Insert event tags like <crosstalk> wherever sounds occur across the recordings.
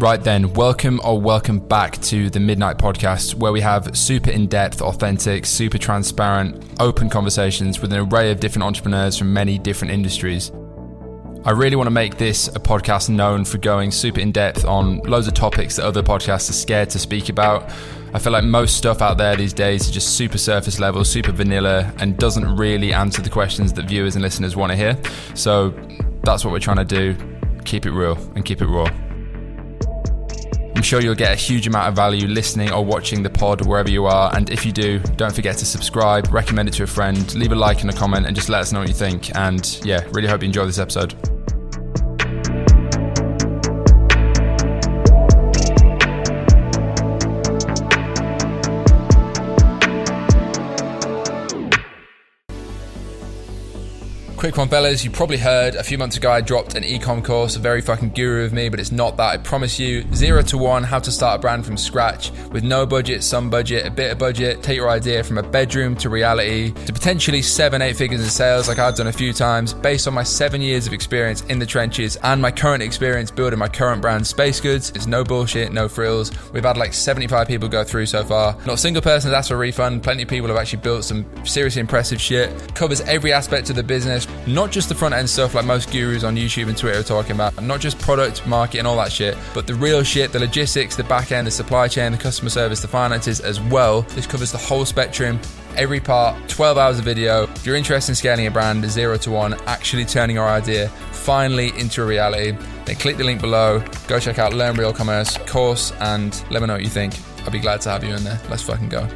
Right then, welcome or welcome back to the Midnight Podcast, where we have super in depth, authentic, super transparent, open conversations with an array of different entrepreneurs from many different industries. I really want to make this a podcast known for going super in depth on loads of topics that other podcasts are scared to speak about. I feel like most stuff out there these days is just super surface level, super vanilla, and doesn't really answer the questions that viewers and listeners want to hear. So that's what we're trying to do keep it real and keep it raw. I'm sure you'll get a huge amount of value listening or watching the pod wherever you are. And if you do, don't forget to subscribe, recommend it to a friend, leave a like and a comment, and just let us know what you think. And yeah, really hope you enjoy this episode. Quick one, fellas. You probably heard a few months ago I dropped an ecom course, a very fucking guru of me, but it's not that. I promise you, zero to one, how to start a brand from scratch with no budget, some budget, a bit of budget. Take your idea from a bedroom to reality to potentially seven, eight figures in sales, like I've done a few times, based on my seven years of experience in the trenches and my current experience building my current brand, Space Goods. It's no bullshit, no frills. We've had like 75 people go through so far. Not a single person has asked for a refund. Plenty of people have actually built some seriously impressive shit. Covers every aspect of the business not just the front end stuff like most gurus on YouTube and Twitter are talking about, not just product, market, and all that shit, but the real shit, the logistics, the back end, the supply chain, the customer service, the finances as well. This covers the whole spectrum every part, 12 hours of video. If you're interested in scaling a brand, zero to one, actually turning your idea finally into a reality, then click the link below, go check out Learn Real Commerce course, and let me know what you think. I'll be glad to have you in there. Let's fucking go.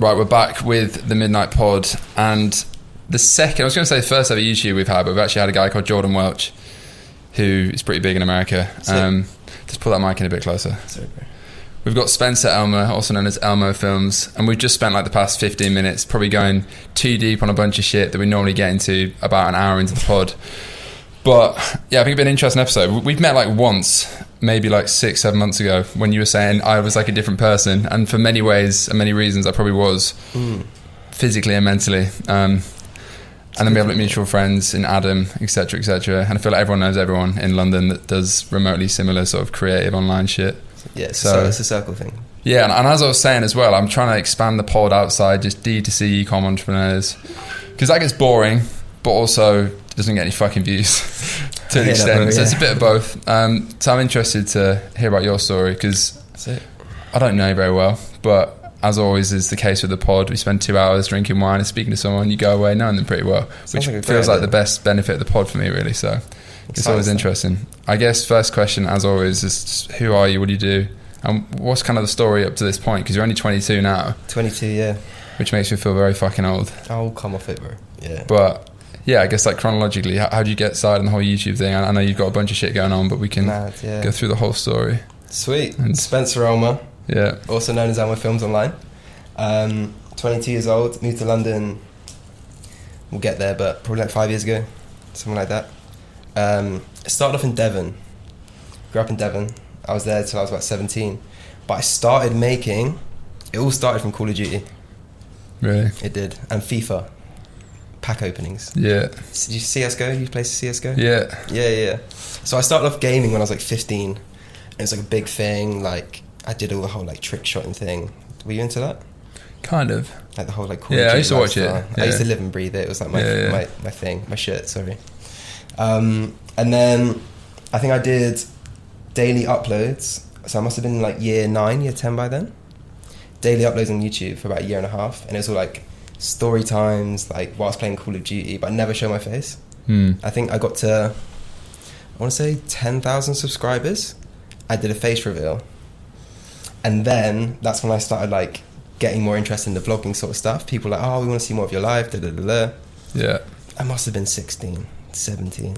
Right, we're back with the Midnight Pod, and the second, I was going to say the first ever YouTube we've had, but we've actually had a guy called Jordan Welch, who is pretty big in America. Um, just pull that mic in a bit closer. Sorry. We've got Spencer Elmer, also known as Elmo Films, and we've just spent like the past 15 minutes probably going too deep on a bunch of shit that we normally get into about an hour into the pod. But yeah, I think it's been an interesting episode. We've met like once, maybe like six, seven months ago, when you were saying I was like a different person, and for many ways and many reasons, I probably was, physically and mentally. Um, and then we have like mutual friends in Adam, etc., etc. And I feel like everyone knows everyone in London that does remotely similar sort of creative online shit. Yeah, it's, So- so, it's a circle thing. Yeah, and, and as I was saying as well, I'm trying to expand the pod outside just D2C e-com entrepreneurs because that gets boring, but also doesn't get any fucking views <laughs> to an extent. So it's a bit of both. Um, so I'm interested to hear about your story because I don't know you very well, but as always is the case with the pod, we spend two hours drinking wine and speaking to someone. You go away knowing them pretty well, Sounds which like feels like the best benefit of the pod for me, really. So it's always interesting. I guess first question, as always, is who are you? What do you do? And what's kind of the story up to this point? Because you're only 22 now, 22, yeah. which makes me feel very fucking old. I'll come off it, bro. Yeah. But yeah, I guess like chronologically, how, how do you get started on the whole YouTube thing? I, I know you've got a bunch of shit going on, but we can Mad, yeah. go through the whole story. Sweet. And- Spencer Elmer, Yeah, also known as Elmo Films Online. Um, 22 years old, moved to London. We'll get there, but probably like five years ago, something like that. Um, started off in Devon. Grew up in Devon. I was there till I was about 17. But I started making. It all started from Call of Duty. really. It did, and FIFA. Pack openings. Yeah, Did you CS:GO? You play CS:GO? yeah, Yeah, yeah. yeah. So I started off gaming when I was like 15. And it was like a big thing. Like I did all the whole like trick shotting thing. Were you into that? kind of. Like the whole like Call Yeah, I used to watch it. lifestyle. I used to live and breathe it. It was like my Yeah, yeah. my, my thing, my shit. Sorry. Um, and then I think I did daily uploads. So I must have been like year nine, year ten by then. Daily uploads on YouTube for about a year and a half, and it was all like story times, like whilst playing Call of Duty, but I never show my face. Hmm. I think I got to, I want to say 10,000 subscribers. I did a face reveal. And then that's when I started like getting more interest in the vlogging sort of stuff. People were like, oh, we want to see more of your life, da da da da. Yeah, I must have been 16, 17.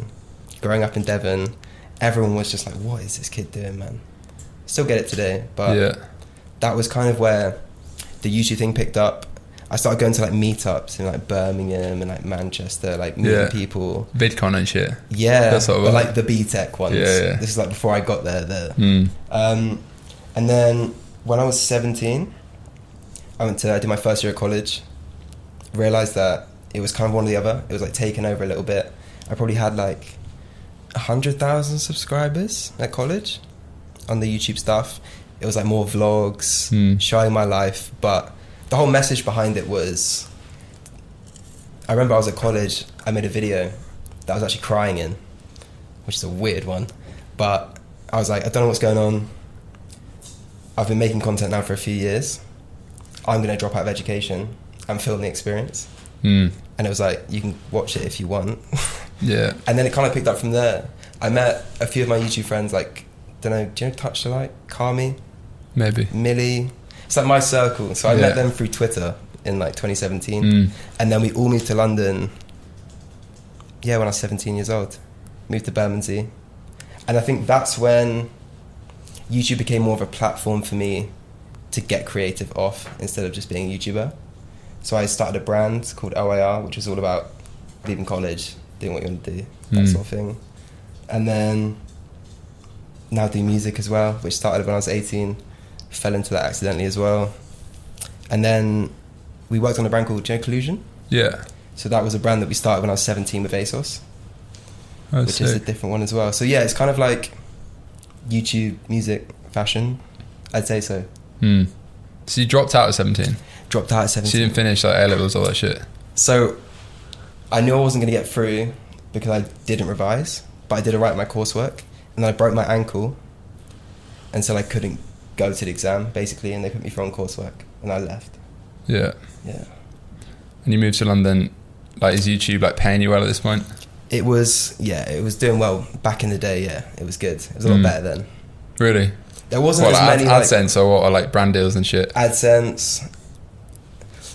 Growing up in Devon, everyone was just like, what is this kid doing, man? Still get it today, but yeah, that was kind of where the YouTube thing picked up. I started going to like meetups in like Birmingham and like Manchester, like meeting Yeah. people. VidCon and shit. Yeah, That sort of but like the B Tech ones. Yeah, yeah. This is like before I got there. There. Hmm. Um, and then when I was seventeen, I went to I did my first year at college. Realized that it was kind of one or the other. It was like taken over a little bit. I probably had like hundred thousand subscribers at college on the YouTube stuff. It was like more vlogs, Hmm. showing my life, but the whole message behind it was. I remember I was at college. I made a video that I was actually crying in, which is a weird one, but I was like, I don't know what's going on. I've been making content now for a few years. I'm gonna drop out of education and film the experience. Mm. And it was like, you can watch it if you want. <laughs> Yeah. And then it kind of picked up from there. I met a few of my YouTube friends, like, don't know, do you know Touch the Light? Kami, Maybe. Millie. It's like my circle. So I Yeah. met them through Twitter in like 2017. Mm. And then we all moved to London, yeah, when I was 17 years old. Moved to Bermondsey. And I think that's when YouTube became more of a platform for me to get creative off instead of just being a YouTuber. So I started a brand called OIR, which was all about leaving college, doing what you want to do, that Mm. sort of thing. And then now do music as well, which started when I was 18. Fell into that accidentally as well. And then we worked on a brand called Joe Collusion. Yeah. So that was a brand that we started when I was 17 with ASOS, Oh, which is a different one as well. So yeah, it's kind of like YouTube, music, fashion. I'd say so. Mm. So you dropped out at 17. Dropped out at So 17. you didn't finish like A levels, all that shit. So I knew I wasn't going to get through because I didn't revise, but I did alright in my coursework, and then I broke my ankle, and so I couldn't go to the exam basically, and they put me through on coursework, and I left. Yeah. Yeah, And you moved to London. Like, is YouTube like paying you well at this point? it was yeah, it was doing well back in the day. Yeah, it was good. It was a lot Mm. better then. Really? There wasn't What, as like, many ad, like, AdSense or what? Or like brand deals and shit? AdSense.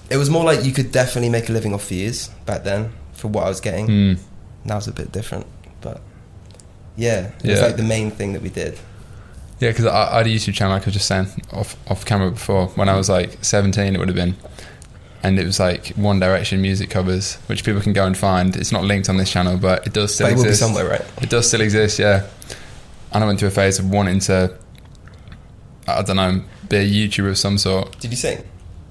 It was more like you could definitely make a living off views back then for what I was getting. Mm. Now it's a bit different, but yeah, it was like the main thing that we did. Yeah, because I, I had a YouTube channel, like I was just saying off off camera before. When I was like 17, it would have been, and it was like One Direction music covers, which people can go and find. It's not linked on this channel, but it does still but it will be exist. somewhere, right? It does still exist, yeah. And I went through a phase of wanting to, I don't know, be a YouTuber of some sort. Did you sing?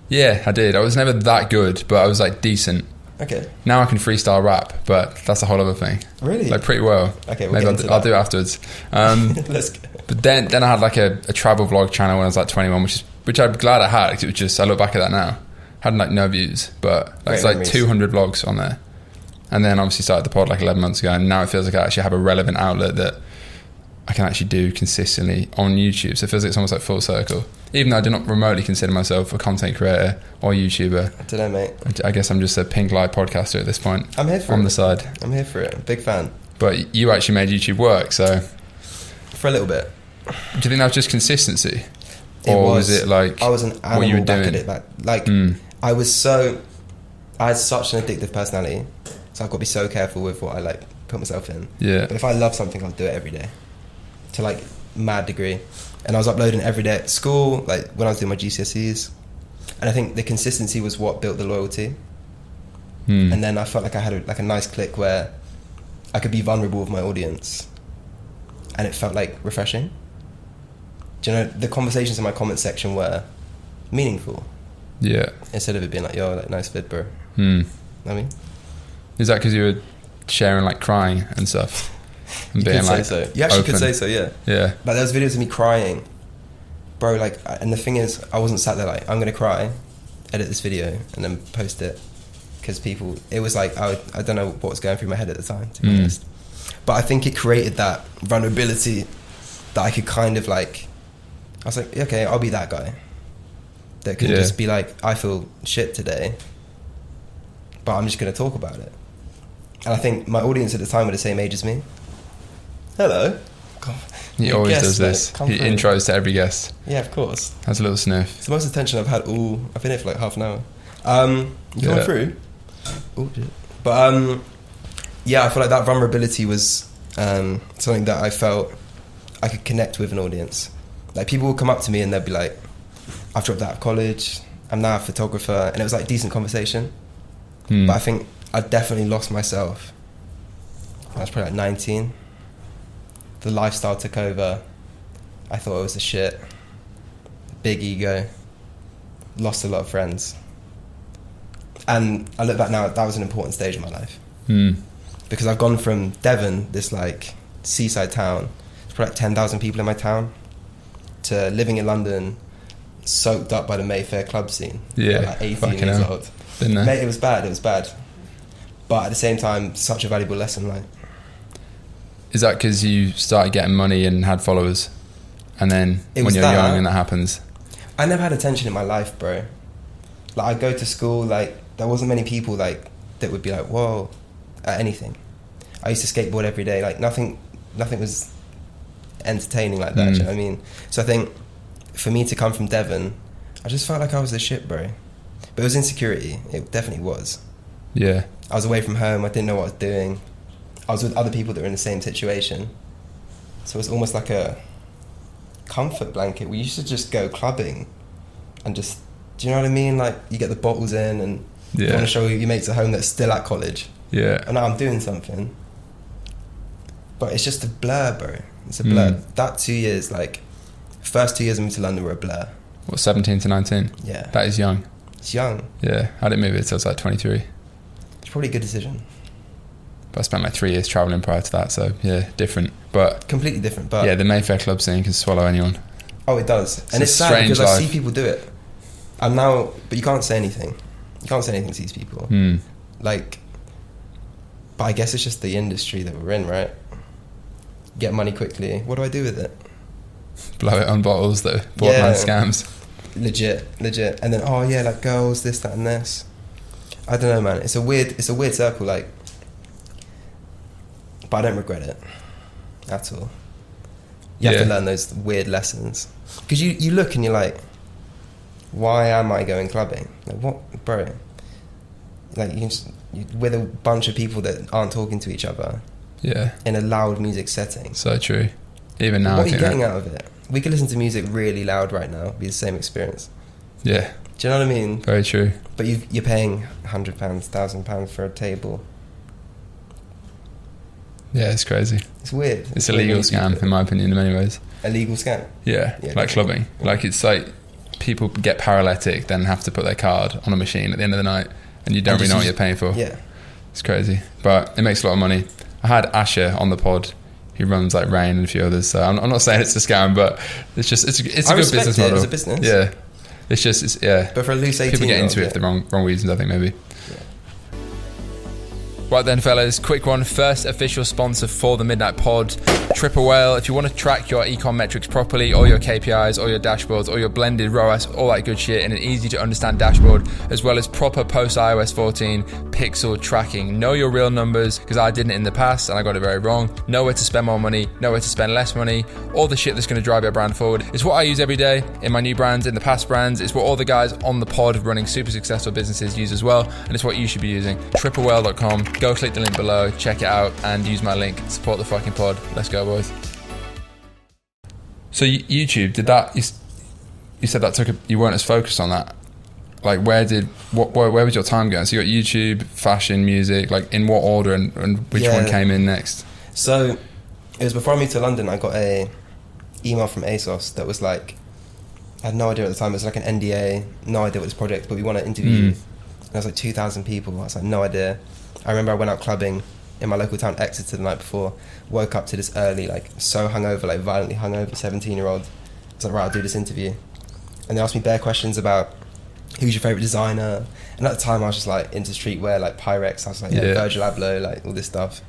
Yeah, I did. I was never that good, but I was like decent. Okay. Now I can freestyle rap, but that's a whole other thing. Really? Like pretty well. okay, we'll Maybe I'll, I'll do it afterwards. Um, <laughs> Let's go. But then, then I had like a, a travel vlog channel when I was like 21, which is which I'm glad I had. 'cause it was just I look back at that now, had like no views, but like, it's like memories. 200 vlogs on there. And then obviously started the pod like 11 months ago, and now it feels like I actually have a relevant outlet that I can actually do consistently on YouTube. So it feels like it's almost like full circle. Even though I do not remotely consider myself a content creator or YouTuber, I don't know, mate. I- I guess I'm just a pink light podcaster at this point I'm here for on it. the side. I'm here for it. Big fan. But you actually made YouTube work, so For a little bit. Do you think that was just consistency? It or was, was it like I was an animal what you were back doing? at it. Back, like Mm, I was so, I had such an addictive personality, so I've got to be so careful with what I like put myself in. yeah. But if I love something, I'll do it every day, to like mad degree. And I was uploading every day at school, like when I was doing my GCSEs. And I think the consistency was what built the loyalty. Hmm. And then I felt like I had a, like a nice click where I could be vulnerable with my audience, and it felt like refreshing. Do you know the conversations in my comment section were meaningful yeah. instead of it being like, "Yo, like nice vid, bro." Hmm. I mean, Is that because you were sharing like crying and stuff? And you being could like, say so. You actually could say so, yeah. yeah. But there was videos of me crying, bro. Like, and the thing is, I wasn't sat there like, I'm gonna cry, edit this video, and then post it, because people. It was like I, I don't know what was going through my head at the time, to be Mm. honest. But I think it created that vulnerability that I could kind of like. I was like, okay, I'll be that guy. That can Yeah. just be like, I feel shit today, but I'm just gonna talk about it. And I think my audience at the time were the same age as me. Hello. God. He New always does this. He through. intros to every guest. Yeah, of course. Has a little sniff. It's the most attention I've had all. I've been here for like half an hour. Um, you coming Yeah. through? Oh, shit. But um, yeah, I feel like that vulnerability was um, something that I felt I could connect with an audience. Like people would come up to me and they'd be like, "I've dropped out of college. I'm now a photographer," and it was like decent conversation. Hmm. But I think I definitely lost myself. I was probably like 19. The lifestyle took over. I thought it was a shit. Big ego. Lost a lot of friends. And I look back now, that was an important stage in my life. Hmm. Because I've gone from Devon, this like seaside town, it's probably like ten thousand people in my town, to living in London, soaked up by the Mayfair club scene. Yeah, like eighteen years hell. old. There. Mate, it was bad. It was bad, but at the same time, such a valuable lesson. Like, Is that because you started getting money and had followers, and then It when you're that. young and that happens? I never had attention in my life, bro. Like I go to school, like there wasn't many people like that would be like, whoa, at anything. I used to skateboard every day. Like nothing, nothing was entertaining like that. Mm. do you know what I mean? So I think for me to come from Devon, I just felt like I was the shit, bro. But it was insecurity. It definitely was. Yeah, I was away from home. I didn't know what I was doing. I was with other people that were in the same situation. So it was almost like a comfort blanket. We used to just go clubbing and just, do you know what I mean? Like you get the bottles in and you yeah, want to show your mates at home that's still at college. yeah. And now I'm doing something. But it's just a blur, bro. It's a blur. Mm. That two years, like, first two years I moved to London were a blur. What, 17 to 19? Yeah. That is young. It's young. Yeah, I didn't move it till I was like 23. It's probably a good decision. But I spent like three years traveling prior to that, so yeah, different. But Completely different. But yeah, the Mayfair club scene can swallow anyone. Oh, it does, and it's sad strange because I see people do it. And now, but you can't say anything. You can't say anything to these people. Hmm. Like, but I guess it's just the industry that we're in, right? Get money quickly. What do I do with it? Blow it on bottles though. borderline Yeah. scams. Legit, legit. And then, oh yeah, like girls, this, that, and this. I don't know, man. It's a weird, it's a weird circle. Like, but I don't regret it at all. You have to learn those weird lessons because you you look and you're like, why am I going clubbing? Like what, bro? Like you just you, with a bunch of people that aren't talking to each other Yeah, in a loud music setting. so true. Even now, what I are you getting that, out of it? We could listen to music really loud right now, be the same experience. yeah, Do you know what I mean? very true. But you you're paying hundred pounds, thousand pounds for a table. Yeah, it's crazy. It's weird. It's a legal scam, in my opinion, in many ways. A legal scam. Yeah, Yeah, like clubbing. Like it's like people get paralytic, then have to put their card on a machine at the end of the night, and you don't And really know what you're paying for. Yeah. It's crazy, but it makes a lot of money. I had Asher on the pod, who runs like Rain and a few others. So I'm, I'm not saying it's a scam, but it's just it's a, it's a I good business it model. as a business. Yeah, it's just it's yeah. But for a loose eighteen, People get into it for the wrong wrong reasons. I think maybe. Right then, fellas, quick one. First official sponsor for the Midnight Pod, Triple Whale. If you want to track your ecom metrics properly, all your KPIs, all your dashboards, all your blended ROAS, all that good shit in an easy to understand dashboard, as well as proper post iOS 14 pixel tracking. Know your real numbers, because I didn't in the past and I got it very wrong. Know where to spend more money, know where to spend less money, all the shit that's going to drive your brand forward. It's what I use every day in my new brands, in the past brands. It's what all the guys on the pod running super successful businesses use as well, and it's what you should be using. TripleWhale.com. Go click the link below, check it out, and use my link. Support the fucking pod. Let's go, boys. So YouTube did that? You, you said that took a, you weren't as focused on that. Like, where did what where, where was your time going? So you got YouTube, fashion, music. Like, in what order and, and which one came in next? So it was before I moved to London. I got a email from ASOS that was like, I had no idea at the time. It was like an NDA, no idea what this project, but we want to interview. Mm. And there was like two thousand people. I was like, no idea. I remember I went out clubbing in my local town, Exeter, the night before. Woke up to this early, like so hungover, like violently hungover, seventeen year old. I was like, right, I'll do this interview. And they asked me bare questions about who's your favorite designer. And at the time, I was just like into streetwear, like Pyrex. I was like, yeah, Yeah. Virgil Abloh, like all this stuff.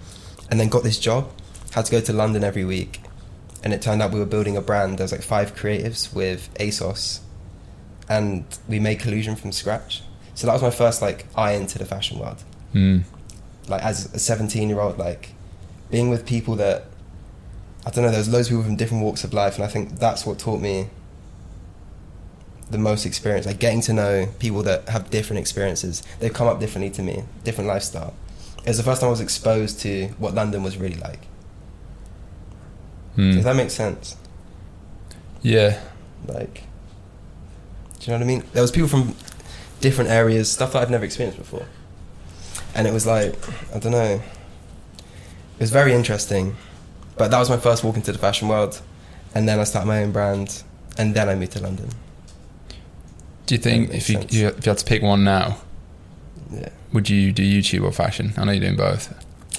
And then got this job. Had to go to London every week. And it turned out we were building a brand. There was like five creatives with ASOS, and we made collusion from scratch. So that was my first like eye into the fashion world. Mm. Like as a seventeen year old, like being with people that I don't know. There's loads of people from different walks of life, and I think that's what taught me the most experience. Like getting to know people that have different experiences. They've come up differently to me, different lifestyle. It was the first time I was exposed to what London was really like. Mm. If that makes sense. Yeah. Like, do you know what I mean? There was people from different areas, stuff that I'd never experienced before, and it was like, I don't know. It was very interesting, but that was my first walk into the fashion world, and then I started my own brand, and then I moved to London. Do you think if you, you if you had to pick one now, Yeah, would you do YouTube or fashion? I know you're doing both,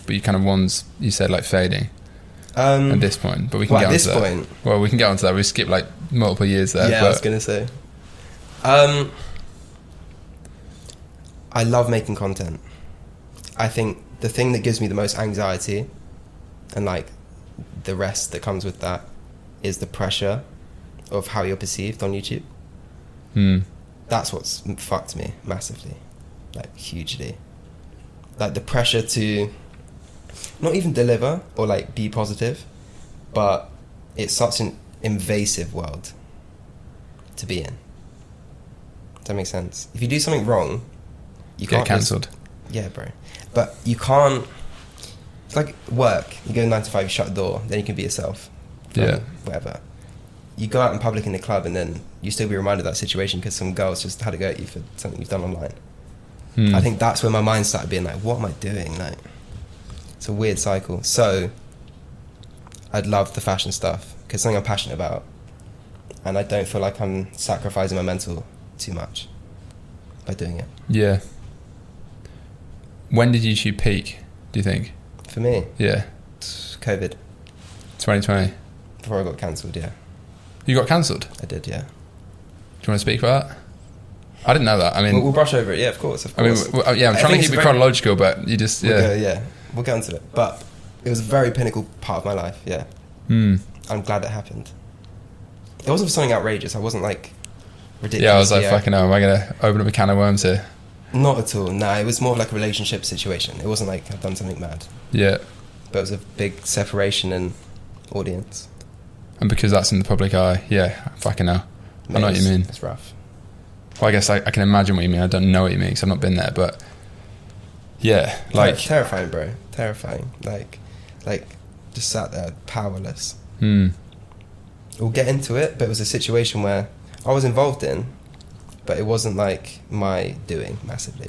but you kind of ones you said like fading. Um, at this point, but we can well, get at onto this that. point, Well, we can get onto that. We skip like multiple years there. yeah, I was gonna say. Um, I love making content. I think the thing that gives me the most anxiety, and like the rest that comes with that, is the pressure of how you're perceived on YouTube. Hmm. That's what's fucked me massively, like hugely. Like the pressure to not even deliver or like be positive, but it's such an invasive world to be in. Does that make sense? If you do something wrong, you get can't just- cancelled. yeah, bro. But you can't. It's like work. You go nine to five, you shut the door, then you can be yourself. Yeah. Whatever. You go out in public in the club, and then you still be reminded of that situation because some girls just had to go at you for something you've done online. Hmm. I think that's when my mind started being like, "What am I doing?" Like, it's a weird cycle. So, I'd love the fashion stuff because something I'm passionate about, and I don't feel like I'm sacrificing my mental too much by doing it. Yeah. When did YouTube peak? Do you think? For me, Yeah, it's COVID 2020. before I got cancelled. Yeah, You got cancelled. I did. Yeah. Do you want to speak about that? I didn't know that. I mean, we'll, we'll brush over it. Yeah, of course. Of I mean, course. w- w- yeah, I'm I trying to keep it very- chronological, but you just We'll yeah. go, yeah, we'll get onto it. But it was a very pinnacle part of my life. Yeah, Hmm. I'm glad it happened. It wasn't something outrageous. I wasn't like ridiculous. Yeah, I was like, fucking hell, am I gonna open up a can of worms here? Not at all. No, it was more of like a relationship situation. It wasn't like I've done something mad. Yeah, But it was a big separation in audience. and because that's in the public eye, yeah, fucking hell. I know what you mean. It's rough. Well, I guess I, I can imagine what you mean. I don't know what you mean because I've not been there, but yeah, Like like, terrifying, bro. Terrifying. Like, like just sat there powerless. hmm, we'll get into it, but it was a situation where I was involved in, but it wasn't like my doing massively.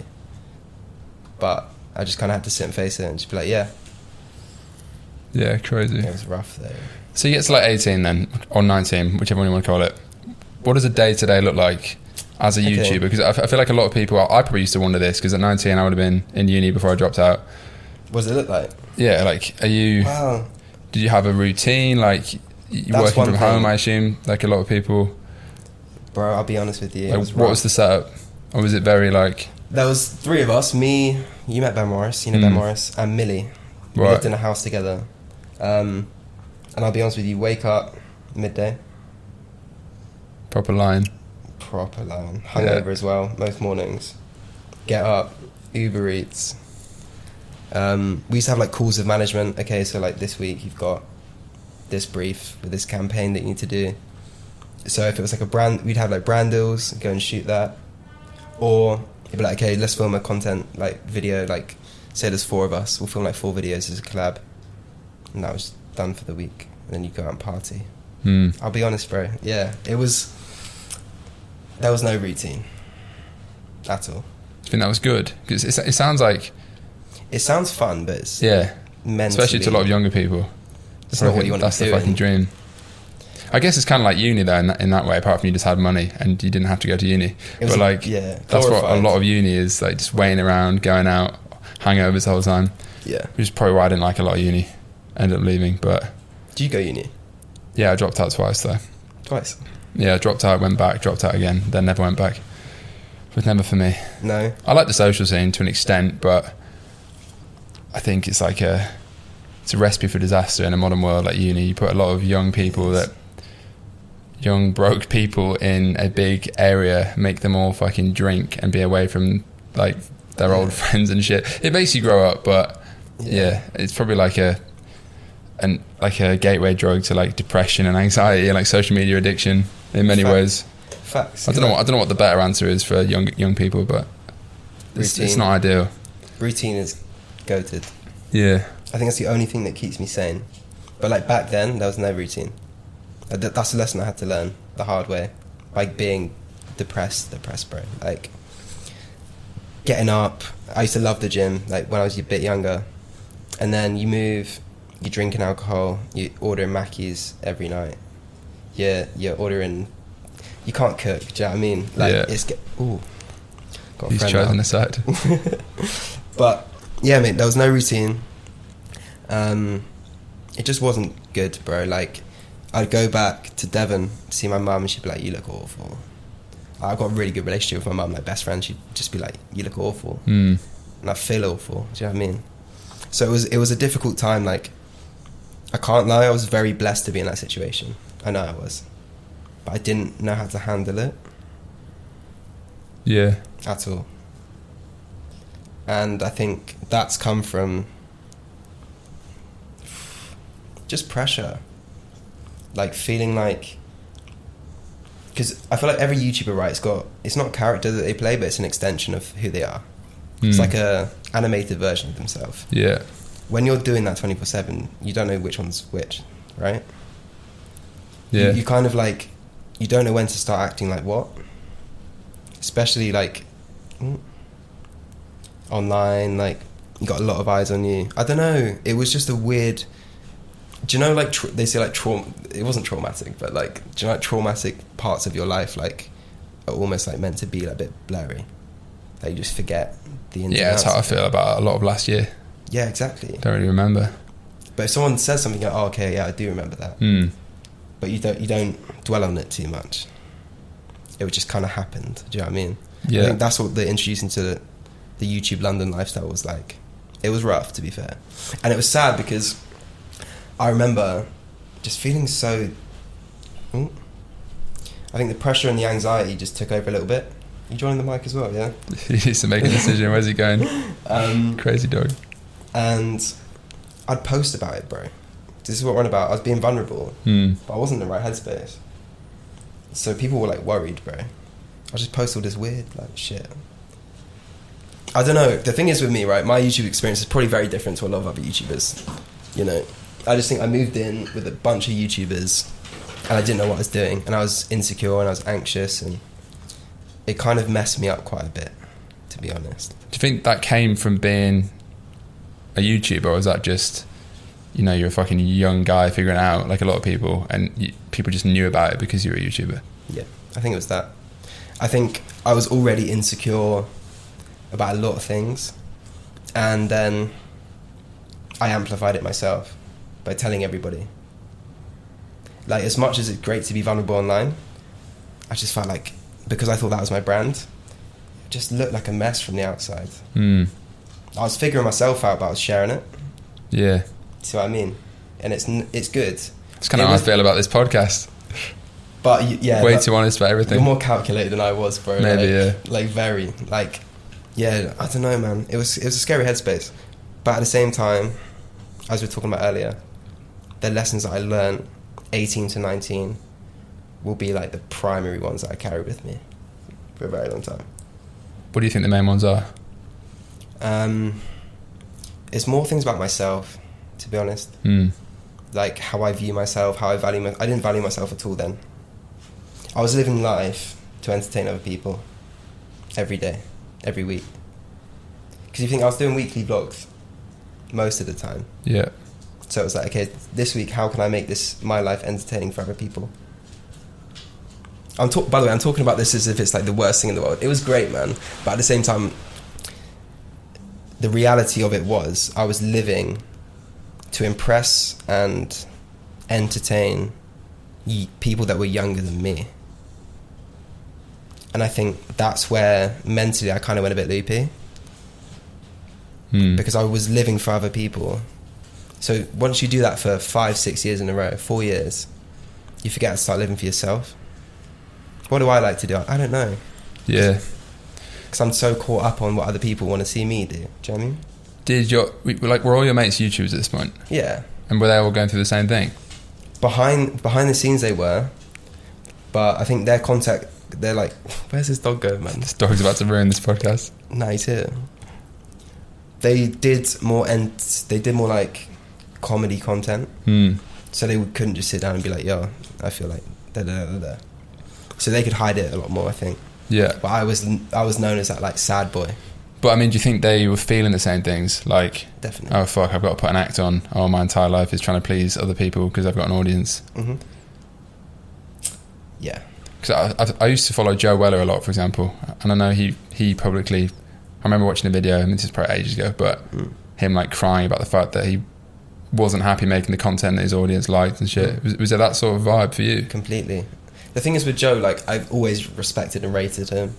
But I just kind of had to sit and face it and just be like, yeah, yeah, crazy. it was rough though. So you get to like 18 then, or 19, whichever one you want to call it. What does a day to day look like as a Okay. YouTuber? Because I, f- I feel like a lot of people, I probably used to wonder this because at 19 I would have been in uni before I dropped out. What does it look like? Yeah, like, are you, Wow. did you have a routine? Like, you That's working from home. I assume, like a lot of people. Bro, I'll be honest with you. Like, was what rough. was the setup? Or was it very like, There was three of us. Me, you met Ben Morris, you know Ben Mm. Morris, and Millie. We Right. lived in a house together. Um, and I'll be honest with you, wake up midday, proper line? proper line, hungover as well, most mornings. Get up, Uber Eats. Um, we used to have like calls of management. Okay, so like this week you've got this brief with this campaign that you need to do. So if it was like a brand, we'd have like brand deals, go and shoot that, or it'd be like, okay, let's film a content like video. Like, say there's four of us, we'll film like four videos as a collab, and that was done for the week. And then you go out and party. Hmm. I'll be honest, bro. Yeah, it was. There was no routine at all. I think that was good because it, it sounds like, It sounds fun, but it's yeah, especially to a lot of younger people. It's not what you want That's the fucking dream. I guess it's kind of like uni though, in that, in that way. Apart from you just had money and you didn't have to go to uni, but like yeah, that's what a lot of uni is like, just waiting around, going out, hangovers all the whole time. Yeah. Which is probably why I didn't like a lot of uni. Ended up leaving, but Do you go uni yeah, I dropped out twice though. twice? Yeah, I dropped out, went back, dropped out again, then never went back. It was never for me. No. I like the social scene to an extent, but I think it's like a it's a recipe for disaster in a modern world like uni. You put a lot of young people that young broke people in a big area, make them all fucking drink and be away from like their old friends and shit. It makes you grow up, but yeah, it's probably like a and like a gateway drug to like depression and anxiety and like social media addiction in many Fact. ways. Facts. I don't know. What, I don't know what the better answer is for young young people, but it's, it's not ideal. Routine is goated. Yeah, I think that's the only thing that keeps me sane. But like back then, there was no routine. Uh, th- That's a lesson I had to learn the hard way. Like being depressed, depressed, bro. Like getting up. I used to love the gym. Like when I was a bit younger, and then you move, you're drinking alcohol, you're ordering Mackies every night. Yeah, you're ordering. You can't cook. Do you know what I mean? Like Yeah. it's get. Ooh. Got a he's friend chosen now. a side. <laughs> <laughs> But yeah, mate, there was no routine. Um, it just wasn't good, bro. Like, I'd go back to Devon to see my mum, and she'd be like, "You look awful." I've got a really good relationship with my mum, like best friend. She'd just be like, "You look awful," Mm. and I feel awful. Do you know what I mean? So it was it was a difficult time. Like, I can't lie, I was very blessed to be in that situation. I know I was, but I didn't know how to handle it Yeah. at all. And I think that's come from just pressure. Like feeling like because I feel like every YouTuber, right, it's got it's not a character that they play, but it's an extension of who they are. It's Mm. like a animated version of themselves. Yeah. When you're doing that twenty four seven, you don't know which one's which, right? Yeah. You, you kind of like you don't know when to start acting like what. Especially like mm, online, like you got a lot of eyes on you. I don't know. It was just a weird. Do you know like tra- they say like trauma? It wasn't traumatic, but like do you know like traumatic parts of your life like are almost like meant to be like, a bit blurry. Like you just forget the ins yeah, that's how I feel about a lot of last year. Yeah, exactly. Don't really remember. But if someone says something, like, oh, okay, yeah, I do remember that. Mm. but you don't you don't dwell on it too much. It just kind of happened. Do you know what I mean? Yeah. I think that's what the introducing to the, the YouTube London lifestyle was like. It was rough, to be fair, and it was sad because I remember just feeling so. Ooh. I think the pressure and the anxiety just took over a little bit. You joining the mic as well, yeah? <laughs> he needs to make a decision. Where's he going? <laughs> Um, Crazy dog. and I'd post about it, bro. This is what we're on about. I was being vulnerable. Mm. but I wasn't in the right headspace. So people were like worried, bro. I just post all this weird like shit. I don't know. The thing is with me, right? My YouTube experience is probably very different to a lot of other YouTubers. You know, I just think I moved in with a bunch of YouTubers, and I didn't know what I was doing, and I was insecure and I was anxious, and it kind of messed me up quite a bit, to be honest. Do you think that came from being a YouTuber, or was that just, you know, you're a fucking young guy figuring out, like a lot of people, and you, people just knew about it because you were a YouTuber? Yeah, I think it was that. I think I was already insecure about a lot of things, and then I amplified it myself by telling everybody. Like, as much as it's great to be vulnerable online, I just felt like because I thought that was my brand, it just looked like a mess from the outside. Mm. I was figuring myself out, but I was sharing it. Yeah. See what I mean? And it's it's good. It's kind of It how was- I feel about this podcast. But yeah, Way too honest about everything. You're more calculated than I was, bro. Maybe, like, yeah. Like very, like, yeah. I don't know, man. It was it was a scary headspace, but at the same time, as we were talking about earlier, the lessons that I learned, 18 to 19, will be like the primary ones that I carry with me for a very long time. What do you think the main ones are? Um, it's more things about myself, to be honest. Mm. Like how I view myself, how I value my. I didn't value myself at all then. I was living life to entertain other people every day, every week. Because you think I was doing weekly vlogs most of the time. Yeah. So it was like, okay, this week, how can I make this my life entertaining for other people? I'm talk- by the way, I'm talking about this as if it's like the worst thing in the world. It was great, man, but at the same time, the reality of it was I was living to impress and entertain y- people that were younger than me. And I think that's where mentally I kind of went a bit loopy Mm. because I was living for other people. So once you do that for five, six years in a row, four years, you forget to start living for yourself. What do I like to do? I don't know. yeah. Because I'm so caught up on what other people want to see me do. Do you know what I mean? Did your like were all your mates YouTubers at this point, Yeah. and were they all going through the same thing? Behind behind the scenes they were, but I think their contact, they're like, where's this dog going, man? This dog's about to ruin this podcast. No, he's here. They did more and they did more like comedy content. Hmm. So they couldn't just sit down and be like, "Yo, I feel like da da da da." da." So they could hide it a lot more, I think. Yeah. But I was I was known as that like sad boy, But I mean, do you think they were feeling the same things? Like, definitely. oh fuck, I've got to put an act on. Oh, my entire life is trying to please other people because I've got an audience. hmm Yeah, Because I, I, I used to follow Joe Weller a lot, for example, and I know he he publicly. I remember watching a video, and this is probably ages ago, but Mm. him like crying about the fact that he wasn't happy making the content that his audience liked and shit. Mm. Was, was there that sort of vibe for you? completely. The thing is with Joe, like I've always respected and rated him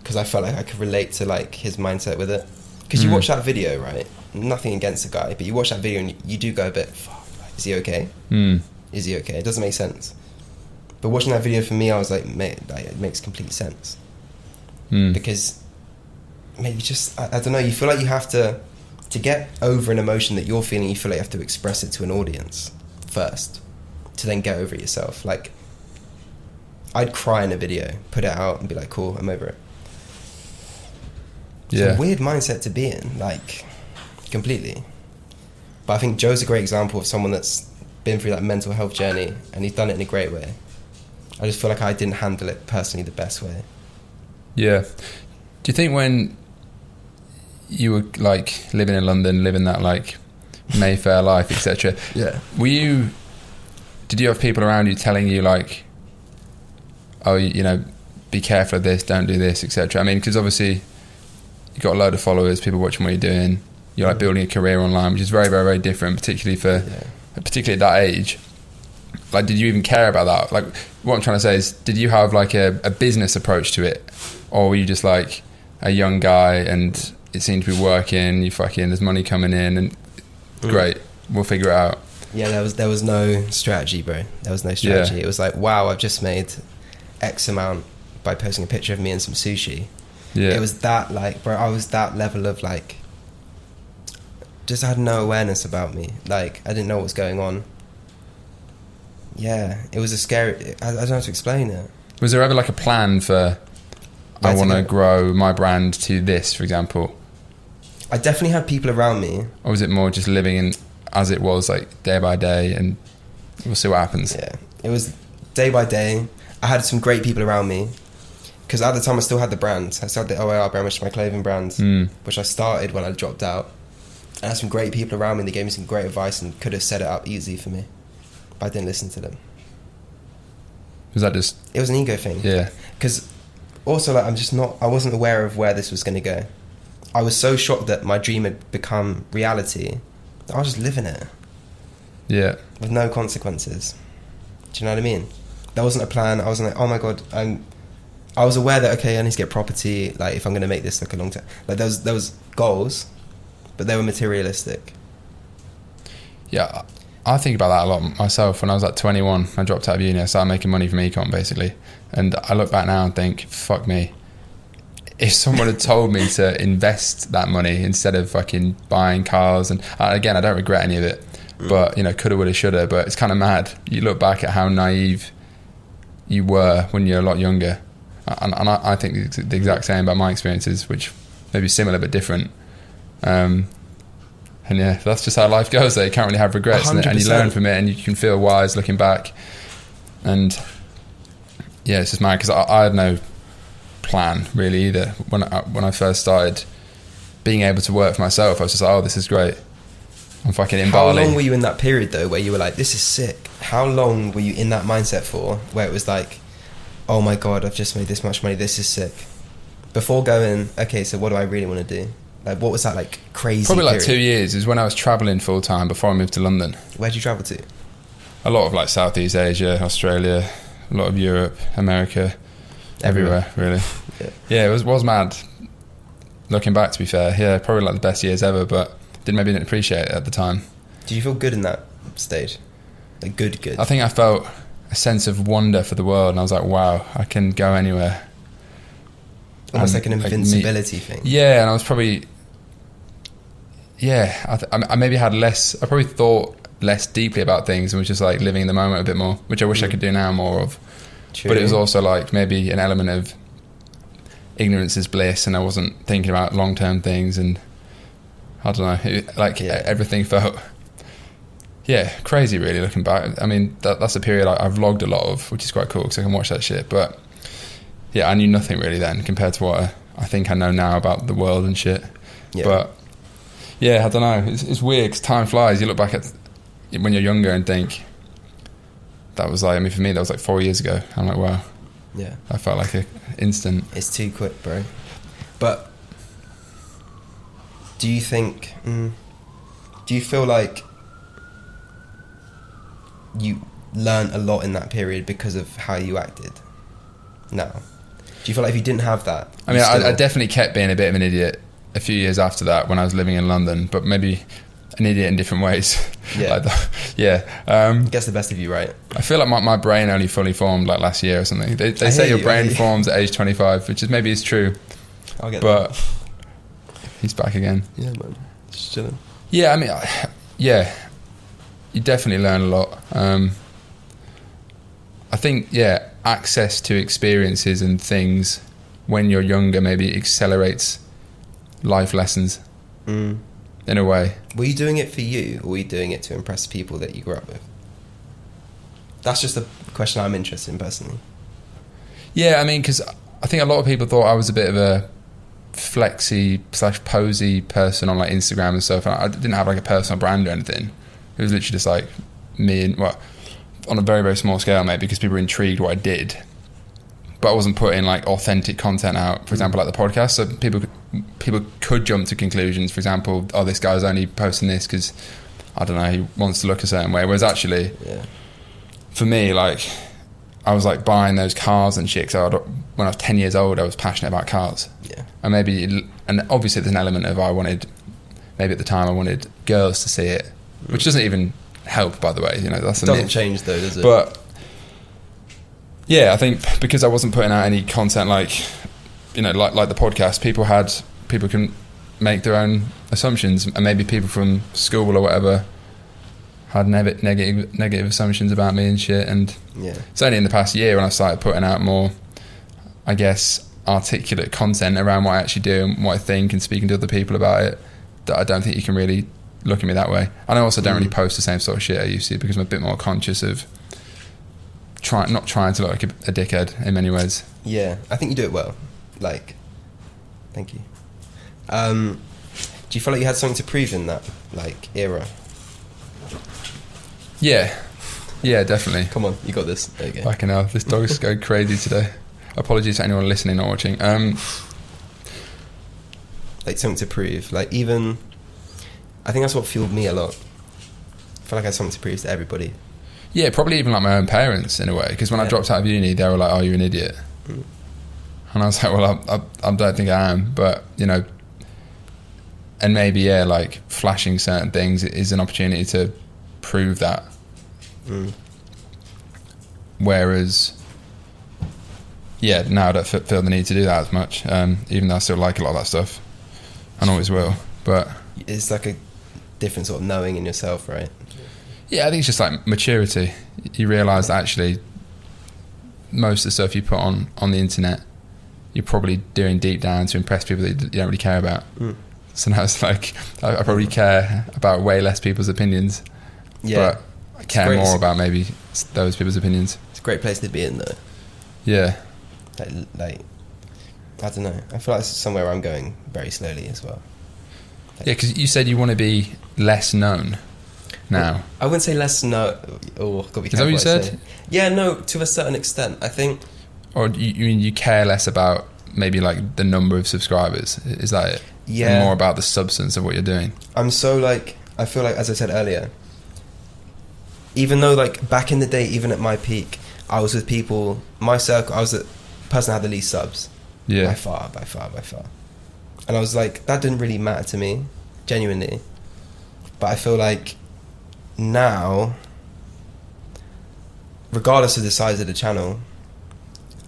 because I felt like I could relate to like his mindset with it. Because you Mm. watch that video, right? Nothing against the guy, but you watch that video and you, do go a bit, "Fuck, like, is he okay? Mm. Is he okay? It doesn't make sense. But watching that video for me, I was like, mate, like, it makes complete sense Mm. because maybe just I, I don't know. You feel like you have to to get over an emotion that you're feeling. You feel like you have to express it to an audience first to then get over it yourself. Like I'd cry in a video, put it out, and be like, "Cool, I'm over it." It's Yeah. a weird mindset to be in, like completely. But I think Joe's a great example of someone that's been through that mental health journey, and he's done it in a great way. I just feel like I didn't handle it personally the best way. Yeah. Do you think when you were like living in London, living that like Mayfair life, etc., <laughs> Yeah. were you? Did you have people around you telling you like, oh, you, know, be careful of this, don't do this, etc. I mean, because obviously you've got a load of followers, people watching what you're doing. You're like mm-hmm. building a career online, which is very, very, very different, particularly for Yeah. particularly at that age. Like, did you even care about that? Like, what I'm trying to say is, did you have like a, a business approach to it, or were you just like a young guy and it seemed to be working? You fucking there's money coming in and Mm. great, we'll figure it out. Yeah, there was there was no strategy, bro. There was no strategy. It was like, wow, I've just made X amount by posting a picture of me and some sushi. Yeah, It was that like, bro. I was that level of like, just had no awareness about me. Like, I didn't know what was going on. Yeah, it was a scary. I, I don't know how to explain it. Was there ever like a plan for? Where I want to grow my brand to this, for example, I definitely had people around me. or was it more just living in as it was, like day by day, and we'll see what happens? Yeah, it was day by day. I had some great people around me because at the time I still had the brand. I still had the OAR brand, which is my clothing brand, Mm. which I started when I dropped out. I had some great people around me. They gave me some great advice and could have set it up easy for me, but I didn't listen to them. Was that just It was an ego thing. yeah? Because also, like, I'm just not. I wasn't aware of where this was going to go. I was so shocked that my dream had become reality. I was just living it Yeah, with no consequences. Do you know what I mean? There wasn't a plan. I wasn't like, oh my god, I'm. I was aware that okay, I need to get property. Like, if I'm going to make this like a long term, like there was there was goals, but they were materialistic. Yeah, I think about that a lot myself. When I was like 21, I dropped out of uni. I started making money from ecom basically, and I look back now and think, fuck me. If someone had told me to invest that money instead of fucking buying cars, and uh, again, I don't regret any of it, but you know, coulda, woulda, shoulda. But it's kind of mad. You look back at how naive you were when you're a lot younger, and, and I, I think the the exact same about my experiences, which maybe similar but different. Um, and yeah, that's just how life goes. Though you can't really have regrets, and, and you learn from it, and you can feel wise looking back. And yeah, it's just mad because I, I had no plan really either when I, when I first started being able to work for myself. I was just like, oh, this is great. I'm fucking in How Bali. long were you in that period though, where you were like, "This is sick"? How long were you in that mindset for, where it was like, "Oh my god, I've just made this much money. This is sick." Before going, okay, so what do I really want to do? Like, what was that like crazy? Probably like period? two years is when I was traveling full time before I moved to London. Where'd you travel to? A lot of like Southeast Asia, Australia, a lot of Europe, America, everywhere, really. Yeah. Yeah, it was was mad. Looking back, to be fair, yeah, probably like the best years ever, but didn't maybe didn't appreciate it at the time. Did you feel good in that stage? Like good, good. I think I felt a sense of wonder for the world, and I was like, wow, I can go anywhere. Almost and, like an like, invincibility thing. Yeah, and I was probably, yeah, I, th- I maybe had less. I probably thought less deeply about things and was just like living in the moment a bit more, which I wish I Mm. could do now more of. True. But it was also like maybe an element of ignorance is bliss, and I wasn't thinking about long term things, and I don't know, it, like Yeah. everything felt. Yeah, crazy. Really, looking back, I mean, that, that's a period I, I've vlogged a lot of, which is quite cool because I can watch that shit. But yeah, I knew nothing really then compared to what I, I think I know now about the world and shit. Yeah. But yeah, I don't know. It's, it's weird because time flies. You look back at when you're younger and think that was like. I mean, for me, that was like four years ago. I'm like, wow, yeah, I felt like an instant. it's too quick, bro. But do you think? Mm, do you feel like you learned a lot in that period because of how you acted. Now, do you feel like if you didn't have that? I mean, I, I definitely kept being a bit of an idiot a few years after that when I was living in London, but maybe an idiot in different ways. Yeah. <laughs> like the, yeah. Um, gets the best of you, right? I feel like my, my brain only fully formed like last year or something. They, they say your you, brain forms at age 25, which is maybe is true, I'll get but he's back again. Yeah, man. Just chilling. Yeah, I mean, I- yeah, you definitely learn a lot. Um, I think, yeah, access to experiences and things when you're younger maybe accelerates life lessons Mm. In a way. Were you doing it for you, or were you doing it to impress people that you grew up with? That's just a question I'm interested in personally. Yeah, I mean, because I think a lot of people thought I was a bit of a flexy slash posy person on like Instagram and stuff. And I didn't have like a personal brand or anything. It was literally just like me and well, on a very very small scale, maybe because people were intrigued what I did. But I wasn't putting like authentic content out. For mm. example, like the podcast, so people could, people could jump to conclusions. For example, oh, this guy's only posting this because I don't know he wants to look a certain way. Whereas actually, Yeah. for me, like I was like buying those cars and shit. So when I was ten years old, I was passionate about cars, Yeah. and maybe and obviously there's an element of I wanted maybe at the time I wanted girls to see it, which doesn't even help, by the way. You know that's doesn't myth. change though, does it? But yeah, I think because I wasn't putting out any content like you know like like the podcast, people had people can make their own assumptions, and maybe people from school or whatever had neg- negative negative assumptions about me and shit. And yeah. it's only in the past year when I started putting out more, I guess, articulate content around what I actually do and what I think, and speaking to other people about it. That I don't think you can really look at me that way. And I also don't really Mm. post the same sort of shit I used to because I'm a bit more conscious of trying not trying to look like a, a dickhead in many ways. Yeah, I think you do it well. Like, thank you. Um, do you feel like you had something to prove in that like era? Yeah, yeah, definitely. Come on, you got this. There you go. Fucking hell, this dog's going <laughs> crazy today. Apologies to anyone listening or watching. Um, Like something to prove. Like even, I think that's what fueled me a lot. I feel like I had something to prove to everybody. Yeah, probably even like my own parents in a way. Because when I dropped out of uni, they were like, "Oh, you're an idiot," Mm. And I was like, "Well, I, I, I don't think I am," but you know, and maybe yeah, like flashing certain things is an opportunity to prove that. Mm. Whereas, yeah, now I don't f- feel the need to do that as much. Um, even though I still like a lot of that stuff, and always will. But It's like a different sort of knowing in yourself, right? Yeah, I think it's just like maturity. You realise that actually most of the stuff you put on on the internet, you're probably doing deep down to impress people that you don't really care about. Mm. So now it's like I, I probably care about way less people's opinions, Yeah, but I care more about maybe those people's opinions. it's a great place to be in though. Yeah, Like, like I don't know. I feel like it's somewhere I'm going very slowly as well. yeah, because you said you want to be less known now. I wouldn't say less known. Oh, got to be Is that what you said? Yeah, no. To a certain extent, I think. Or you, you mean you care less about maybe like the number of subscribers? Is that it? Yeah. more about the substance of what you're doing. I'm so like I feel like as I said earlier, even though like back in the day, even at my peak, I was with people. My circle, I was the person that had the least subs Yeah, by far, by far, by far. And I was like, that didn't really matter to me, genuinely. But I feel like now, regardless of the size of the channel,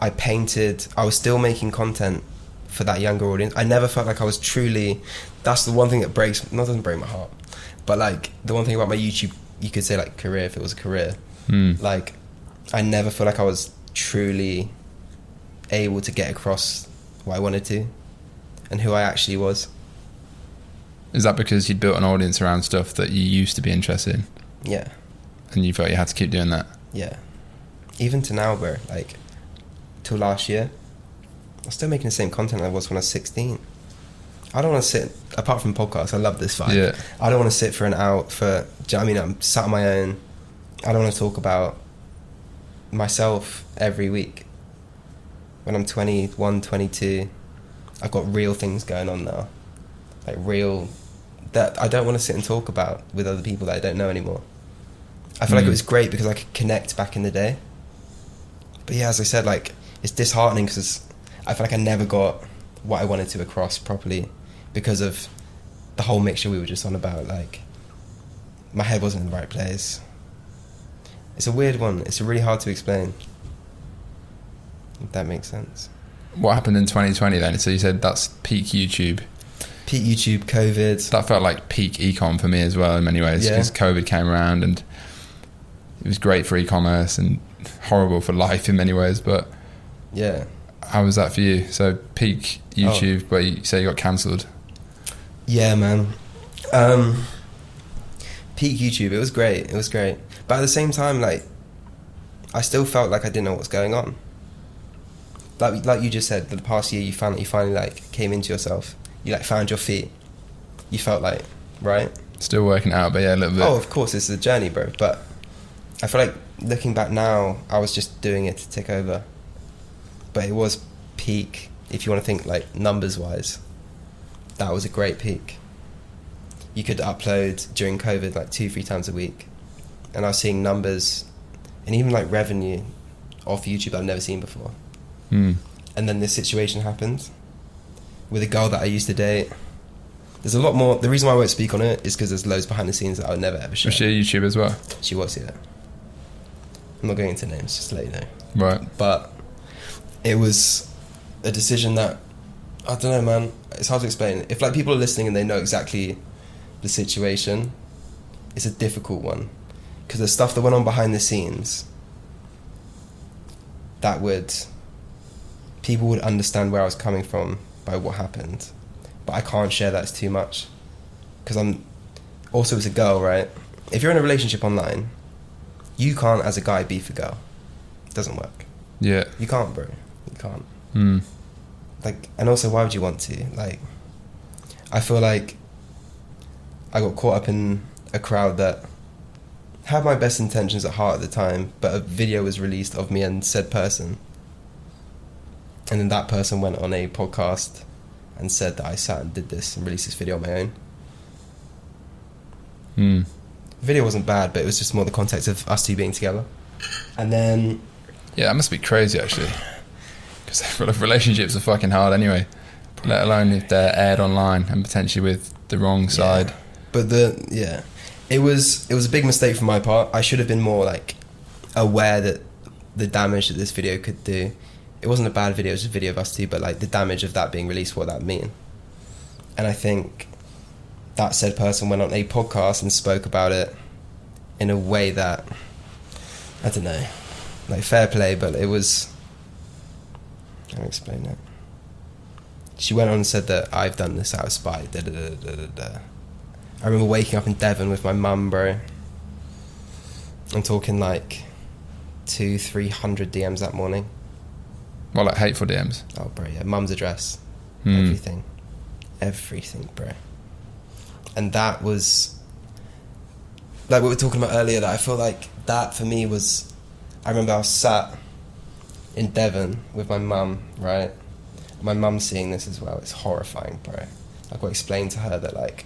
I painted. I was still making content for that younger audience. I never felt like I was truly. That's the one thing that breaks. Not doesn't break my heart, but like the one thing about my YouTube, you could say like career if it was a career. Hmm. Like, I never felt like I was truly able to get across what I wanted to, and who I actually was. Is that because you'd built an audience around stuff that you used to be interested in, Yeah, and you felt you had to keep doing that? yeah. Even to now, bro. Like, till last year, I'm still making the same content I was when I was 16. I don't want to sit. Apart from podcasts, I love this vibe. Yeah. I don't want to sit for an hour. For you know I mean, I'm sat on my own. I don't want to talk about myself every week. When I'm 21, 22, I've got real things going on now, like real that I don't want to sit and talk about with other people that I don't know anymore. I feel like Mm. it was great because I could connect back in the day. But yeah, as I said, like it's disheartening because I feel like I never got what I wanted to across properly because of the whole mixture we were just on about. Like my head wasn't in the right place. It's a weird one. It's really hard to explain. If that makes sense. What happened in 2020 then? So you said that's peak YouTube. Peak YouTube, COVID. That felt like peak ecom for me as well in many ways Yeah. because COVID came around and it was great for e-commerce and horrible for life in many ways. But Yeah. how was that for you? So peak Oh. YouTube, where you say you got cancelled. Yeah, man. Um, peak YouTube. It was great. It was great. But at the same time, like, I still felt like I didn't know what was going on. Like, like you just said, the past year you found that you finally like came into yourself. You like found your feet. You felt like right. Still working out, but yeah, a little bit. Oh, of course, it's a journey, bro. But I feel like looking back now, I was just doing it to tick over. But it was peak, if you want to think like numbers wise. That was a great peak. You could upload during COVID like two, three times a week. And I was seeing numbers and even like revenue off YouTube I've never seen before. Hmm. And then this situation happened with a girl that I used to date. There's a lot more. The reason why I won't speak on it is because there's loads behind the scenes that I would never ever share. Was she a YouTube as well? She was, yeah. I'm not going into names, just to let you know. Right. But it was a decision that I don't know, man. It's hard to explain. If like people are listening and they know exactly the situation, it's a difficult one because there's stuff that went on behind the scenes that would people would understand where I was coming from by what happened, but I can't share that. It's too much because I'm also as a girl, right? If you're in a relationship online, you can't as a guy beef a girl. It doesn't work. Yeah. You can't, bro. Can't. Hmm. Like, and also, why would you want to? Like, I feel like I got caught up in a crowd that had my best intentions at heart at the time, but a video was released of me and said person. And then that person went on a podcast and said that I sat and did this and released this video on my own. Hmm. The video wasn't bad, but it was just more the context of us two being together. And then Yeah, that must be crazy actually. Because <laughs> relationships are fucking hard anyway. Let alone if they're aired online and potentially with the wrong side. Yeah. But the yeah, it was it was a big mistake from my part. I should have been more like aware that the damage that this video could do. It wasn't a bad video; it was a video of us two. But like the damage of that being released, what that mean? And I think that said person went on a podcast and spoke about it in a way that I don't know, like fair play, but it was. How do I explain it? She went on and said that I've done this out of spite. Da, da, da, da, da, da. I remember waking up in Devon with my mum, bro. I'm talking like two, three hundred DMs that morning. Well, like hateful DMs. Oh, bro, yeah, mum's address, Hmm. everything, everything, bro. And that was like we were talking about earlier. That I feel like that for me was. I remember I was sat in Devon with my mum, right? My mum's seeing this as well. It's horrifying, bro. Like I got to explain to her that like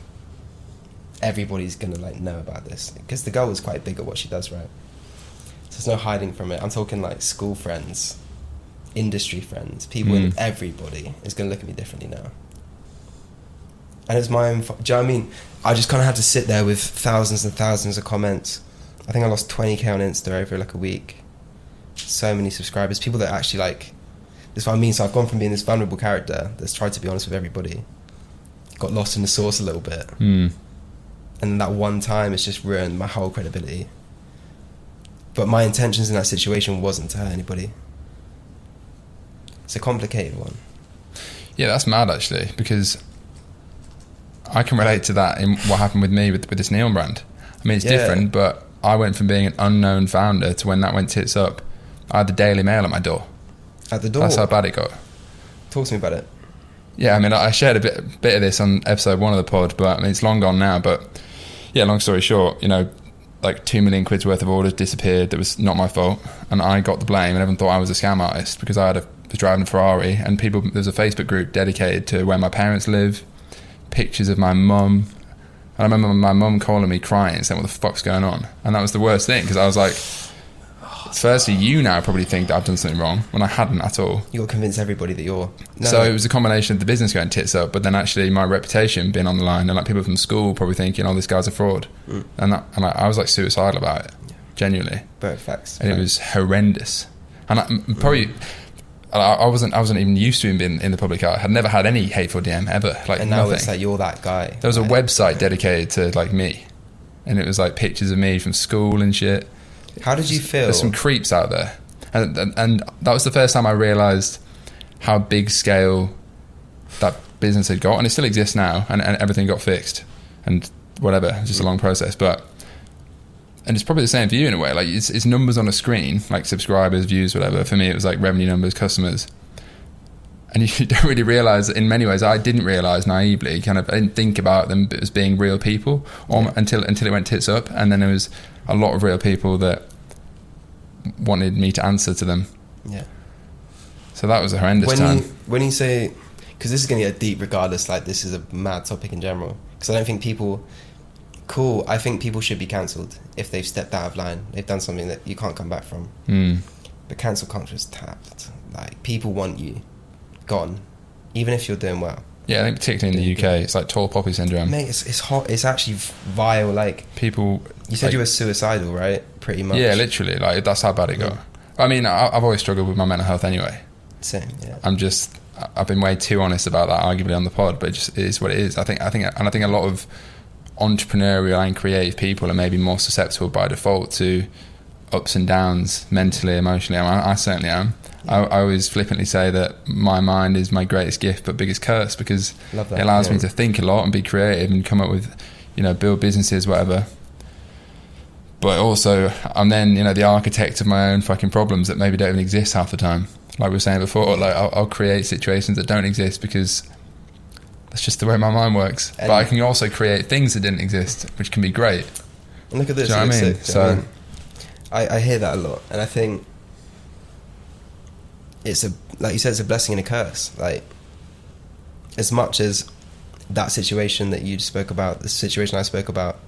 everybody's gonna like know about this because the girl was quite big at what she does, right? So there's no hiding from it. I'm talking like school friends, industry friends, people, in Mm. everybody is gonna look at me differently now. And it's my own. fu- Do you know what I mean? I just kind of had to sit there with thousands and thousands of comments. I think I lost 20k on Insta over like a week. So many subscribers, people that actually like. That's what I mean. So I've gone from being this vulnerable character that's tried to be honest with everybody, got lost in the sauce a little bit, Hmm. and that one time it's just ruined my whole credibility. But my intentions in that situation wasn't to hurt anybody. It's a complicated one. Yeah, that's mad actually because I can relate to that in what happened with me with, with this neon brand. I mean, it's Yeah. different, but I went from being an unknown founder to when that went tits up, I had the Daily Mail at my door. At the door. That's how bad it got. Talk to me about it. Yeah, I mean, I shared a bit bit of this on episode one of the pod, but I mean, it's long gone now. But yeah, long story short, you know, like two million quid's worth of orders disappeared. That was not my fault, and I got the blame. And everyone thought I was a scam artist because I had a was driving a Ferrari, and people. There's a Facebook group dedicated to where my parents live, pictures of my mum, And I remember my mum calling me crying, saying, "What the fuck's going on?" And that was the worst thing because I was like, firstly, you now probably think that I've done something wrong when I hadn't at all. You got to convince everybody that you're. No, so it was a combination of the business going tits up, but then actually my reputation being on the line, and like people from school probably thinking, "Oh, this guy's a fraud," Mm. and that, and I, I was like suicidal about it, genuinely, Bro, facts. and it was horrendous. And I, probably, I, I wasn't, I wasn't even used to being in the public eye. I had never had any hateful DM ever, like and now nothing. it's like you're that guy. there was a website dedicated to like me, and it was like pictures of me from school and shit. How did you feel? There's some creeps out there, and, and and that was the first time I realised how big scale that business had got, and it still exists now, and, and everything got fixed, and whatever, it's just a long process, but. And it's probably the same for you in a way. Like it's, it's numbers on a screen, like subscribers, views, whatever. For me, it was like revenue numbers, customers, and <laughs> you don't really realize. In many ways, I didn't realize naively. Kind of, I didn't think about them as being real people, or, Yeah. until until it went tits up, and then it was a lot of real people that wanted me to answer to them. yeah. So that was a horrendous when time. you when you say because this is going to get deep regardless like this is a mad topic in general because i don't think people cool i think people should be cancelled if they've stepped out of line they've done something that you can't come back from Mm. but cancel culture is tapped like people want you gone even if you're doing well Yeah, I think particularly in the UK, it's like tall poppy syndrome. mate it's, it's hot it's actually vile like People. you said like- you were suicidal right pretty much Yeah, literally. Like that's how bad it got. I mean, I, I've always struggled with my mental health anyway. same yeah I'm just I've been way too honest about that arguably on the pod, but it just is what it is. I think I think and I think a lot of entrepreneurial and creative people are maybe more susceptible by default to ups and downs mentally, emotionally. I, I certainly am. I, I always flippantly say that my mind is my greatest gift but biggest curse because it allows me to think a lot and be creative and come up with, you know, build businesses, whatever. But also, I'm then, you know, the architect of my own fucking problems that maybe don't even exist half the time. Like we were saying before, like I'll, I'll create situations that don't exist because that's just the way my mind works. but I can also create things that didn't exist, which can be great. And look at this. Do you know what I mean? sick, do you know what I So- mean? I, I hear that a lot, and I think it's a like you said, it's a blessing and a curse. Like as much as that situation that you spoke about, the situation I spoke about,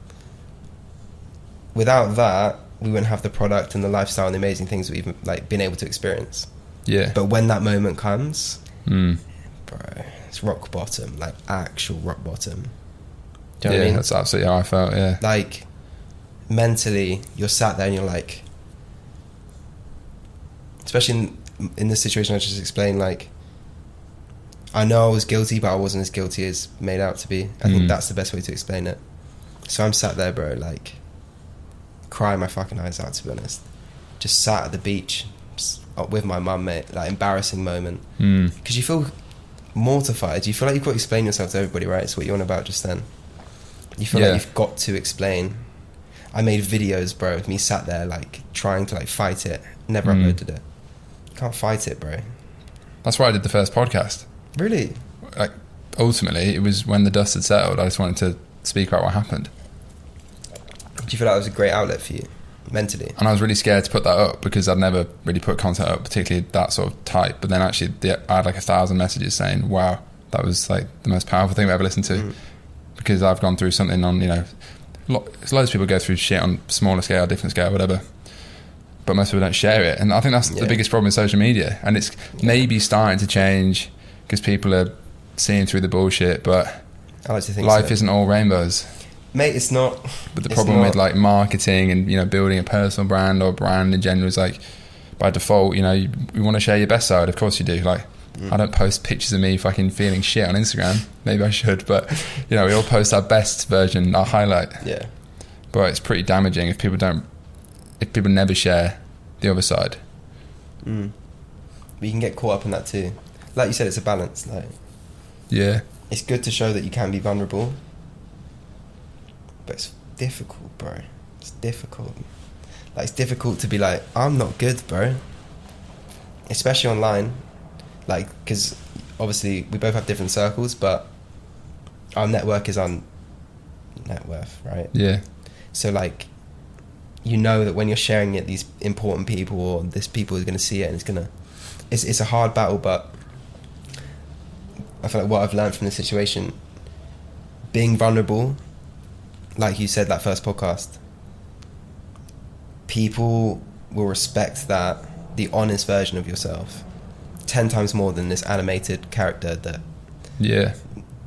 without that, we wouldn't have the product and the lifestyle and the amazing things we've like been able to experience. Yeah. But when that moment comes, Mm. bro, it's rock bottom, like actual rock bottom. Do yeah, you know what I mean? that's absolutely how I felt. Yeah. like mentally you're sat there and you're like especially in, in this situation i just explained like i know i was guilty but i wasn't as guilty as made out to be i think Mm. that's the best way to explain it so i'm sat there bro like crying my fucking eyes out to be honest just sat at the beach with my mum mate like embarrassing moment Mm. because you feel mortified. You feel like you've got to explain yourself to everybody, right? It's what you're on about just then. You feel Yeah. like you've got to explain. I made videos, bro, of me sat there like trying to like fight it. Never Mm. uploaded it. Can't fight it, bro. That's why I did the first podcast. Really? Like, ultimately, it was when the dust had settled. I just wanted to speak about what happened. Do you feel like it was a great outlet for you mentally? and I was really scared to put that up because I'd never really put content up, particularly that sort of type. But then actually, the, I had like a thousand messages saying, "Wow, that was like the most powerful thing I've ever listened to," Mm. because I've gone through something on you know, loads of people go through shit on smaller scale, different scale, whatever. But most people don't share it, and I think that's Yeah. the biggest problem with social media. And it's maybe starting to change because people are seeing through the bullshit. But I like to think life so. isn't all rainbows. Mate, it's not. But the problem not- with like marketing and you know building a personal brand or brand in general is like by default, you know, you, you want to share your best side. Of course you do. Like Mm. I don't post pictures of me fucking feeling shit on Instagram. Maybe I should, but you know, we all post our best version, our highlight. Yeah. But it's pretty damaging if people don't, if people never share the other side. Mm. But you can get caught up in that too. Like you said, it's a balance. Like Yeah, it's good to show that you can be vulnerable, but it's difficult, bro. It's difficult. Like it's difficult to be like, I'm not good, bro. Especially online, like because obviously we both have different circles, but our network is on net worth, right? yeah, So like, you know that when you're sharing it, these important people or this people is going to see it, and it's gonna. It's it's a hard battle, but I feel like what I've learned from this situation, being vulnerable, like you said, that first podcast, people will respect that the honest version of yourself ten times more than this animated character that Yeah.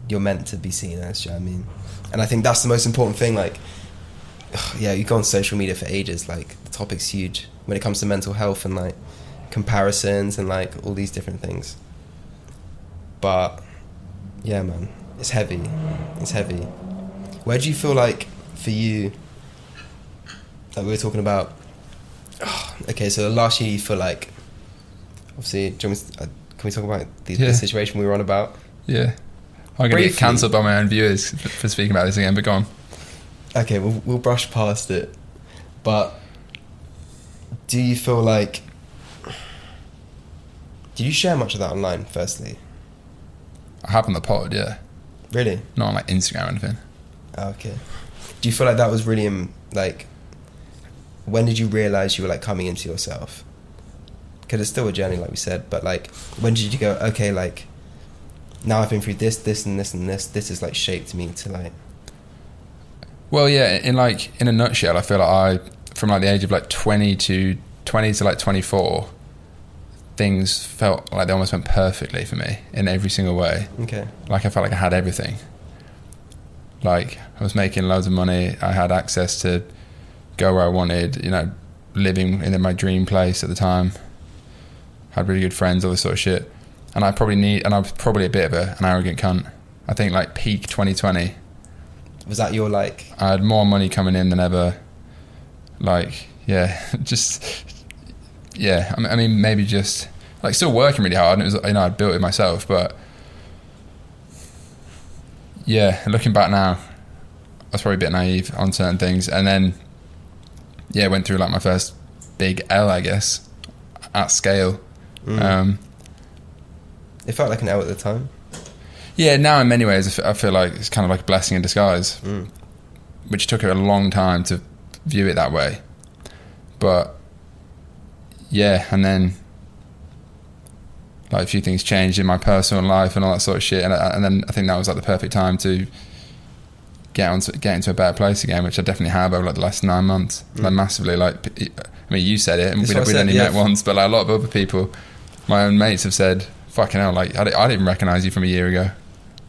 you're meant to be seen as. You know what I mean? And I think that's the most important thing. Like, yeah, you go on social media for ages. Like, the topic's huge when it comes to mental health and like comparisons and like all these different things. But yeah, man, it's heavy. It's heavy. Where do you feel like for you? Like we were talking about. okay, so last year you feel like. Obviously, do you want me to- uh, can we talk about the, Yeah. the situation we were on about? Yeah. I'm going to get cancelled by my own viewers for speaking about this again, but go on. okay, we'll, we'll brush past it. But do you feel like. Did you share much of that online, firstly? I have on the pod, yeah. Really? Not on like Instagram or anything. Oh, okay. Do you feel like that was really, um, like. When did you realize you were, like, coming into yourself? Because it's still a journey, like we said, but, like, when did you go, okay, like. Now I've been through this, this, and this, and this. This has, like, shaped me to, like. Well, yeah, in like in a nutshell, I feel like I from like the age of like 20 to 20 to like 24 things felt like they almost went perfectly for me in every single way. Okay. Like I felt like I had everything. Like I was making loads of money, I had access to go where I wanted, you know, living in my dream place at the time. Had really good friends, all this sort of shit. And I probably need and I was probably a bit of a, an arrogant cunt. I think like peak 2020 Was that your, like. I had more money coming in than ever. Like, yeah, <laughs> just yeah. I mean, maybe just like still working really hard, and it was you know I built it myself, but yeah, looking back now, I was probably a bit naive on certain things, and then yeah, went through like my first big L, I guess, at scale. Mm. Um, it felt like an L at the time. yeah, now in many ways, I feel like it's kind of like a blessing in disguise. Mm. which took a long time to view it that way. But yeah, and then like a few things changed in my personal life and all that sort of shit, and, I, and then I think that was like the perfect time to get onto get into a better place again, which I definitely have over like the last nine months, like massively. Like, p- I mean, you said it, and That's we, what I we'd said, only yeah. met once, but like a lot of other people, my own mates have said, "Fucking hell!" Like I, I didn't recognize you from a year ago.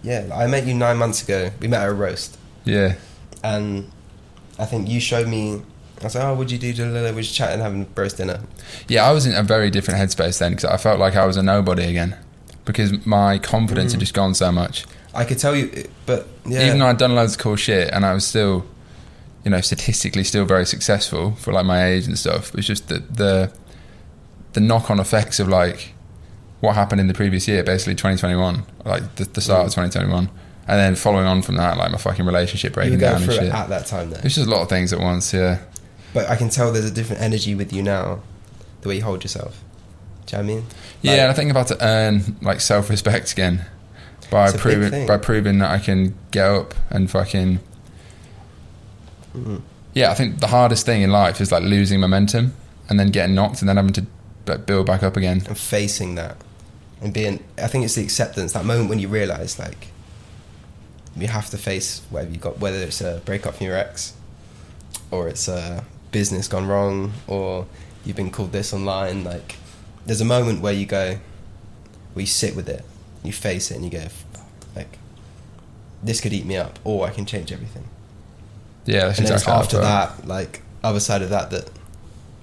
Yeah, I met you nine months ago. We met at a roast. Yeah, and I think you showed me. I was like, "Oh, what'd you do?" We were just chatting, having roast dinner. Yeah, I was in a very different headspace then because I felt like I was a nobody again because my confidence had mm. just gone so much. I could tell you, but yeah, Even though I'd done loads of cool shit and I was still, you know, statistically still very successful for like my age and stuff. It was just the the, the knock on effects of like what happened in the previous year, basically 2021, like the, the start of 2021, and then following on from that, like my fucking relationship you were breaking down and through shit. it at that time. There, It's just a lot of things at once. Yeah. but I can tell there's a different energy with you now, the way you hold yourself. Do you know what I mean? Yeah, Like- and I think I'm about to earn like self respect again by It's a big proving by proving that I can get up and fucking. Mhm. Yeah, I think the hardest thing in life is like losing momentum and then getting knocked and then having to like, build back up again. And facing that, and being, I think it's the acceptance. That moment when you realize, like, you have to face whatever you got, whether it's a breakup from your ex, or it's a business gone wrong, or you've been called this online. Like, there's a moment where you go, where you sit with it, you face it, and you go, like, this could eat me up, or I can change everything. Yeah, that's and exactly after that, like, other side of that, that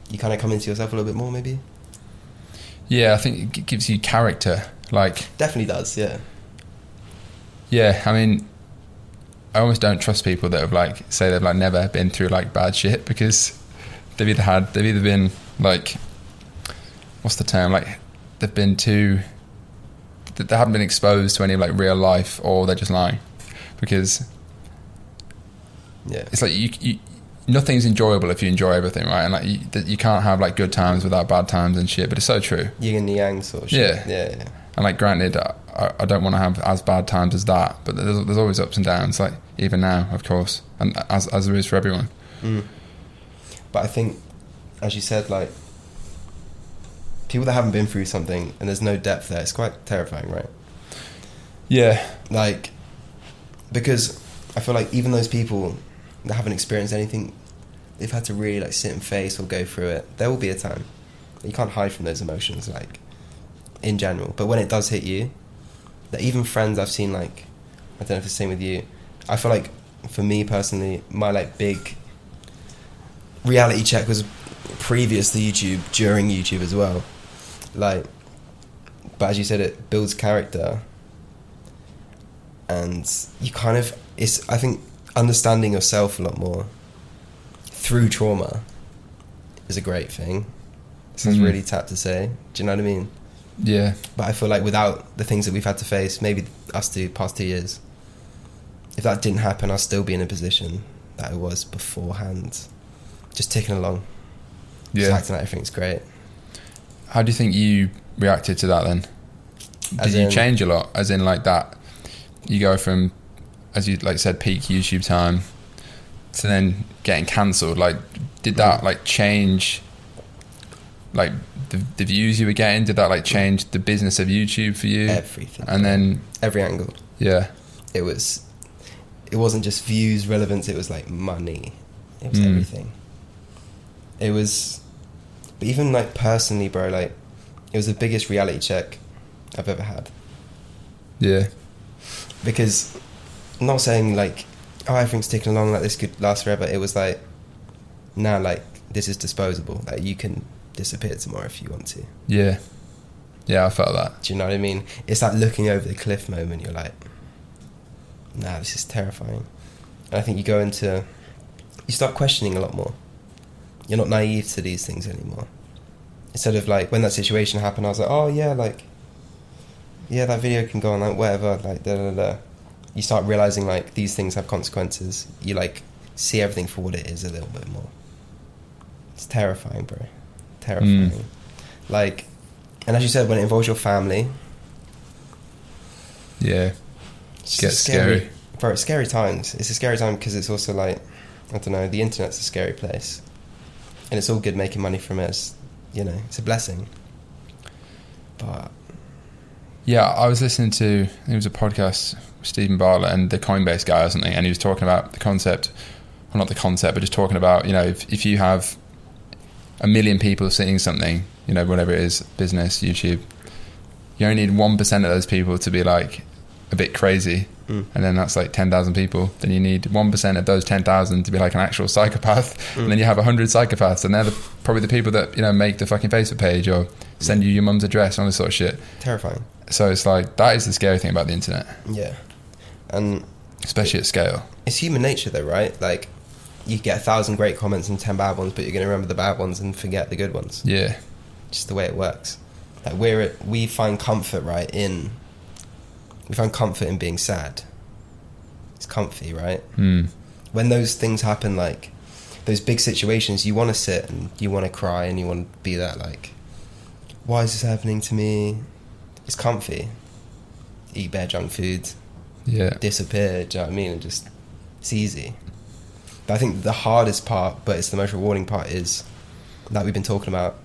you kind of come into yourself a little bit more, maybe. Yeah, I think it gives you character. Like, Definitely does, yeah. yeah, I mean, I almost don't trust people that have like say they've like never been through like bad shit because they've either had they've either been like what's the term like they've been too that they haven't been exposed to any like real life or they're just lying because Yeah. it's like you, you nothing's enjoyable if you enjoy everything right and like you, you can't have like good times without bad times and shit but it's so true yin and yang sort of shit. Yeah. Yeah, yeah. and like granted I, I don't want to have as bad times as that but there's, there's always ups and downs like even now of course and as, as there is for everyone Mm. But I think, as you said, like people that haven't been through something and there's no depth there, it's quite terrifying, right? yeah Like, because I feel like even those people that haven't experienced anything, they've had to really like sit and face or go through it. There will be a time. You can't hide from those emotions, like in general. But when it does hit you, that even friends I've seen, like I don't know if it's the same with you. I feel like for me personally, my like big reality check was previous to YouTube, during YouTube as well. Like, but as you said, it builds character, and you kind of it's. I think understanding yourself a lot more through trauma is a great thing. Sounds Mhm. really tap to say. Do you know what I mean? Yeah. But I feel like without the things that we've had to face, maybe us two past two years, if that didn't happen, I'll still be in a position that I was beforehand, just ticking along, just Yeah. acting like everything's great. How do you think you reacted to that then? Did As you in- change a lot? As in, like that, you go from, as you like said, peak YouTube time to then getting cancelled. Like, did that Mm. like change, like the, the views you were getting? Did that like change the business of YouTube for you? Everything, And then, every angle. yeah, It was, it wasn't just views, relevance. It was like money. It was Mm. everything. It was, but even like personally, bro, like it was the biggest reality check I've ever had. yeah, because I'm not saying like oh everything's ticking along like this could last forever. It was like now like this is disposable. Like you can disappear tomorrow if you want to. Yeah, yeah. I felt that. do you know what I mean? It's that looking over the cliff moment you're like nah this is terrifying. And I think you go into you start questioning a lot more. You're not naive to these things anymore. Instead of like when that situation happened I was like oh yeah like yeah that video can go on like whatever like da da da you start realizing like these things have consequences. You like see everything for what it is a little bit more. It's terrifying bro. Terrifying. Mm. like and as you said when it involves your family. Yeah, it's Gets just scary. bro it's scary times. It's a scary time because it's also like i don't know the internet's a scary place. And it's all good making money from it. It's, you know it's a blessing. But Yeah, I was listening to it was a podcast Steven Bartlett and the Coinbase guy or something, and he was talking about the concept, well, not the concept, but just talking about you know if, if you have a million people seeing something, you know whatever it is, business, YouTube, you only need one percent of those people to be like a bit crazy, Mm. and then that's like ten thousand people. Then you need one percent of those ten thousand to be like an actual psychopath, Mm. and then you have hundred psychopaths, and they're the, probably the people that you know make the fucking Facebook page or send you your mum's address and all this sort of shit. terrifying So it's like that is the scary thing about the internet, yeah and especially at scale. it's human nature though right like you get a thousand great comments and ten bad ones but you're going to remember the bad ones and forget the good ones Yeah, just the way it works. Like we're we find comfort right in we find comfort in being sad. It's comfy, right? mm. When those things happen, like those big situations, you want to sit and you want to cry and you want to be that like, why is this happening to me? It's comfy. Eat bare junk food, yeah, disappear. Do you know what I mean? And just it's easy. But I think the hardest part, but it's the most rewarding part, is that we've been talking about.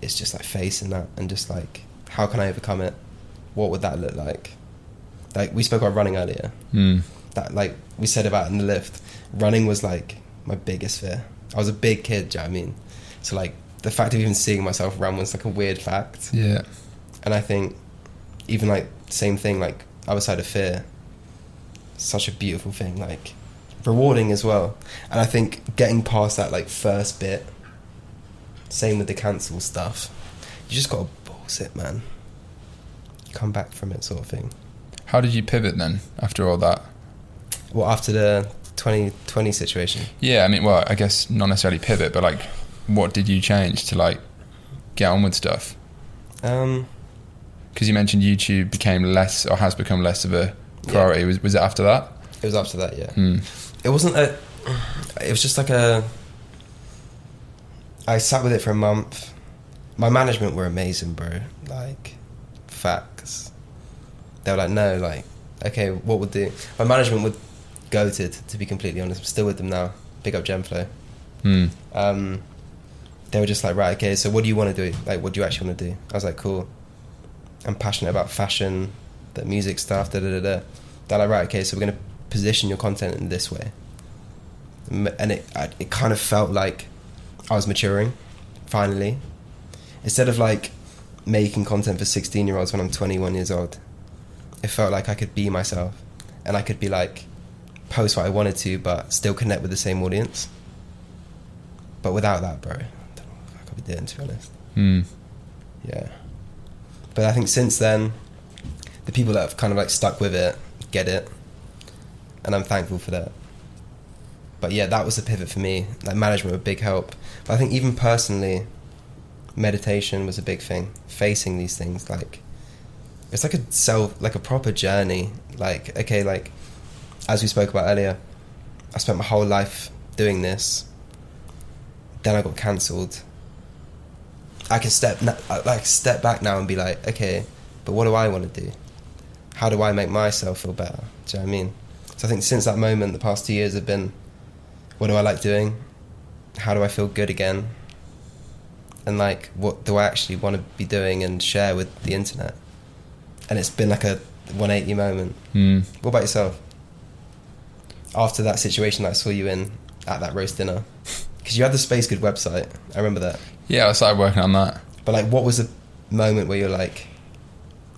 It's just like facing that and just like, how can I overcome it? What would that look like? Like we spoke about running earlier. mm. That like we said about in the lift, running was like my biggest fear. I was a big kid. Do you know what I mean? So like the fact of even seeing myself run was like a weird fact. yeah, And I think even like same thing, like other side of fear, such a beautiful thing, like rewarding as well. And I think getting past that like first bit, same with the cancel stuff, you just gotta balls it, man. Come back from it, sort of thing. How did you pivot then after all that? Well, after the 2020 situation, Yeah, I mean, well, I guess not necessarily pivot, but like, what did you change to like get on with stuff? um, Because you mentioned YouTube became less or has become less of a priority. Was was it after that? it was after that, yeah. Mm. It wasn't a. It was just like a. I sat with it for a month. My management were amazing, bro. Like, facts. They were like, no, like, okay, what would do? My management would go to, to be completely honest. I'm still with them now. Big up Gemflow. Mm. Um, they were just like, right, okay, so what do you want to do? Like, what do you actually want to do? I was like, cool. I'm passionate about fashion, the music stuff, da da da da. They're like, right, okay, so we're going to position your content in this way. And it I, it kind of felt like I was maturing finally instead of like making content for 16 year olds when I'm 21 years old it felt like I could be myself and I could be like post what I wanted to but still connect with the same audience but without that bro I don't know what I could be doing to be honest Mm. yeah but I think since then the people that have kind of like stuck with it get it. And I'm thankful for that. But yeah that was the pivot for me. Like management a big help. But I think even personally meditation was a big thing facing these things like it's like a self like a proper journey. Like okay like as we spoke about earlier I spent my whole life doing this. Then I got cancelled I can step like step back now and be like okay but what do I want to do? How do I make myself feel better? Do you know what I mean? So I think since that moment the past two years have been what do I like doing? How do I feel good again? And like what do I actually want to be doing and share with the internet? And it's been like a 180 moment. Mm. what about yourself? After that situation that I saw you in at that roast dinner because you had the Space Good website. I remember that. Yeah, I started working on that. but like what was the moment where you're like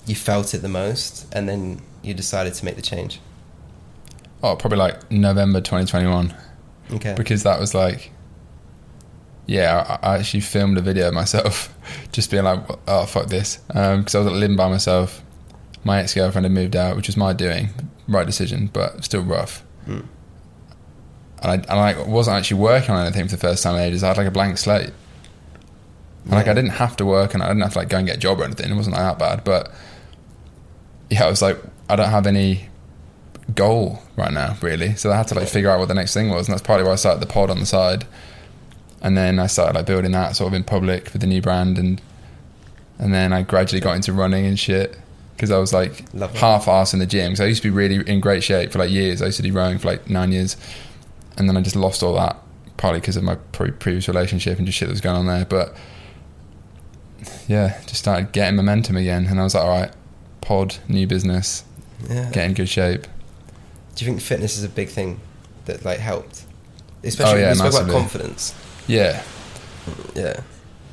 you felt it the most and then you decided to make the change? Oh, probably like November 2021. okay. Because that was like yeah I, I actually filmed a video of myself <laughs> just being like oh fuck this. Because i was living by myself. My ex-girlfriend had moved out which was my doing right decision but still rough. Mm. And I, and I wasn't actually working on anything for the first time in ages. I had like a blank slate. And, like i didn't have to work and i didn't have to like go and get a job or anything. It wasn't like that bad. But yeah i was like i don't have any goal right now, really. So I had to like figure out what the next thing was, and that's partly why I started the pod on the side. And then I started like building that sort of in public with the new brand, and and then I gradually got into running and shit. Because I was like half ass in the gym. Because I used to be really in great shape for like years. I used to do rowing for like nine years, and then I just lost all that partly because of my pre- previous relationship and just shit that was going on there. But yeah, just started getting momentum again, and I was like, all right, pod, new business, yeah. get in good shape. do you think fitness is a big thing that like helped? Especially Oh, yeah, we spoke about confidence. Yeah, yeah.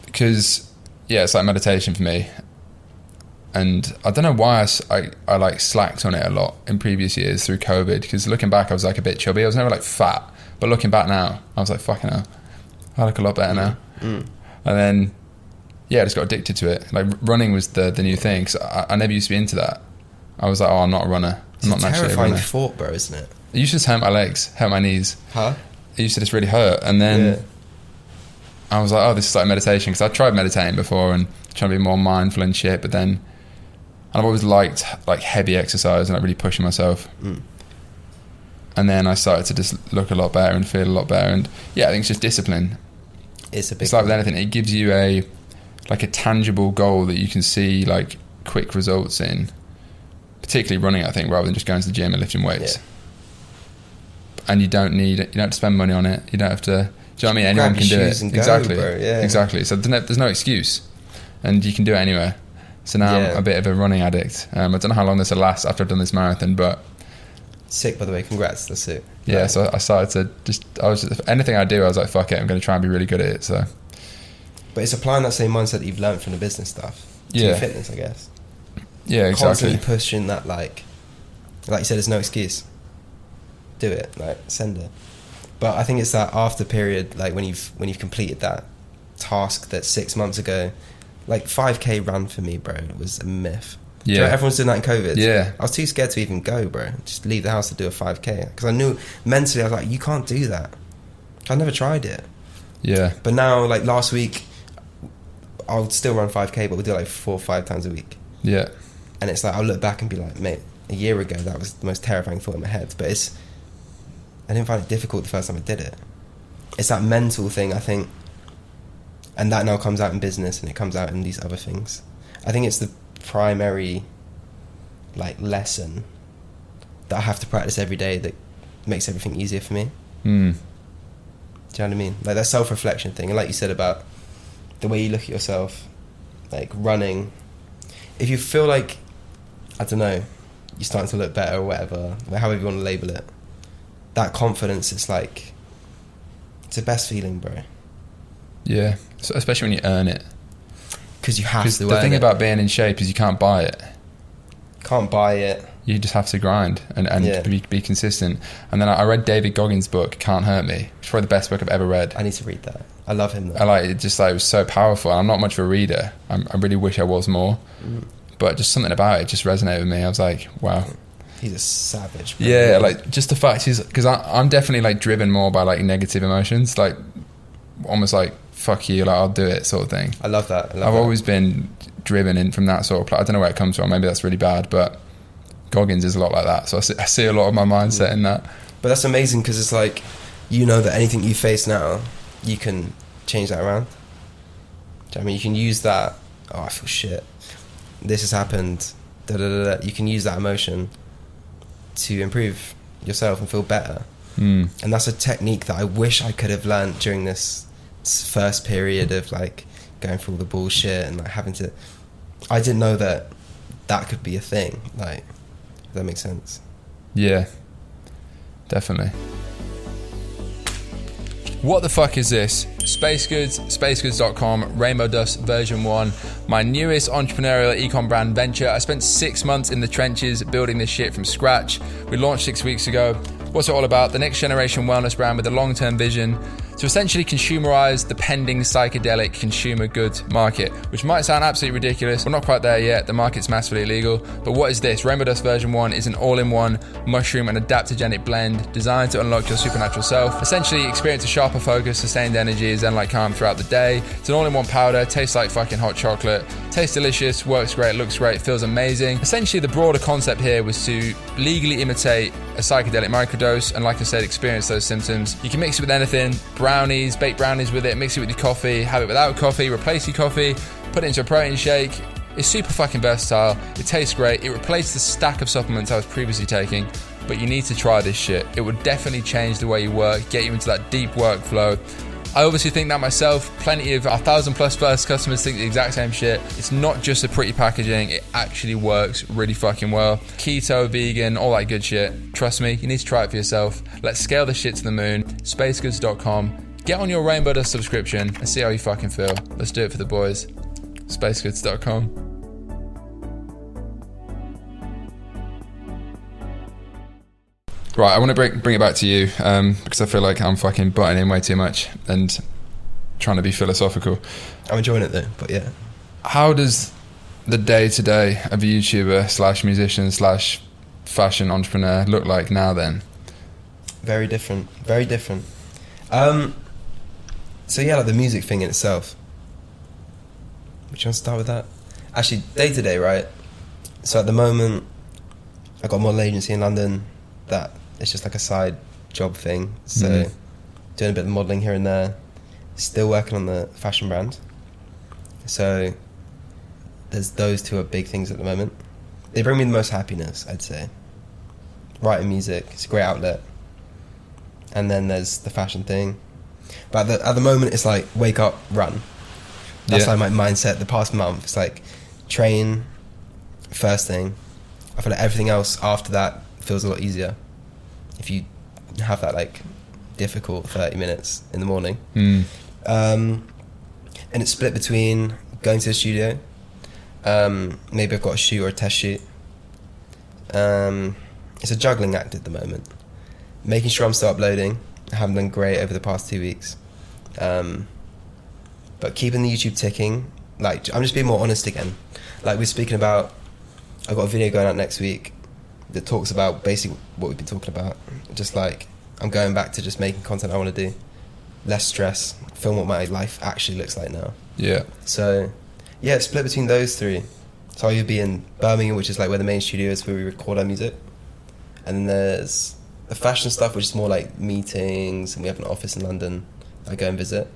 Because yeah, it's like meditation for me, and I don't know why I I like slacked on it a lot in previous years through COVID. Because looking back, I was like a bit chubby. I was never like fat, but looking back now, I was like fucking hell, I look a lot better now. mm. And then yeah, I just got addicted to it. Like running was the the new thing. Cause I, I never used to be into that. I was like, oh, I'm not a runner. it's I'm a not a terrifying runner. thought bro isn't it It used to just hurt my legs, hurt my knees. huh It used to just really hurt, and then. yeah I was like, oh, this is like meditation because I tried meditating before and trying to be more mindful and shit. But then, and I've always liked like heavy exercise and like really pushing myself. Mm. And then I started to just look a lot better and feel a lot better. And yeah, I think it's just discipline. it's a big It's like with anything; it gives you a like a tangible goal that you can see like quick results in. Particularly running, I think, rather than just going to the gym and lifting weights. Yeah. And you don't need you don't have to spend money on it. You don't have to. Do you know what I mean? Anyone can do it. and go, exactly. yeah. Exactly. So there's no, there's no excuse, and you can do it anywhere. So now Yeah. I'm a bit of a running addict. Um, I don't know how long this will last after I've done this marathon, but sick by the way congrats that's it yeah. So I started to just I was just, anything I do, I was like, fuck it, I'm going to try and be really good at it. So but it's applying that same mindset that you've learned from the business stuff to Yeah. fitness I guess yeah, exactly. constantly pushing that like like you said there's no excuse do it like send it but i think it's that after period like when you've when you've completed that task that six months ago like 5k run for me bro was a myth Do you know Yeah. everyone's doing that in covid Yeah. i was too scared to even go bro just leave the house to do a 5k because i knew mentally i was like you can't do that i never tried it Yeah. but now like last week i'll still run 5k but we'll do it like four or five times a week Yeah. and it's like I'll look back and be like, mate, a year ago that was the most terrifying thought in my head. But it's I didn't find it difficult the first time I did it. It's that mental thing, I think, and that now comes out in business and it comes out in these other things. I think it's the primary like lesson that I have to practice every day that makes everything easier for me. Mm. Do you know what I mean? Like that self reflection thing, and like you said about the way you look at yourself, like running. If you feel like, I don't know, you're starting to look better or whatever, however you want to label it, that confidence, it's like It's the best feeling, bro. Yeah, so especially when you earn it. Because you have Because to. the earn thing it. about being in shape is you can't buy it. can't buy it. You just have to grind and, and Yeah. be, be consistent. And then I I read David Goggins' book, Can't Hurt Me. It's probably the best book I've ever read. I need to read that. I love him though. I like it. Just like it was so powerful. I'm not much of a reader. I'm, I really wish I was more, Mm. but just something about it just resonated with me. I was like, wow. He's a savage. bro. Yeah, like just the fact is because I'm definitely like driven more by like negative emotions, like almost like fuck you, like I'll do it sort of thing. I love that. I love I've that. always been driven in from that sort of. Pl- I don't know where it comes from. Maybe that's really bad, but Goggins is a lot like that. So I see, I see a lot of my mindset in that. But that's amazing because it's like you know that anything you face now, you can change that around. Do you know what I mean, you can use that. Oh, I feel shit. This has happened. Da, da, da. You can use that emotion to improve yourself and feel better. Mm. And that's a technique that I wish I could have learned during this first period of like going through all the bullshit and like having to. I didn't know that that could be a thing. Like, if that makes sense. Yeah, definitely. What the fuck is this? Space Goods, spacegoods.com, Rainbow Dust version 1, my newest entrepreneurial ecom brand venture. I spent six months in the trenches building this shit from scratch. We launched six weeks ago. What's it all about? The next generation wellness brand with a long term vision to essentially consumerize the pending psychedelic consumer goods market, which might sound absolutely ridiculous. We're not quite there yet. The market's massively illegal. But what is this? Rainbow Dust version 1 is an all in one mushroom and adaptogenic blend designed to unlock your supernatural self. Essentially, experience a sharper focus, sustained energy, zen like calm throughout the day. It's an all in one powder, tastes like fucking hot chocolate, tastes delicious, works great, looks great, feels amazing. Essentially, the broader concept here was to legally imitate a psychedelic microdose and, like I said, experience those symptoms. You can mix it with anything brownies, bake brownies with it, mix it with your coffee, have it without coffee, replace your coffee, put it into a protein shake. It's super fucking versatile. It tastes great. It replaced the stack of supplements I was previously taking, but you need to try this shit. It would definitely change the way you work, get you into that deep workflow. I obviously think that myself. Plenty of a thousand plus first customers think the exact same shit. It's not just a pretty packaging, it actually works really fucking well. Keto, vegan, all that good shit. Trust me, you need to try it for yourself. Let's scale the shit to the moon. Spacegoods.com. Get on your Rainbow Dust subscription and see how you fucking feel. Let's do it for the boys. Spacegoods.com. Right, I want to bring, bring it back to you um, because I feel like I'm fucking butting in way too much and trying to be philosophical. I'm enjoying it though, but yeah. How does the day to day of a YouTuber slash musician slash fashion entrepreneur look like now then? Very different. Very different. Um, so yeah, like the music thing in itself. Which one to start with that? Actually, day to day, right? So at the moment, I got a model agency in London that it's just like a side job thing. So Mhm. doing a bit of modelling here and there. Still working on the fashion brand. So there's those two are big things at the moment. They bring me the most happiness, I'd say. Writing music, it's a great outlet. And then there's the fashion thing. But at the, at the moment, it's like wake up, run. That's Yeah. like my mindset the past month. It's like train, first thing. I feel like everything else after that feels a lot easier. If you have that like difficult 30 minutes in the morning. Mm. Um, and it's split between going to the studio. Um, maybe I've got a shoot or a test shoot. Um, it's a juggling act at the moment. Making sure I'm still uploading. I haven't done great over the past two weeks. Um, but keeping the YouTube ticking. Like I'm just being more honest again. Like we're speaking about. I've got a video going out next week that talks about basically what we've been talking about. Just like I'm going back to just making content I want to do less stress, film what my life actually looks like now. Yeah. So, yeah, split between those three. So you'll be in Birmingham, which is like where the main studio is, where we record our music, and then there's the fashion stuff, which is more like meetings, and we have an office in London. I go and visit,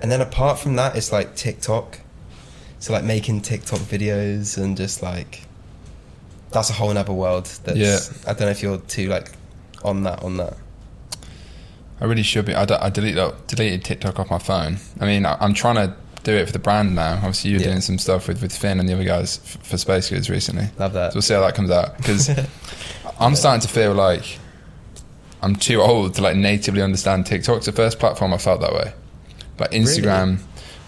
and then apart from that, it's like TikTok. So like making TikTok videos and just like that's a whole other world. That's, Yeah. I don't know if you're too like on that on that. I really should be. I, d- I deleted, deleted TikTok off my phone. I mean, I, I'm trying to do it for the brand now. Obviously, you're Yeah. doing some stuff with, with Finn and the other guys f- for Space Goods recently. Love that. So we'll see how that comes out because <laughs> I'm starting to feel like I'm too old to like natively understand TikTok's the first platform I felt that way. Like Instagram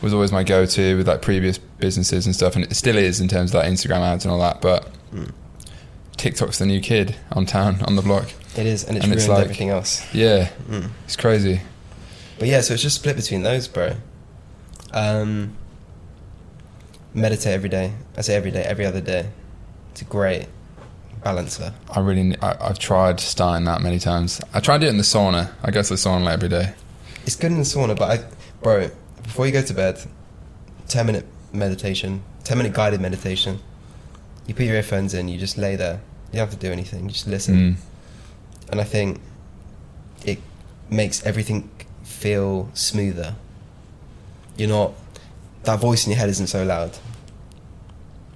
was always my go-to with like previous businesses and stuff, and it still is in terms of like Instagram ads and all that. But Mm. TikTok's the new kid on town on the block. It is, and it's And ruined it's like- everything else. Yeah, Mm. it's crazy. But yeah, so it's just split between those, bro. Um, meditate every day. I say every day, every other day. It's a great balancer. I really, I, I've tried starting that many times. I try and do it in the sauna. I go to the sauna like every day. It's good in the sauna, but I, bro, before you go to bed, ten minute meditation, ten minute guided meditation. You put your earphones in, you just lay there. You don't have to do anything. You just listen. Mm. and I think it makes everything feel smoother. You're not that voice in your head isn't so loud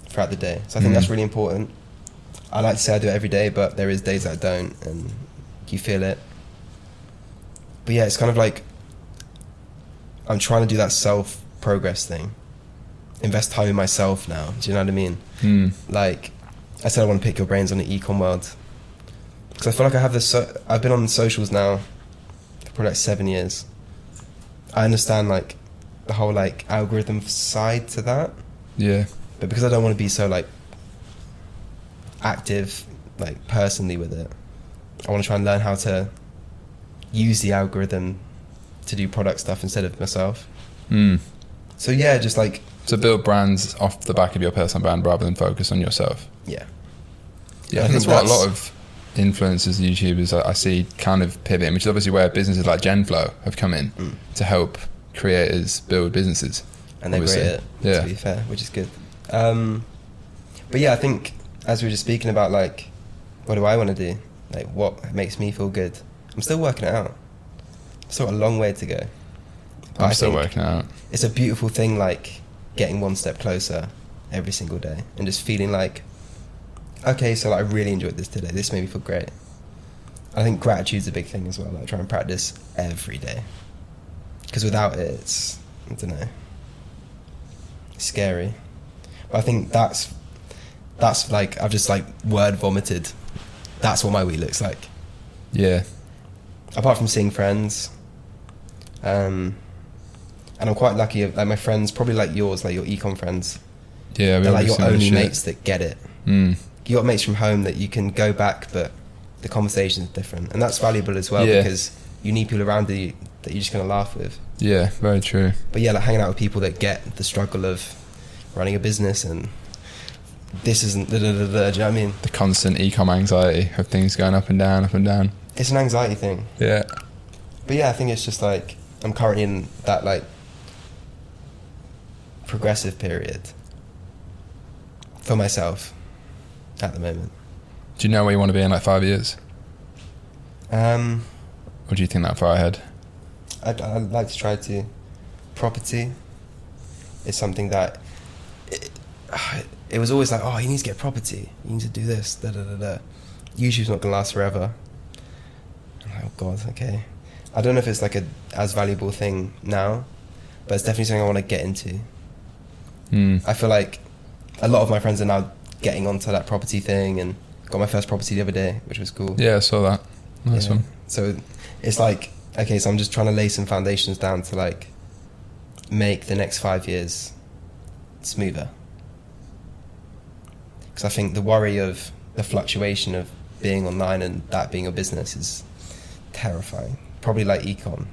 throughout the day. So I think Mm. that's really important. I like to say I do it every day, but there is days that I don't, and you feel it. But yeah, it's kind of like I'm trying to do that self progress thing. Invest time in myself now. Do you know what I mean? Mm. like I said I want to pick your brains on the ecom world because I feel like I have this so- I've been on socials now for probably like seven years I understand like the whole like algorithm side to that Yeah. but because I don't want to be so like active like personally with it I want to try and learn how to use the algorithm to do product stuff instead of myself Mm. so yeah just like So build brands off the back of your personal brand rather than focus on yourself. yeah Yeah, I think that's what a lot of influencers, YouTubers I, I see kind of pivoting, which is obviously where businesses like Genflow have come in Mm. to help creators build businesses. and they're great at Yeah. to be fair, which is good. Um, but yeah, I think as we were just speaking about, like, what do I want to do? Like, what makes me feel good? I'm still working it out. Still a long way to go. But I'm I still working it out. It's a beautiful thing, like getting one step closer every single day, and just feeling like, okay, so like, I really enjoyed this today. This made me feel great. I think gratitude's a big thing as well. Like, try and practice every day, because without it, it's I don't know, scary. But I think that's that's like I've just like word vomited. That's what my week looks like. Yeah. Apart from seeing friends, um, and I'm quite lucky. Like my friends, probably like yours, like your ecom friends. Yeah, we They're like your only mates that get it. Mm. You got mates from home that you can go back, but the conversation's different, and that's valuable as well Yeah. because you need people around you that you're just gonna laugh with. Yeah, very true. But yeah, like hanging out with people that get the struggle of running a business and this isn't da da da da. Do you know what I mean? The constant e-com anxiety of things going up and down, up and down. It's an anxiety thing. Yeah. But yeah, I think it's just like I'm currently in that like progressive period for myself at the moment. Do you know where you want to be in like five years? Um, Or do you think that far ahead? I'd, I'd like to try to property is something that it, it was always like oh you need to get property you need to do this da da da da YouTube's not gonna last forever I'm like, oh god okay I don't know if it's like a as valuable thing now but it's definitely something I want to get into Mm. I feel like a lot of my friends are now getting onto that property thing and got my first property the other day which was cool Yeah, I saw that. Nice Yeah. one. So it's like okay, so I'm just trying to lay some foundations down to like make the next five years smoother. Because I think the worry of the fluctuation of being online and that being a business is terrifying. Probably like ecom.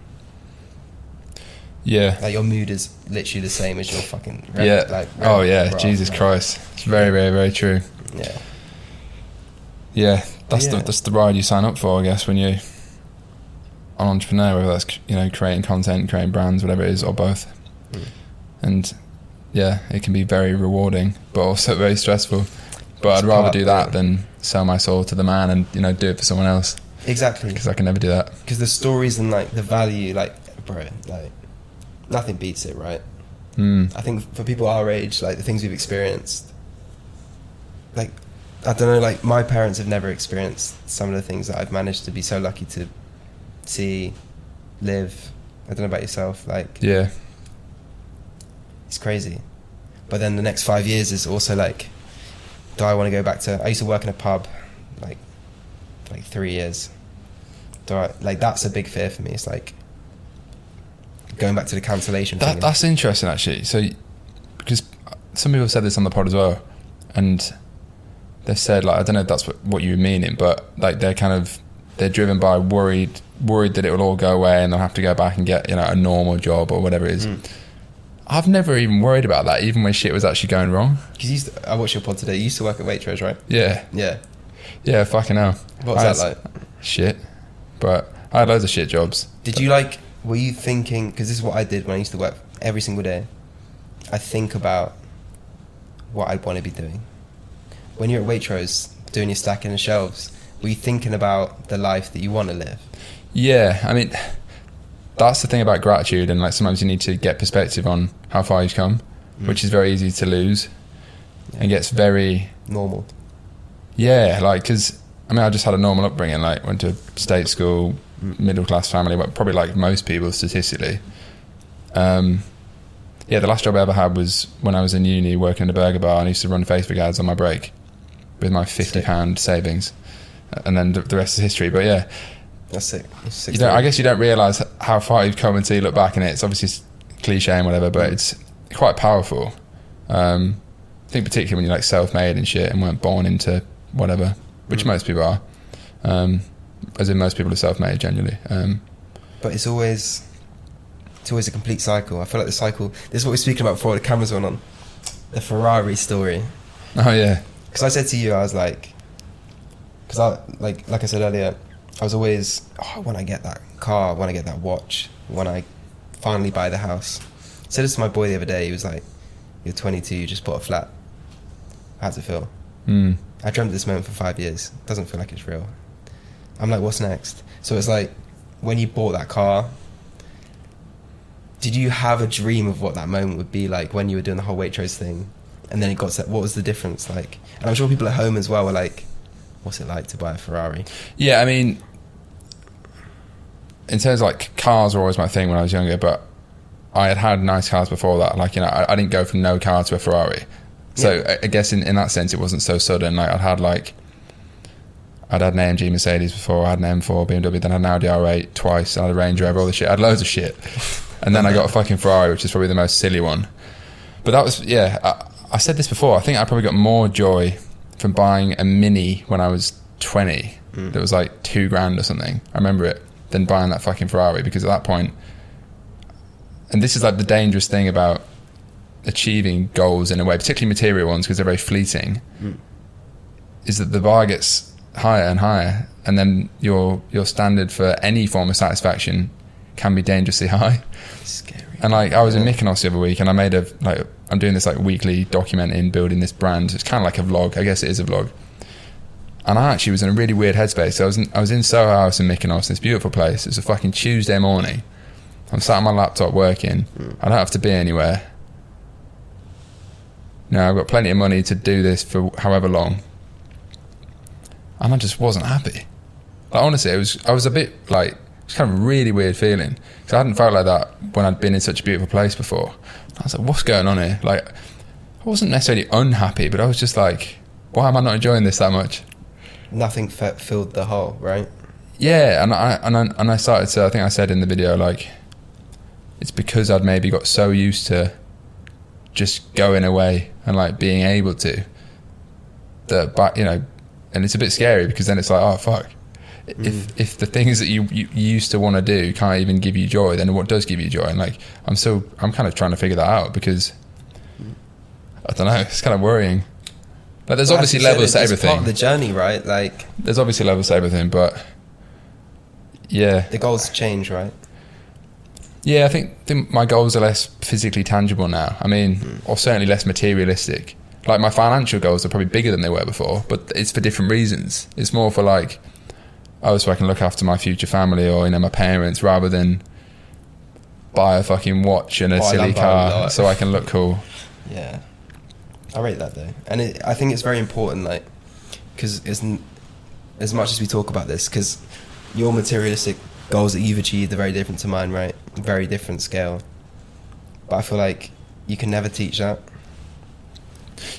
Yeah. Like your mood is literally the same as your fucking rev- yeah. Like, oh yeah. Jesus Christ. It's very, very, very true. Yeah. Yeah. That's Yeah. the that's the ride you sign up for, I guess, when you're an entrepreneur, whether that's you know creating content, creating brands, whatever it is, or both. Mm. And yeah, it can be very rewarding, but also <laughs> very stressful. But It's I'd rather do that than sell my soul to the man and you know do it for someone else Exactly. because I can never do that. Because the stories and like the value, like, bro, like, nothing beats it, right? Mm. I think for people our age, like the things we've experienced, like I don't know, like my parents have never experienced some of the things that I've managed to be so lucky to see, live. I don't know about yourself, like Yeah. it's crazy. But then the next five years is also like, do I want to go back to? I used to work in a pub, like, like three years. do I like that's a big fear for me. It's like going back to the cancellation That, thing. that's interesting, actually. So, because some people have said this on the pod as well, and they've said like I don't know if that's what, what you were meaning, but like they're kind of they're driven by worried worried that it will all go away and they'll have to go back and get you know a normal job or whatever it is. Mm. I've never even worried about that, even when shit was actually going wrong. Because you used to, I watched your pod today. You used to work at Waitrose, right? Yeah, Yeah. yeah, fucking hell. What was I that had like? Shit, but I had loads of shit jobs. Did you like? Were you thinking? Because this is what I did when I used to work every single day. I think about what I'd want to be doing. When you're at Waitrose doing your stacking the shelves, were you thinking about the life that you want to live? Yeah, I mean, that's the thing about gratitude, and like sometimes you need to get perspective on how far you've come, Mm. which is very easy to lose, and gets very Normal. yeah, like because I mean I just had a normal upbringing, like went to state school, middle class family, but probably like most people statistically. Um, yeah, the last job I ever had was when I was in uni working in a burger bar, and I used to run Facebook ads on my break with my fifty pound savings, and then the the rest is history. But yeah, That's it. That's you don't, I guess you don't realise how far you've come until you look back and it's obviously cliche and whatever, but it's quite powerful. Um, I think particularly when you're like self-made and shit and weren't born into whatever, which Mm. most people are. Um, as in most people are self-made generally. Um, But it's always it's always a complete cycle. I feel like the cycle. This is what we were speaking about before the cameras went on. The Ferrari story. oh yeah, Because I said to you, I was like, because I like like I said earlier, I was always oh, when I get that car, when I get that watch, when I finally buy the house. I said this to my boy the other day. He was like, "You're 22, you just bought a flat. How's it feel?" mm. I dreamt this moment for five years. Doesn't feel like it's real. I'm like, what's next? So it's like when you bought that car. Did you have a dream of what that moment would be like when you were doing the whole Waitrose thing, and then it got set? What was the difference like? And I'm sure people at home as well were like, "What's it like to buy a Ferrari?" yeah. I mean, in terms of like cars were always my thing when I was younger, but I had had nice cars before that. Like you know, I, I didn't go from no car to a Ferrari. So Yeah. I, I guess in, in that sense, it wasn't so sudden. Like I'd had like I'd had an AMG Mercedes before, I had an M4 BMW, then I had an Audi R8 twice, I had a Range Rover, all this shit. I had loads of shit, and then I got a fucking Ferrari, which is probably the most silly one. But that was yeah. I, I said this before. I think I probably got more joy from buying a Mini when I was twenty. Mm. That was like two grand or something. I remember it. Than buying that fucking Ferrari because at that point, and this is like the dangerous thing about achieving goals in a way, particularly material ones because they're very fleeting, Mm. is that the bar gets higher and higher, and then your your standard for any form of satisfaction can be dangerously high. Scary. And like I was in. Mykonos the other week, and I made a like I'm doing this like weekly documenting building this brand. It's kind of like a vlog. I guess it is a vlog. And I actually was in a really weird headspace. So I was in, I was in Soho House in Mykonos, this beautiful place. It's a fucking Tuesday morning. I'm sat on my laptop working. Hmm. I don't have to be anywhere. Now I've got plenty of money to do this for however long. And I just wasn't happy. Like honestly, it was. I was a bit like it's kind of a really weird feeling because I hadn't felt like that when I'd been in such a beautiful place before. I was like, "What's going on here?" Like, I wasn't necessarily unhappy, but I was just like, "Why am I not enjoying this that much?" Nothing fe- filled the hole, right? Yeah, and I and I, and I started to. I think I said in the video like, it's because I'd maybe got so used to just going away and like being able to that, but you know, and it's a bit scary because then it's like, oh fuck. If mm. if the things that you, you used to want to do can't even give you joy, then what does give you joy? And like, I'm still, I'm kind of trying to figure that out because mm. I don't know, it's kind of worrying. Like, there's Well, obviously levels to everything. Part of the journey, right? Like there's obviously levels to everything, but yeah, the goals change, right? Yeah, I think, think my goals are less physically tangible now. I mean, mm. or certainly less materialistic. Like my financial goals are probably bigger than they were before, but it's for different reasons. It's more for like, oh, so I can look after my future family or you know my parents, rather than buy a fucking watch and a Buy silly car so I can look cool. Yeah, I rate that though, and it, I think it's very important, like, because as much as we talk about this, because your materialistic goals that you've achieved are very different to mine, right? Very different scale. But I feel like you can never teach that.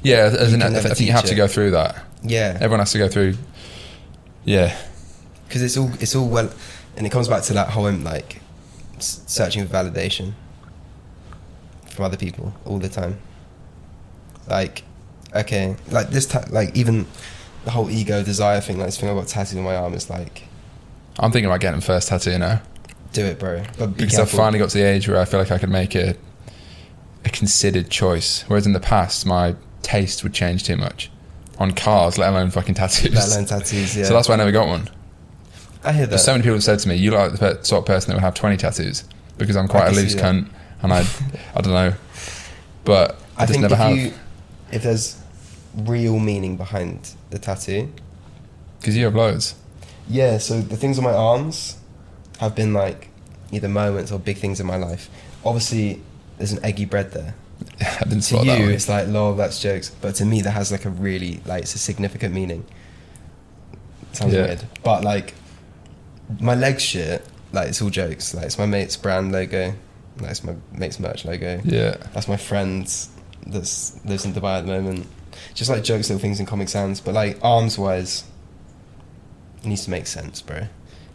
Yeah, as in, I, I think you have teach to go through that. Yeah, Everyone has to go through. Yeah, because it's all it's all well. and it comes back to that whole um, like searching for validation from other people all the time. Like, okay, like this, ta- like even the whole ego desire thing. Like this thing I got tattooed on my arm is like, I'm thinking about getting the first tattoo now do it, bro. But be because I've finally got to the age where I feel like I could make a a considered choice. Whereas in the past, my taste would change too much on cars, let alone fucking tattoos. Let alone tattoos. Yeah, <laughs> So that's why I never got one. I hear that. There's so many people have said to me, "You like the per- sort of person that would have 20 tattoos," because I'm quite a loose cunt, and I, I don't know, but <laughs> I, I just think never if have. you, if there's real meaning behind the tattoo, Because you have loads. yeah. So the things on my arms have been like either moments or big things in my life. Obviously, there's an eggy bread there. <laughs> To you, that it's like, lol, that's jokes. But to me, that has like a really like it's a significant meaning. Sounds Yeah. weird, but like my leg shit, like it's all jokes. Like it's my mate's brand logo. Like it's my mate's merch logo. Yeah, That's my friend that lives in Dubai at the moment. Just like jokes, little things in Comic Sans, but like arms wise, it needs to make sense, bro.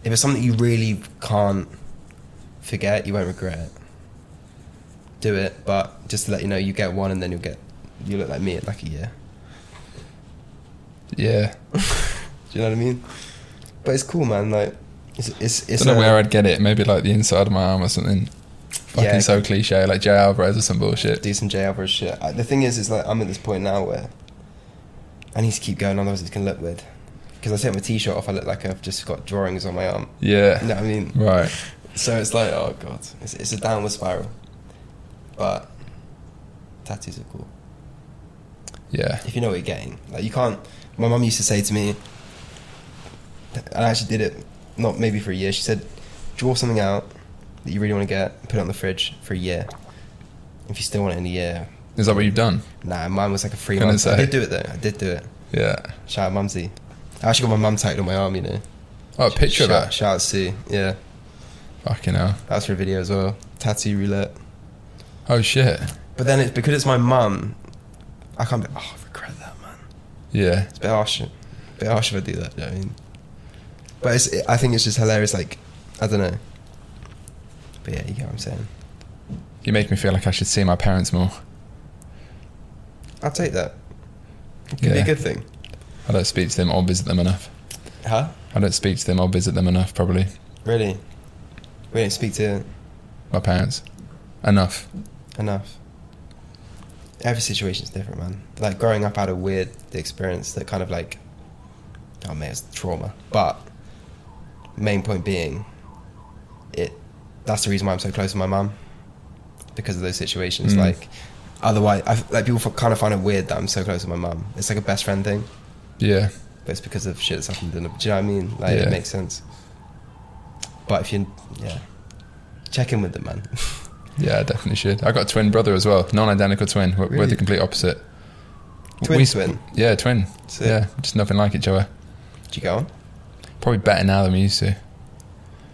If it's something you really can't forget, you won't regret it. Do it, but just to let you know, you get one and then you'll get, you look like me in like a year. yeah. <laughs> Do you know what I mean? But it's cool, man. Like, it's it's I don't know a- where I'd get it. Maybe like the inside of my arm or something. Fucking Yeah. so cliche, like Jay Alvarez or some bullshit. do some Jay Alvarez shit. I, the thing is, is like I'm at this point now where I need to keep going, otherwise it's gonna look weird. Because I take my t-shirt off, I look like I've just got drawings on my arm. Yeah. You know what I mean? Right. So it's like, oh god, it's, it's a downward spiral. But tattoos are cool Yeah. if you know what you're getting. Like you can't. My mum used to say to me, and I actually did it, not maybe for a year. She said, draw something out that you really want to get, put it on the fridge for a year. If you still want it in a year, Is that what you've done? Nah, mine was like a three Gonna. I did do it though. I did do it. Yeah. Shout out Mumsy. I actually got my mum tattooed on my arm, you know. Oh, a picture shout, of that. Shout out Sue. Yeah, Fucking hell. that's for a video as well. Tattoo roulette. Oh shit. But then it's because it's my mum. I can't. Be, oh, I regret that, man. Yeah. It's a bit harsh. A bit harsh if I do that. You know I mean? But it's. I think it's just hilarious. Like, I don't know. But yeah, you get what I'm saying. You make me feel like I should see my parents more. I'll take that. It could be a good thing. I don't speak to them or visit them enough. Huh? I don't speak to them or visit them enough, probably. Really? We don't speak to My parents. Enough. Enough. Every situation's different, man. Like growing up, I had a weird experience that kind of like, oh man, it's trauma. But main point being, it. That's the reason why I'm so close to my mum, because of those situations. Mm. Like, otherwise, I, like people kind of find it weird that I'm so close to my mum. It's like a best friend thing, Yeah. but it's because of shit that's happened. In the, do you know what I mean? Like Yeah. it makes sense. But if you, yeah, check in with them, man. <laughs> Yeah, I definitely should. I got a twin brother as well. Non identical twin. We're, we're the complete opposite. Twin We- twin? Yeah, twin. Sick. Yeah, just nothing like each other. Did you go on? Probably better now than we used to.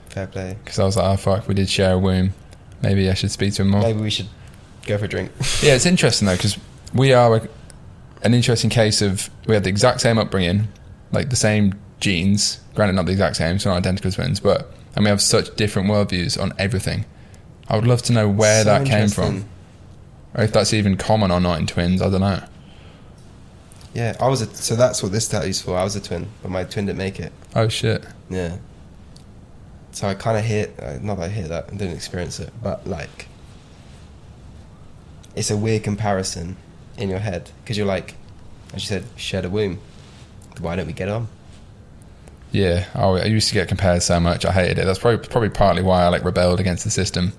Fair play. Because I was like, oh fuck, we did share a womb. Maybe I should speak to him more. Maybe we should go for a drink. <laughs> Yeah, it's interesting though because we are a, an interesting case of we had the exact same upbringing, like the same genes. Granted, not the exact same, so not identical twins, but and we have such different worldviews on everything. I would love to know where So that came from, or if that's even common or not in twins. I don't know. Yeah, I was a, so that's what this tattoo's for. I was a twin, but my twin didn't make it. Oh shit! Yeah. So I kind of hit, uh, not that I hit that, I didn't experience it, but like, it's a weird comparison in your head because you're like, as you said, shared a womb. Why don't we get on? Yeah, oh, I used to get compared so much. I hated it. That's probably probably partly why I like rebelled against the system.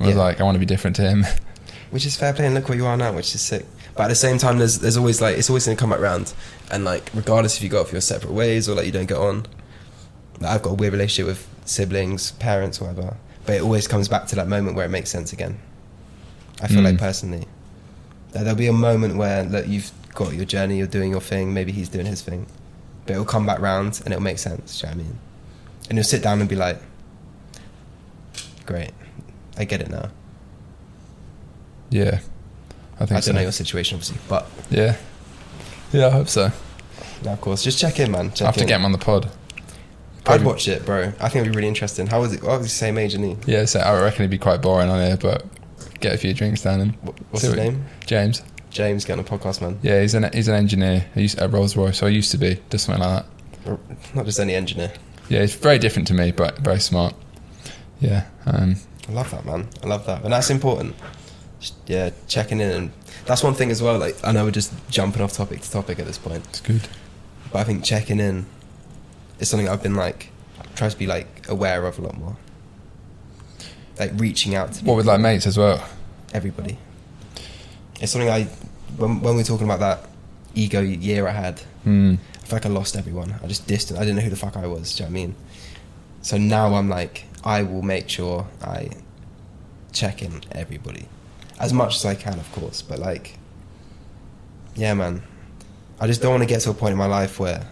I was Yeah. like, I want to be different to him. <laughs> Which is fair play, and look where you are now, which is sick. But at the same time, there's there's always like it's always gonna come back round, and like regardless if you go off your separate ways or like you don't get on, like, I've got a weird relationship with siblings, parents, whatever. But it always comes back to that moment where it makes sense again. I feel Mm. like personally, that there'll be a moment where look, you've got your journey, you're doing your thing, maybe he's doing his thing, but it'll come back round and it'll make sense. Do you know what I mean? And you'll sit down and be like, great, I get it now. yeah, I think. I, don't so. know your situation obviously, but Yeah, yeah, I hope so. Yeah, of course. Just check in, man. Check I have to get him on the pod. I'd watch it, bro. I think it'd be really interesting. How was it? I was the same age, and he. Yeah, so I reckon it'd be quite boring on here, but get a few drinks down and What's his what- name? James. James getting a podcast, man. Yeah, he's an he's an engineer. He used, at Rolls Royce, so I used to be, just something like that. Not just any engineer. Yeah, he's very different to me, but very smart. Yeah, um, I love that, man. I love that, and that's important. Just, yeah, checking in, and that's one thing as well. Like I know we're just jumping off topic to topic at this point, it's good. but I think checking in is something I've been like trying to be like aware of a lot more. Like reaching out to What with like mates as well. everybody. It's something I when when we were talking about that ego year I had. Hmm. I feel like I lost everyone. I just distant. I didn't know who the fuck I was. Do you know what I mean? So now I'm like, I will make sure I check in everybody as much as I can, of course. But like, yeah, man, I just don't want to get to a point in my life where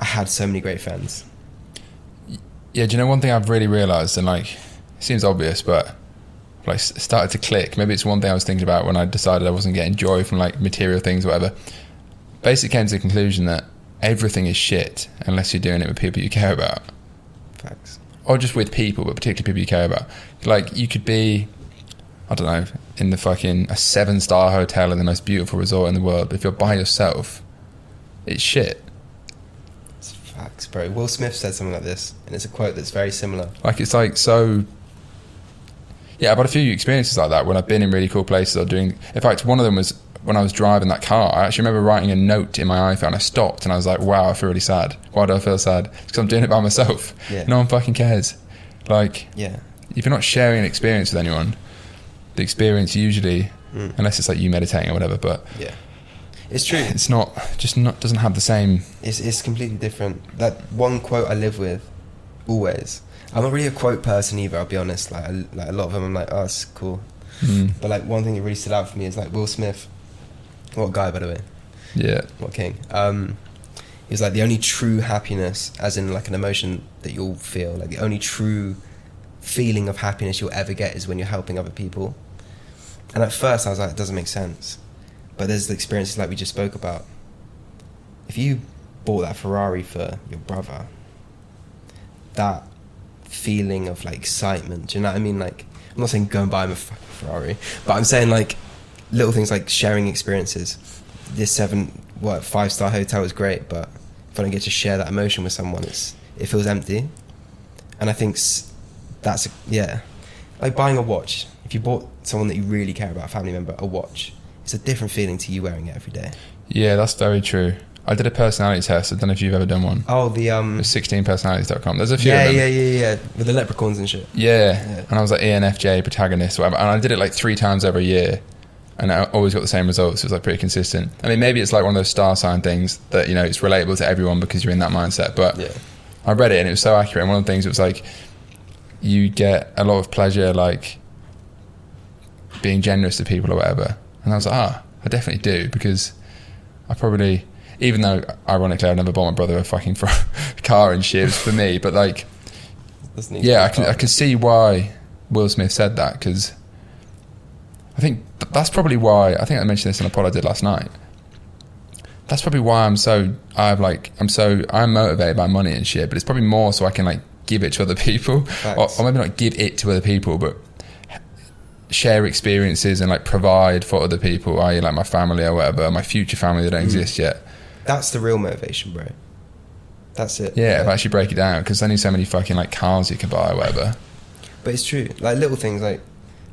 I had so many great friends. Yeah, do you know one thing I've really realised, and like, it seems obvious, but like started to click. Maybe it's one thing I was thinking about when I decided I wasn't getting joy from like material things, or whatever. Basically, came to the conclusion that everything is shit unless you're doing it with people you care about, Facts. Or just with people, but particularly people you care about. Like, you could be, I don't know, in the fucking a seven star hotel in the most beautiful resort in the world, but if you're by yourself, it's shit. It's facts, bro. Will Smith said something like this, and it's a quote that's very similar. Like it's like so. Yeah, I've had a few experiences like that when I've been in really cool places or doing. In fact, one of them was when I was driving that car. I actually remember writing a note in my iPhone. I stopped and I was like, "Wow, I feel really sad. Why do I feel sad? Because I'm doing it by myself. Yeah. No one fucking cares. Like Yeah. if you're not sharing an experience with anyone, the experience usually, Mm. unless it's like you meditating or whatever, but Yeah. It's true. <sighs> it's not just not doesn't have the same. It's it's completely different. That one quote I live with, always. I'm not really a quote person either. I'll be honest. Like, I, like a lot of them, I'm like, oh, it's cool. Mm, But like one thing that really stood out for me is like Will Smith. What guy, by the way? yeah, What king? Um, he was like the only true happiness, as in like an emotion that you'll feel. Like the only true feeling of happiness you'll ever get is when you're helping other people. And at first, I was like, it doesn't make sense. But there's the experiences like we just spoke about. If you bought that Ferrari for your brother, that feeling of like excitement, do you know what I mean? Like, I'm not saying go and buy him a fucking Ferrari, but I'm saying like little things like sharing experiences. This seven, what, five star hotel is great, but if I don't get to share that emotion with someone, it's it feels empty. And I think that's a, yeah, like buying a watch. If you bought someone that you really care about, a family member, a watch, it's a different feeling to you wearing it every day. yeah, that's very true. I did a personality test. I don't know if you've ever done one. Oh, the um, It's 16personalities.com. There's a few yeah, of them. yeah, yeah, yeah, with the leprechauns and shit. Yeah. Yeah. And I was like ENFJ protagonist, whatever. And I did it like three times every year. And I always got the same results. It was like pretty consistent. I mean, maybe it's like one of those star sign things that, you know, it's relatable to everyone because you're in that mindset. But Yeah, I read it and it was so accurate. And one of the things it was like, you get a lot of pleasure, like being generous to people or whatever. And I was like, ah, I definitely do because I probably, even though ironically I've never bought my brother a fucking <laughs> car and shit, for me, but like, Doesn't need to yeah, I can, I can see why Will Smith said that because I think th- that's probably why I think I mentioned this in a pod I did last night. That's probably why I'm so I've like I'm so I'm motivated by money and shit, but it's probably more so I can like give it to other <laughs> people, or, or maybe not give it to other people, but share experiences and like provide for other people, i.e., like my family or whatever, my future family that don't Mm. exist yet. That's the real motivation, bro. That's it. Yeah, if I actually break it down, because there's only so many fucking like cars you can buy or whatever. But it's true. Like little things like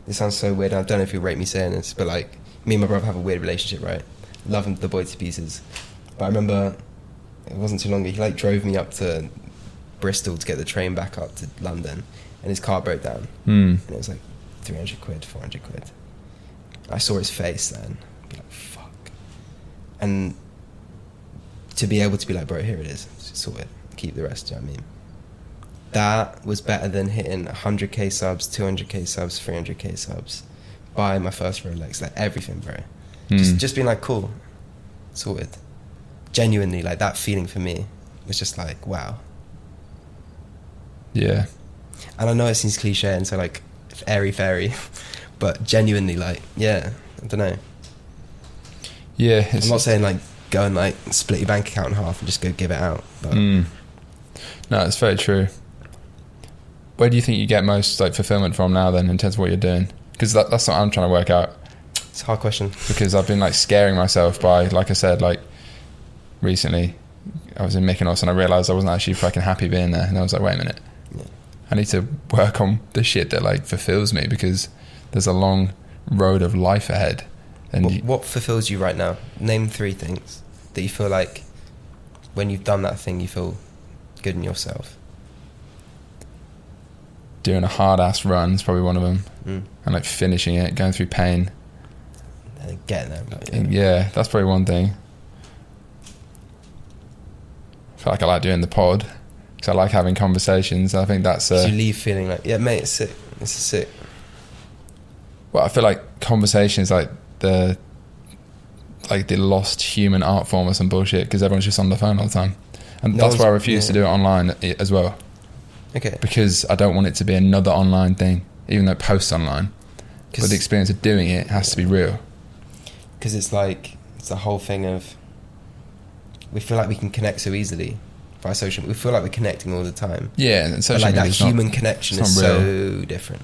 this sounds so weird. I don't know if you'll rate me saying this, but like me and my brother have a weird relationship, right? Love him the boy to pieces. But I remember it wasn't too long ago. He like drove me up to Bristol to get the train back up to London, and his car broke down, Hmm. and it was like three hundred quid, four hundred quid. I saw his face then, be like fuck, and to be able to be like, bro, here it is, sort it, keep the rest. Do you know what I mean? That was better than hitting 100k subs, 200k subs, 300k subs. Buy my first Rolex, like everything, bro. Just, Hmm. just being like, cool, sorted. Genuinely, like that feeling for me was just like, wow. Yeah. And I know it seems cliche and so like airy fairy, <laughs> but genuinely, like, yeah, I don't know. Yeah. I'm not saying like go and like split your bank account in half and just go give it out, but Mm. No, it's very true. Where do you think you get most like fulfillment from now? Then, in terms of what you're doing, because that, that's what I'm trying to work out. It's a hard question. Because I've been like scaring myself by, like I said, like recently, I was in Mykonos and I realized I wasn't actually fucking happy being there, and I was like, wait a minute, Yeah. I need to work on the shit that like fulfills me because there's a long road of life ahead. And What, you, what fulfills you right now? Name three things that you feel like when you've done that thing, you feel good in yourself. Doing a hard ass run is probably one of them, Mm. and like finishing it, going through pain. And getting there. And yeah, that's probably one thing. I feel like I like doing the pod because I like having conversations. I think that's. uh, you leave feeling like, yeah, mate, it's sick. Is sick. well. I feel like conversations is like the like the lost human art form or some bullshit because everyone's just on the phone all the time, and No that's why I refuse to do it online as well Okay. because I don't want it to be another online thing, even though it posts online. But the experience of doing it has to be real. Because it's like, it's the whole thing of, we feel like we can connect so easily via social We feel like we're connecting all the time. Yeah, and But social like that media's not- human connection is not so different.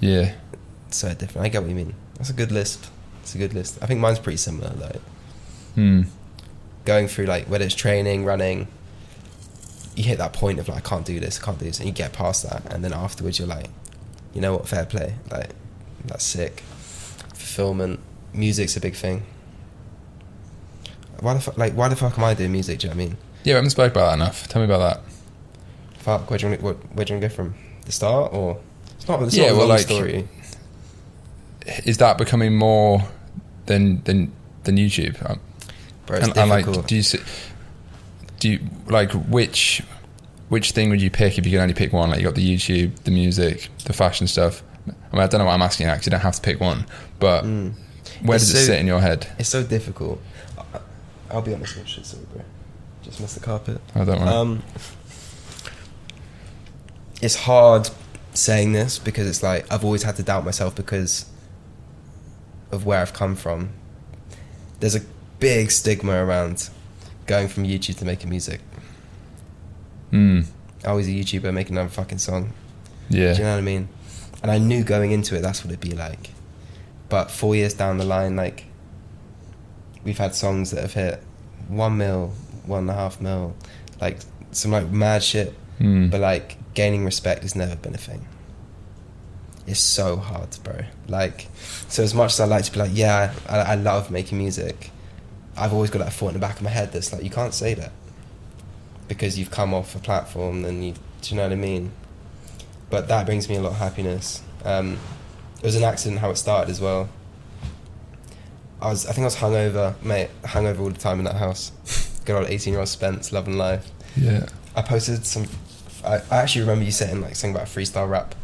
yeah, So different. I get what you mean. That's a good list. It's a good list. I think mine's pretty similar, like, hmm. going through, like, whether it's training, running, you hit that point of, like, I can't do this, I can't do this, and you get past that, and then afterwards you're like, you know what, fair play. Like, that's sick. Fulfillment. Music's a big thing. Why the fuck, like, why the fuck am I doing music, do you know what I mean? Yeah, we haven't spoke about that enough. Tell me about that. Fuck, where do you want to, where do you want to go from? The start, or? It's not, it's Yeah, not well, like- story. Is that becoming more than than than YouTube? Um, Bro, it's and, and, like, do you see, do you like which which thing would you pick if you could only pick one? Like you got the YouTube, the music, the fashion stuff. I mean, I don't know what I'm asking. Actually, you don't have to pick one, but Mm. where It's does it sit in your head? It's so difficult. I'll be honest with you, sorry, bro. Just missed the carpet. I don't want. Um, it's hard saying this because it's like I've always had to doubt myself because of where I've come from. There's a big stigma around going from YouTube to making music. mm, I was a YouTuber making another fucking song. yeah, Do you know what I mean? And I knew going into it that's what it'd be like. But four years down the line, like we've had songs that have hit one mil, one and a half mil, like some like mad shit. mm, But like gaining respect has never been a thing. It's so hard, bro. Like, so as much as I like to be like, yeah, I, I love making music, I've always got that thought in the back of my head that's like, you can't say that because you've come off a platform. and you, do you know what I mean? But that brings me a lot of happiness. Um, it was an accident how it started as well. I was, I think I was hungover, mate, hungover all the time in that house. <laughs> Good old eighteen-year-old Spence, loving life. yeah, I posted some. I, I actually remember you saying like something about freestyle rap.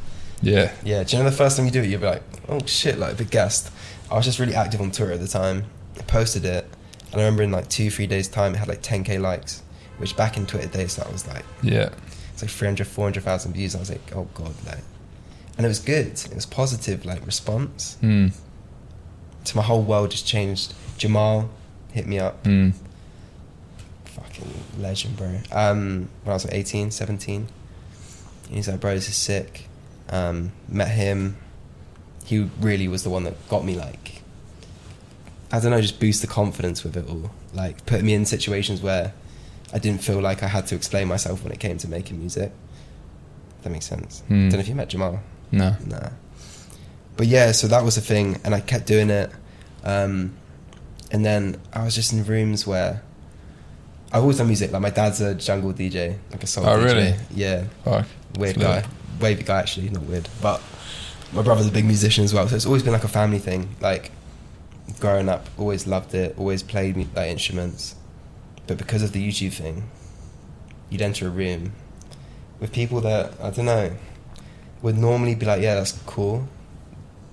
yeah, Yeah, do you know the first time you do it, you'll be like, oh shit, like a big guest. I was just really active on Twitter at the time. I posted it, and I remember in like two, three days' time, it had like 10k likes, which back in Twitter days, that was like, yeah. it's like 300, 400,000 views. I was like, oh god, like. And it was good. It was positive, like response. Mm, So my whole world just changed. Jamal hit me up. mm, fucking legend, bro. Um, when I was like 18, 17, he's like, bro, this is sick. Um, met him. He really was the one that got me like, I don't know, just boost the confidence with it all. Like, put me in situations where I didn't feel like I had to explain myself when it came to making music. That makes sense. Hmm. Don't know if you met Jamal. no. Nah. But yeah, so that was a thing, and I kept doing it. Um, and then I was just in rooms where I've always done music. Like my dad's a jungle DJ, like a soul Oh, DJ. really? Yeah, Fuck. weird guy, wavy guy actually, not weird. But my brother's a big musician as well, so it's always been like a family thing. Like growing up, always loved it, always played like instruments. But because of the YouTube thing, you'd enter a room with people that I don't know would normally be like, yeah, that's cool.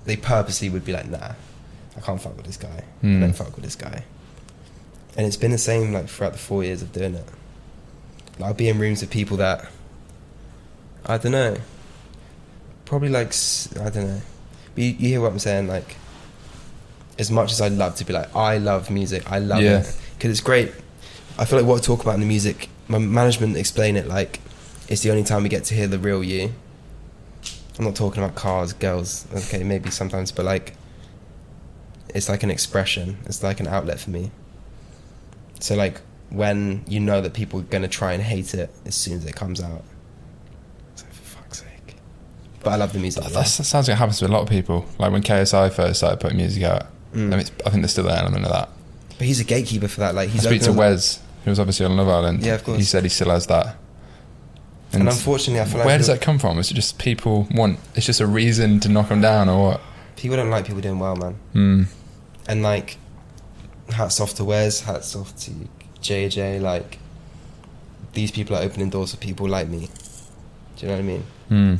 They purposely would be like, nah, I can't fuck with this guy. I Hmm. don't fuck with this guy. And it's been the same like throughout the four years of doing it. Like, I'll be in rooms with people that I don't know. Probably like I don't know. But you, you hear what I'm saying? Like, as much as I'd love to be like, I love music. I love Yeah. it because it's great. I feel like what I talk about in the music my management explain it like it's the only time we get to hear the real you. I'm not talking about cars, girls. Okay, maybe sometimes, but like, it's like an expression. It's like an outlet for me. So like when you know that people are gonna try and hate it as soon as it comes out. Like, for fuck's sake. But I love the music. That, yeah. that sounds like it happens to a lot of people. Like when KSI first started putting music out, Mm. I, mean, it's, I think there's still an element of that. But he's a gatekeeper for that. Like I he's speak to Wes, who was obviously on Love Island. Yeah, of course. He said he still has that. And unfortunately, I feel like where does that come from? Is it just people want? It's just a reason to knock them down, or what? people don't like people doing well, man. Hmm. And like, hats off to Wes, hats off to JJ. Like, these people are opening doors for people like me. Do you know what I mean? Hmm.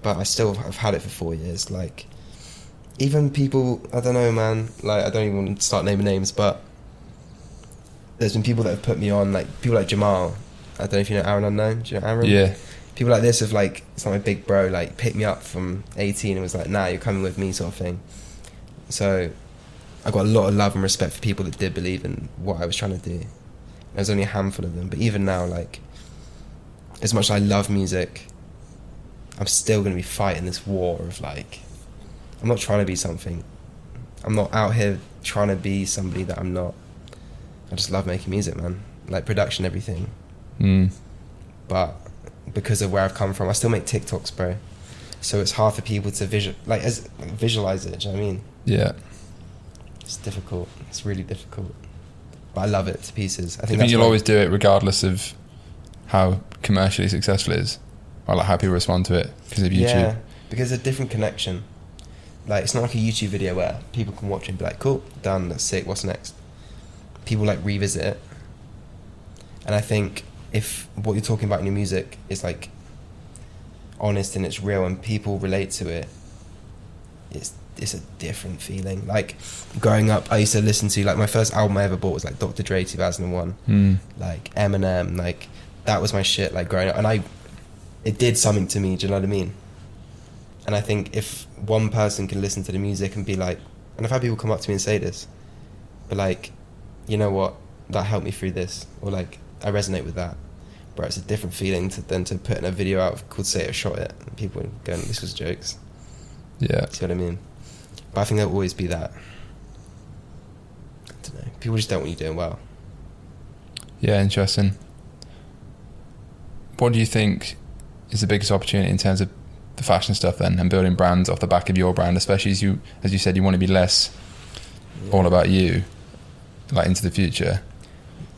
But I still have had it for four years. Like, even people, I don't know, man. Like, I don't even want to start naming names, but there's been people that have put me on, like people like Jamal. I don't know if you know Aaron Unknown. Do you know Aaron? Yeah. people like this have like it's not my big bro like picked me up from 18 and was like nah you're coming with me sort of thing so i got a lot of love and respect for people that did believe in what i was trying to do there's only a handful of them but even now like as much as i love music i'm still going to be fighting this war of like i'm not trying to be something i'm not out here trying to be somebody that i'm not i just love making music man like production everything Hmm. but because of where I've come from, I still make TikToks, bro. So it's hard for people to visual like as visualize it. Do you know what I mean? Yeah. It's difficult. It's really difficult, but I love it to pieces. I think, you think that's you'll always do it regardless of how commercially successful it is, or like how people respond to it because of YouTube? Yeah, because a different connection. Like it's not like a YouTube video where people can watch it and be like, "Cool, done, that's sick. What's next?" People like revisit it, and I think if what you're talking about in your music is like honest and it's real and people relate to it, it's it's a different feeling. Like growing up, I used to listen to like my first album I ever bought was like Dr. Dre 2001 Hmm. like Eminem, like that was my shit. Like growing up, and I, it did something to me. Do you know what I mean? And I think if one person can listen to the music and be like, and I've had people come up to me and say this, but like, you know what, that helped me through this, or like I resonate with that. But it's a different feeling to, than to put in a video out called "Say It or Shot It," and people going, "This was jokes." Yeah. See what I mean? But I think there'll always be that. I don't know. People just don't want you doing well. Yeah, interesting. What do you think is the biggest opportunity in terms of the fashion stuff then and building brands off the back of your brand, especially as you as you said you want to be less all about you, like into the future.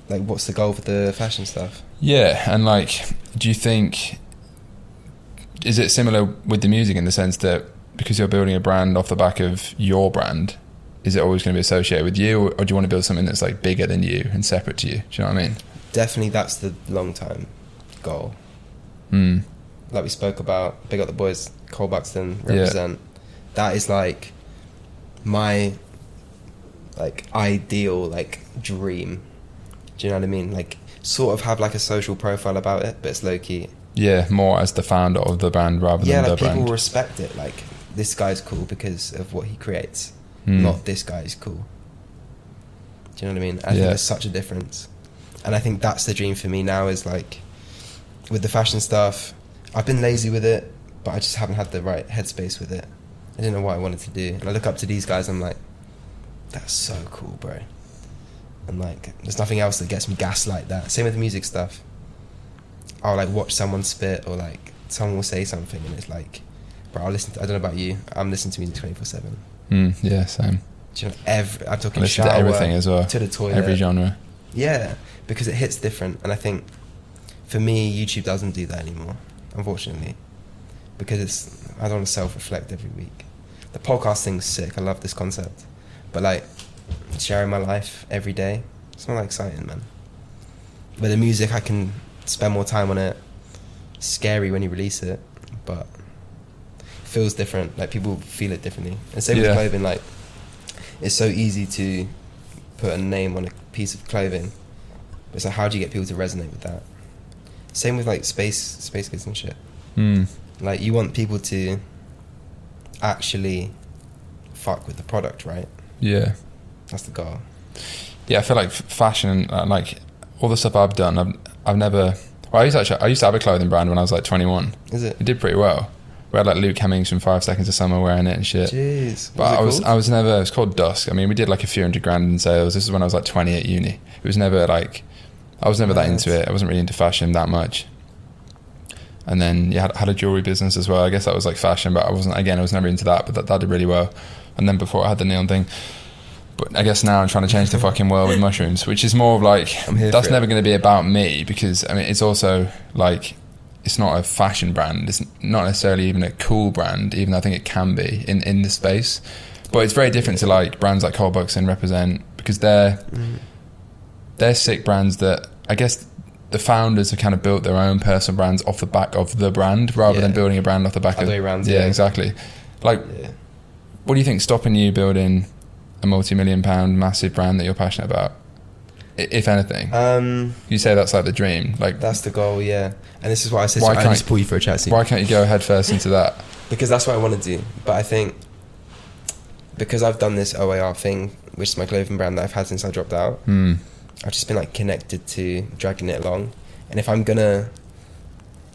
Like, what's the goal for the fashion stuff? Yeah, and like do you think is it similar with the music in the sense that because you're building a brand off the back of your brand, is it always going to be associated with you, or, or do you want to build something that's like bigger than you and separate to you? Do you know what I mean? Definitely, that's the long term goal. Hmm. Like we spoke about, big up the boys, Cole Buxton Yeah. represent. That is like my like ideal like dream. Do you know what I mean? Like sort of have like a social profile about it, but it's low key. Yeah, more as the founder of the brand rather than the brand. yeah, than like the people brand. respect it. Like this guy's cool because of what he creates, Hmm. not this guy's cool. Do you know what I mean? I Yeah. think there's such a difference, and I think that's the dream for me now. Is like with the fashion stuff. I've been lazy with it, but I just haven't had the right headspace with it. I didn't know what I wanted to do, and I look up to these guys. I'm like, that's so cool, bro. And like, there's nothing else that gets me gas like that. Same with the music stuff. I'll like watch someone spit or like someone will say something and it's like, bro, I'll listen to, I don't know about you, I'm listening to music 24 7. Hmm, yeah, same. Do you know, every, I'm talking shower, to everything as well. to the toilet. Every genre. Yeah, because it hits different. And I think for me, YouTube doesn't do that anymore, unfortunately. Because it's, I don't want to self reflect every week. The podcast thing's sick. I love this concept. But like, sharing my life every day, it's not that exciting, man. But the music, I can spend more time on it. Scary when you release it, but feels different. Like people feel it differently. And same Yeah. with clothing. Like it's so easy to put a name on a piece of clothing. But like, how do you get people to resonate with that? Same with like space, space goods and shit. Hmm. Like you want people to actually fuck with the product, right? Yeah. That's the goal. Yeah, I feel like fashion, uh, like all the stuff I've done, I've I've never. Well, I used to actually, I used to have a clothing brand when I was like 21. Is it? It did pretty well. We had like Luke Hemmings from Five Seconds of Summer wearing it and shit. Jeez. But What I was was it I was never. It was called Dusk. I mean, we did like a few hundred grand in sales. This is when I was like 20 at uni. It was never like I was never that into it. I wasn't really into fashion that much. And then yeah, had, had a jewelry business as well. I guess that was like fashion, but I wasn't. Again, I was never into that. But that, that did really well. And then before I had the neon thing. But I guess now I'm trying to change the fucking world with mushrooms, which is more of like that's never going to be about me because I mean it's also like it's not a fashion brand. It's not necessarily even a cool brand, even though I think it can be in in the space. But it's very different to like brands like Bucks and Represent because they're Mm. they're sick brands that I guess the founders have kind of built their own personal brands off the back of the brand rather Yeah. than building a brand off the back Other of around, yeah, yeah. exactly. Like, Yeah. what do you think stopping you building a multi-million pound massive brand that you're passionate about? If anything, Um, you say that's like the dream. Like, that's the goal, yeah. And this is what I said. Why I can't- just pull you for a chat, Steve. why can't you go head first into that? <laughs> because that's what I want to do. But I think because I've done this OAR thing, which is my clothing brand that I've had since I dropped out, Hmm. I've just been like connected to dragging it along. And if I'm gonna,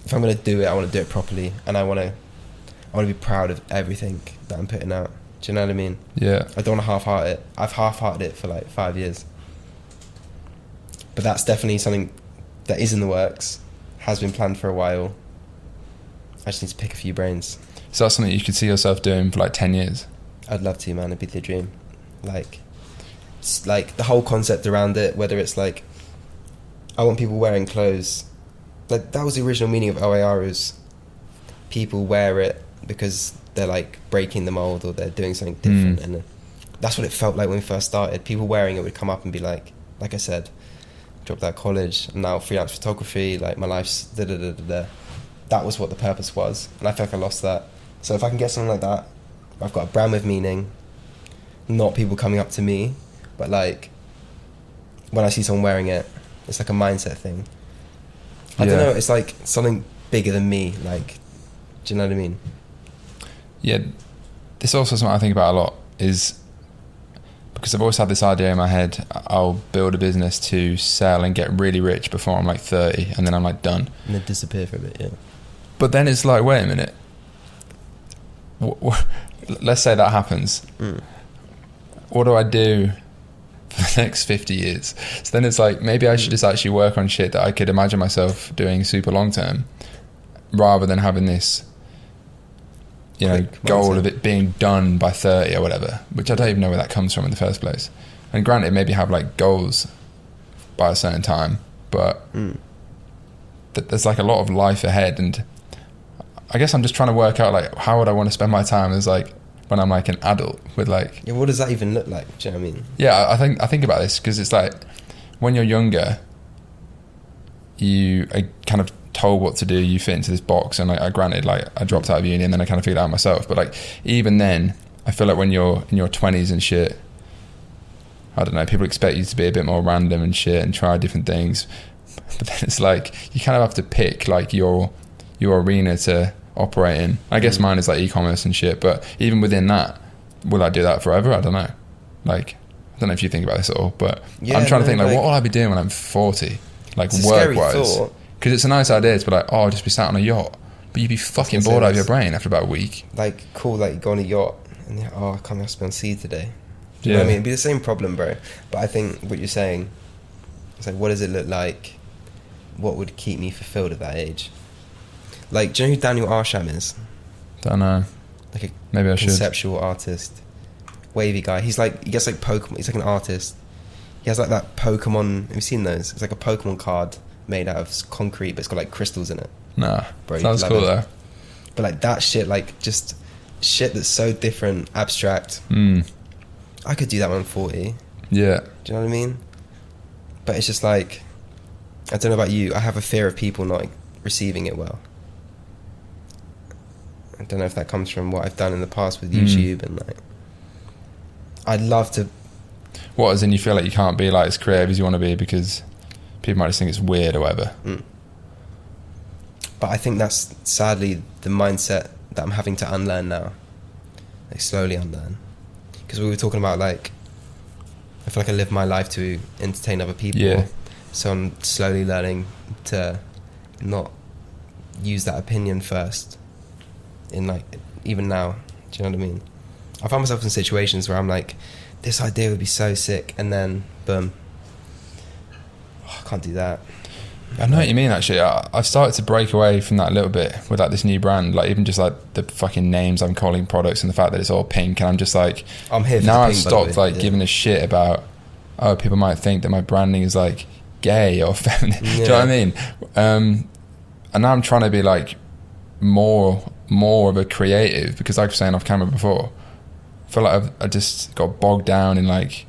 if I'm gonna do it, I want to do it properly, and I want to, I want to be proud of everything that I'm putting out. Do you know what I mean? Yeah, I don't want to half-heart it. I've half-hearted it for like five years, but that's definitely something that is in the works, has been planned for a while. I just need to pick a few brains. so that's something you could see yourself doing for like ten years. I'd love to, man. It'd be the dream. Like, it's like the whole concept around it. Whether it's like, I want people wearing clothes. Like that was the original meaning of OAR is people wear it because they're like breaking the mold or they're doing something different, Mm. and that's what it felt like when we first started. People wearing it would come up and be like, like I said, dropped out of college. I'm now freelance photography. Like my life's da da da da da. That was what the purpose was, and I feel like I lost that. So if I can get something like that, I've got a brand with meaning. Not people coming up to me, but like when I see someone wearing it, it's like a mindset thing. I don't know. It's like something bigger than me. Like, do you know what I mean? Yeah, this is also something I think about a lot is because I've always had this idea in my head. I'll build a business to sell and get really rich before I'm like thirty, and then I'm like done. And then disappear for a bit. Yeah. But then it's like, wait a minute. Wh- wh- <laughs> Let's say that happens. Mm. What do I do <laughs> for the next 50 years? So then it's like, maybe I should just actually work on shit that I could imagine myself doing super long term rather than having this, you know, Quick goal mindset. of it being done by 30 or whatever, which I don't even know where that comes from in the first place. And granted, maybe have like goals by a certain time, but Mm. th- there's like a lot of life ahead and i guess i'm just trying to work out like how would i want to spend my time as like when i'm like an adult with like Yeah. What does that even look like? Do you know what I mean? yeah i think i think about this because it's like when you're younger you are kind of told what to do you fit into this box and like, i granted like i dropped out of uni and then i kind of figured out myself but like even then i feel like when you're in your 20s and shit i don't know people expect you to be a bit more random and shit and try different things but then it's like you kind of have to pick like your your arena to operate in i guess Mm. mine is like e-commerce and shit but even within that will i do that forever i don't know like i don't know if you think about this at all but Yeah, i'm trying to think like, like- what will i be doing when i'm 40 like It's a scary work wise because it's a nice idea to be like, oh, I'll just be sat on a yacht. But you'd be fucking bored out of your brain after about a week. Like, cool. Like, you go on a yacht and you're, oh, I can't have on sea today. Do you know what I mean? It'd be the same problem, bro. But I think what you're saying, it's like, what does it look like? What would keep me fulfilled at that age? Like, do you know who Daniel Arsham is? Don't know. Like a Maybe I should. conceptual artist, wavy guy. He's like he gets like Pokemon. He's like an artist. He has like that Pokemon. Have you seen those? It's like a Pokemon card made out of concrete, but it's got like crystals in it. Nah. Bro, Sounds cool love though. But like that shit, like just shit that's so different, abstract. Mm. I could do that when I'm 40. Yeah. Do you know what I mean? But it's just like I don't know about you. I have a fear of people not receiving it well. I don't know if that comes from what I've done in the past with Mm. YouTube and like. I'd love to What, as in you feel like you can't be like as creative as you want to be because people might just think it's weird or whatever. Mm. But I think that's sadly the mindset that I'm having to unlearn now. Like slowly unlearn. Because we were talking about like, I feel like I live my life to entertain other people. Yeah. So I'm slowly learning to not use that opinion first. In like even now, do you know what I mean? I find myself in situations where I'm like, this idea would be so sick, and then boom, oh, I can't do that. I know what you mean. Actually, I, I've started to break away from that a little bit with like this new brand. Like even just like the fucking names I'm calling products and the fact that it's all pink, and I'm just like, I'm here. For now I've pink, by the stopped like Yeah. giving a shit about. Oh, people might think that my branding is like gay or <laughs> feminine. Do you know what I mean? Um, and now I'm trying to be like more more of a creative because, like I've saying off camera before, I feel like I've, I just got bogged down in like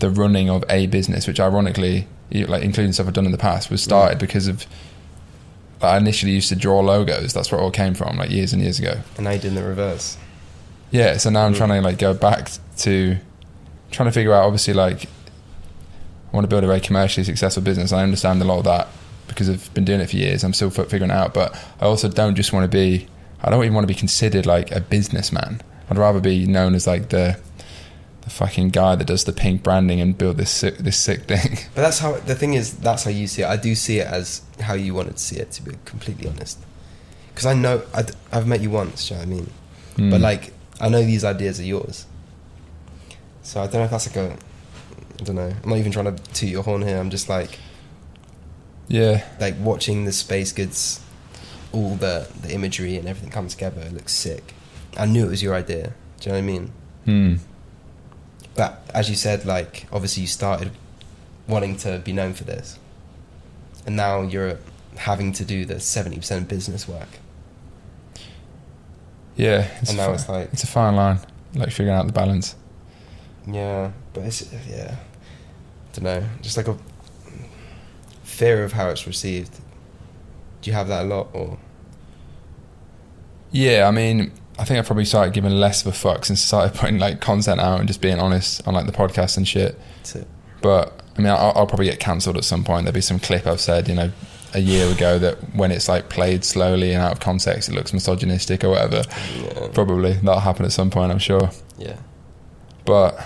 the running of a business, which ironically, like including stuff I've done in the past, was started because of. I initially used to draw logos. That's where it all came from, like years and years ago. And now you're doing the reverse. Yeah, so now I'm Mm. trying to like go back to trying to figure out. Obviously, like I want to build a very commercially successful business. I understand a lot of that because I've been doing it for years. I'm still figuring it out, but I also don't just want to be. I don't even want to be considered like a businessman. I'd rather be known as like the the fucking guy that does the pink branding and build this sick, this sick thing. <laughs> But that's how the thing is. That's how you see it. I do see it as how you wanted to see it. To be completely honest, because I know i have met you once. Do you know what I mean? But Mm. like, I know these ideas are yours. So I don't know if that's like a. I don't know. I'm not even trying to toot your horn here. I'm just like yeah, like watching the space goods, all the the imagery and everything come together. It looks sick. I knew it was your idea. Do you know what I mean? Hmm. But as you said, like obviously you started wanting to be known for this, and now you're having to do the seventy percent business work. yeah. It's And now fi- it's like- it's a fine line, like figuring out the balance. Yeah, but it's yeah, I don't know, just like a fear of how it's received. Do you have that a lot, or Yeah, I mean, I think I probably started giving less of a fuck since I started <laughs> putting like content out and just being honest on like the podcast and shit. to But I mean, I'll, I'll probably get cancelled at some point. There'll be some clip I've said, you know, a year ago that when it's like played slowly and out of context, it looks misogynistic or whatever. yeah, Probably that'll happen at some point, I'm sure. yeah, But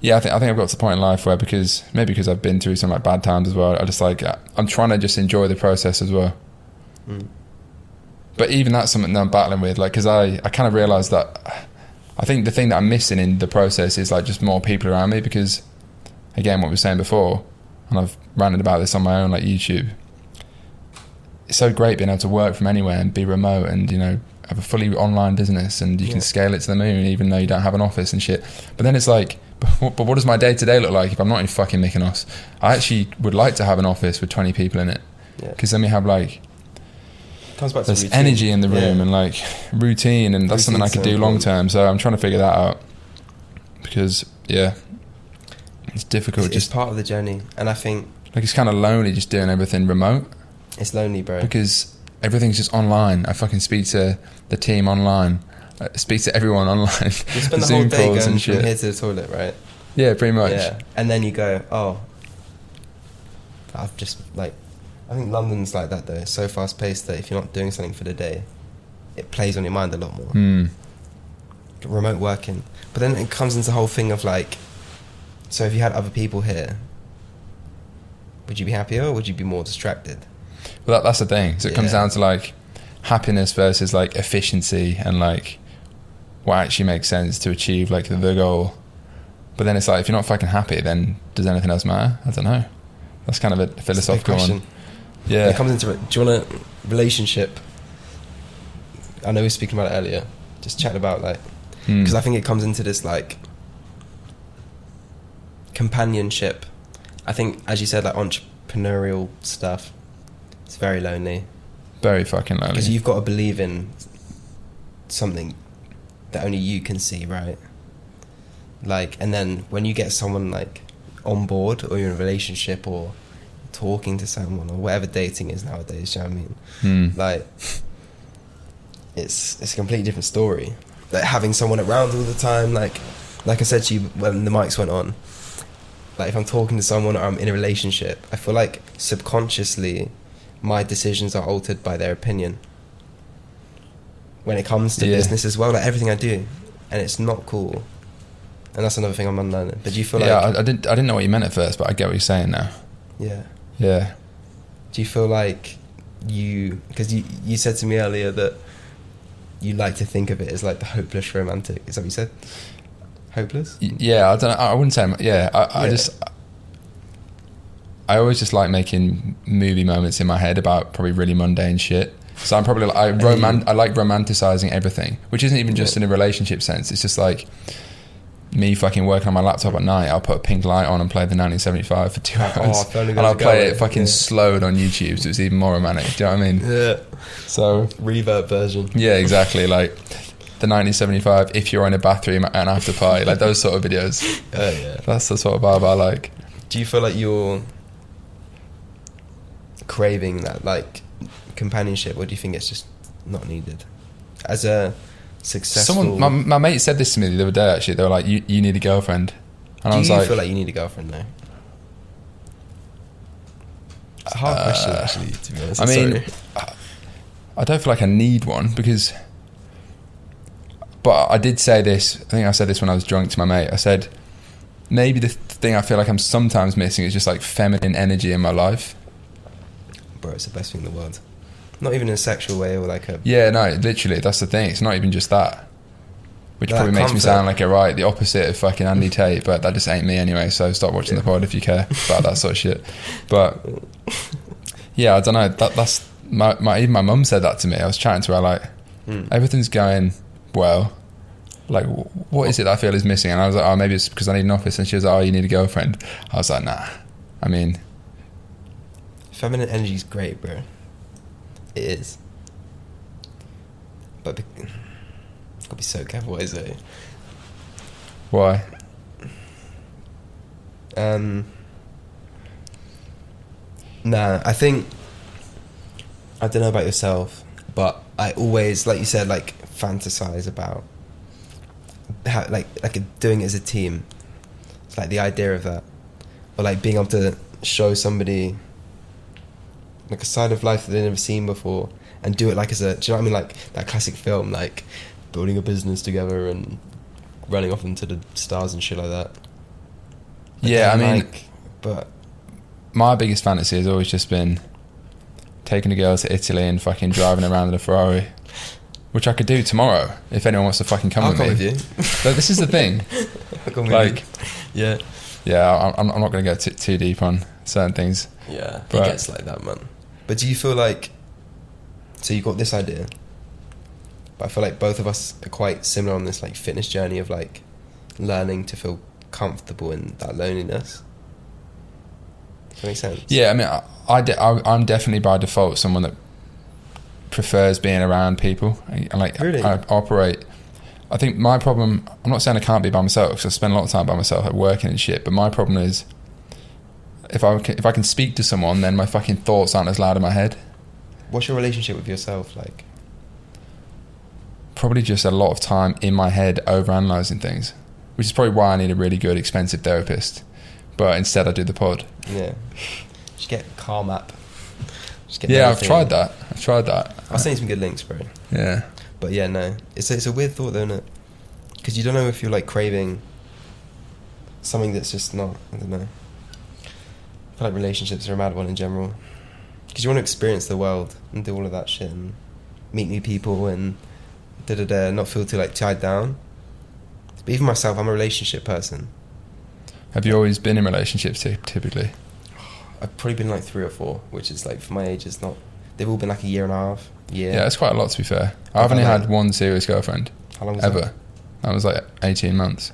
yeah, I think I think I've got to the point in life where because maybe because I've been through some like bad times as well, I just like I'm trying to just enjoy the process as well. Mm. But even that's something that I'm battling with, like, because I, I kind of realised that I think the thing that I'm missing in the process is like just more people around me because, again, what we were saying before, and I've ranted about this on my own, like YouTube. It's so great being able to work from anywhere and be remote and you know have a fully online business and you Yeah. can scale it to the moon even though you don't have an office and shit. But then it's like, but what, but what does my day to day look like if I'm not in fucking Mykonos? I actually would like to have an office with 20 people in it yeah. because then we have like Comes back there's routine. energy in the room Yeah. and like routine and that's something I could so do long term. so I'm trying to figure that out because yeah it's difficult It's, it's part of the journey, and I think like it's kind of lonely just doing everything remote it's lonely, bro. because everything's just online I fucking speak to the team online Speak to everyone online you spend <laughs> the Zoom whole day calls going from shit here to the toilet, right? yeah pretty much Yeah, and then you go, oh, I've just like, I think London's like that though. It's so fast paced that if you're not doing something for the day, it plays on your mind a lot more. Hmm. Remote working, but then it comes into the whole thing of like, so if you had other people here, would you be happier or would you be more distracted? Well, that, that's the thing. So it comes down to like happiness versus like efficiency and like what actually makes sense to achieve like the goal. But then it's like if you're not fucking happy, then does anything else matter? I don't know. That's kind of a philosophical question. one. Yeah. It comes into it. Do you want a relationship? I know we were speaking about it earlier. Just chatting about like Hmm. because I think it comes into this like companionship. I think, as you said, like entrepreneurial stuff. It's very lonely very fucking lonely. because you've got to believe in something that only you can see, right? Like, and then when you get someone like on board, or you're in a relationship, or talking to someone, or whatever dating is nowadays, you know what I mean? Hmm. like it's it's a completely different story. Like having someone around all the time, like like I said to you when the mics went on. Like if I'm talking to someone or I'm in a relationship, I feel like subconsciously my decisions are altered by their opinion. When it comes to Yeah. business as well, like everything I do, and it's not cool. And that's another thing I'm unlearning. But do you feel yeah, like I, I didn't. I didn't know what you meant at first, but I get what you're saying now. Yeah. Yeah. Do you feel like you because you you said to me earlier that you like to think of it as like the hopeless romantic? Is that what you said? Hopeless? Yeah, I don't know. I wouldn't say. I'm- Yeah, I, I just. I always just like making movie moments in my head about probably really mundane shit. So I'm probably I roman- I like romanticizing everything, which isn't even just in a relationship sense. It's just like me fucking working on my laptop at night. I'll put a pink light on and play the 1975 for two oh, hours, <laughs> if only and I'll play it in- fucking yeah. slowed on YouTube, so it's even more romantic. Do you know what I mean? Yeah. So Reverb version. yeah, exactly. Like the 1975. If you're in a bathroom at an after party, like those sort of videos. <laughs> Oh yeah. That's the sort of vibe I like. Do you feel like you're craving that like companionship, or do you think it's just not needed? As a successful, Someone, my, my mate said this to me the other day. Actually, they were like, "You, you need a girlfriend," and do I was you like, feel like you need a girlfriend though? A hard question, Uh, actually. To be honest, I mean, sorry. I don't feel like I need one because. But I did say this. I think I said this when I was drunk to my mate. I said, maybe the thing I feel like I'm sometimes missing is just like feminine energy in my life. bro, it's the best thing in the world. Not even in a sexual way or like a. Yeah, no, literally, that's the thing. It's not even just that. Which That probably makes me sound like a right, the opposite of fucking Andy <laughs> Tate, but that just ain't me anyway. So stop watching the pod if you care about that sort of shit. But <laughs> yeah, I don't know. That that's my, my even my mum said that to me. I was chatting to her like Hmm. everything's going well. Like, what is it that I feel is missing? And I was like, oh, maybe it's because I need an office. And she was like, oh, you need a girlfriend. I was like, nah. I mean, Feminine energy is great, bro. It is. But be- gotta be so careful what I say. why? Um, nah, I think I don't know about yourself, but I always, like you said, like fantasize about how, like like doing it as a team. It's like the idea of that, or like being able to show somebody like a side of life that they've never seen before, and do it like as a. Do you know what I mean? Like that classic film, like building a business together and running off into the stars and shit like that. Yeah, I mean, like, but my biggest fantasy has always just been taking a girl to Italy and fucking driving around in a Ferrari, which I could do tomorrow if anyone wants to fucking come I'll with come me. with you. But this is the thing. <laughs> Come like, yeah, yeah, I'm, I'm not going to go too, too deep on certain things. yeah, But- it gets like that, man. But do you feel like? So you got this idea, but I feel like both of us are quite similar on this like fitness journey of like learning to feel comfortable in that loneliness. Does that make sense? Yeah, I mean, I, I, de- I, I'm definitely by default someone that prefers being around people. I, I like, Really? I operate. I think my problem. I'm not saying I can't be by myself because I spend a lot of time by myself at working and shit. But my problem is, if I can, if I can speak to someone, then my fucking thoughts aren't as loud in my head. What's your relationship with yourself like? Probably just a lot of time in my head over analyzing things, which is probably why I need a really good, expensive therapist. But instead, I do the pod. Yeah, just get Calm app. Just get Yeah, I've tried that. I've tried that. I'll send you some good links, bro. Yeah. But yeah, no, it's a, it's a weird thought, though, isn't it? Because you don't know if you're like craving something that's just not. I don't know. I feel like relationships are a mad one in general. Because you want to experience the world and do all of that shit and meet new people and da da da, not feel too like tied down. But even myself, I'm a relationship person. Have you always been in relationships typically? <sighs> I've probably been like three or four, which is like for my age, it's not. They've all been like a year and a half. Yeah. Yeah, it's quite a lot to be fair. I've only had, one serious girlfriend How long was ever. that? That was like 18 months.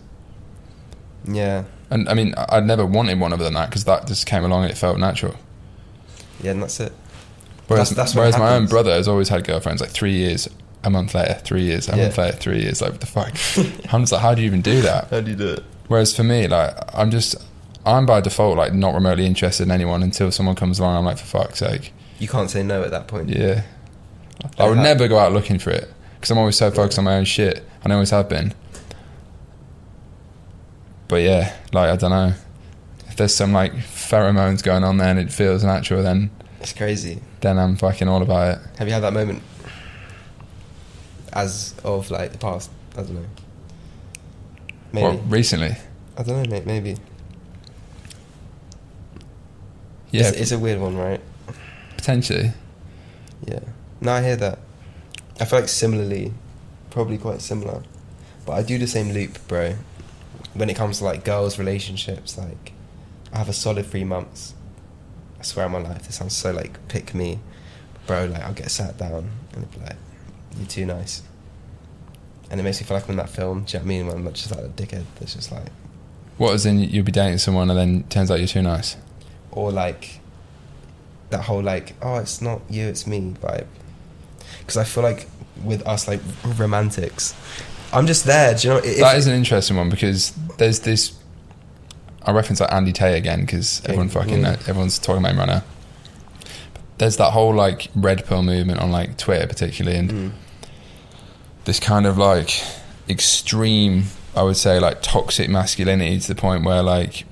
Yeah. And I mean, I'd never wanted one other than that because that just came along and it felt natural. Yeah, and that's it. Whereas, That's- that's whereas my own brother has always had girlfriends like three years, a month later, three years, a Yeah. month later, three years. Like, what the fuck? <laughs> I'm just like, how do you even do that? How do you do it? Whereas for me, like, I'm just, I'm by default like not remotely interested in anyone until someone comes along. I'm like, for fuck's sake, You can't say no at that point. yeah. I would never go out looking for it because I'm always so focused on my own shit, and I always have been. But yeah, like I don't know, if there's some like pheromones going on there and it feels natural, then It's crazy. then I'm fucking all about it. Have you had that moment as of like the past? I don't know. Maybe. Recently? I don't know, mate. Maybe. Yeah, It's, it's a weird one, right? potentially. Yeah. No, I hear that. I feel like similarly, probably quite similar. But I do the same loop, bro. When it comes to like girls' relationships, like I have a solid three months. I swear on my life, this sounds so like pick me, bro. Like I'll get sat down and be like, "You're too nice," and it makes me feel like I'm in that film. Do you know what I mean? When I'm not just like a dickhead. That's just like, What as in you'll be dating someone and then turns out you're too nice? or like that whole like, oh, it's not you, it's me vibe. Because I feel like with us like romantics, I'm just there. Do you know? If, that is an interesting one because there's this. I reference like Andy Tate again because everyone fucking yeah. everyone's talking about him right now. There's that whole like red pill movement on like Twitter particularly, and Mm. this kind of like extreme, I would say like toxic masculinity to the point where like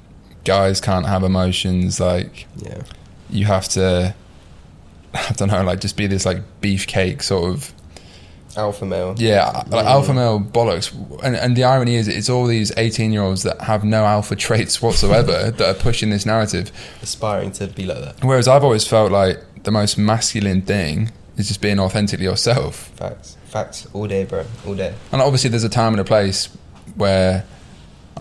guys can't have emotions. Like yeah, you have to, <laughs> I don't know, like just be this like beefcake sort of alpha male. yeah, like alpha male bollocks. And, and the irony is, it's all these 18 year olds that have no alpha <laughs> traits whatsoever that are pushing this narrative. aspiring to be like that. Whereas I've always felt like the most masculine thing is just being authentically yourself. Facts, facts, all day, bro, all day. And obviously, there's a time and a place where.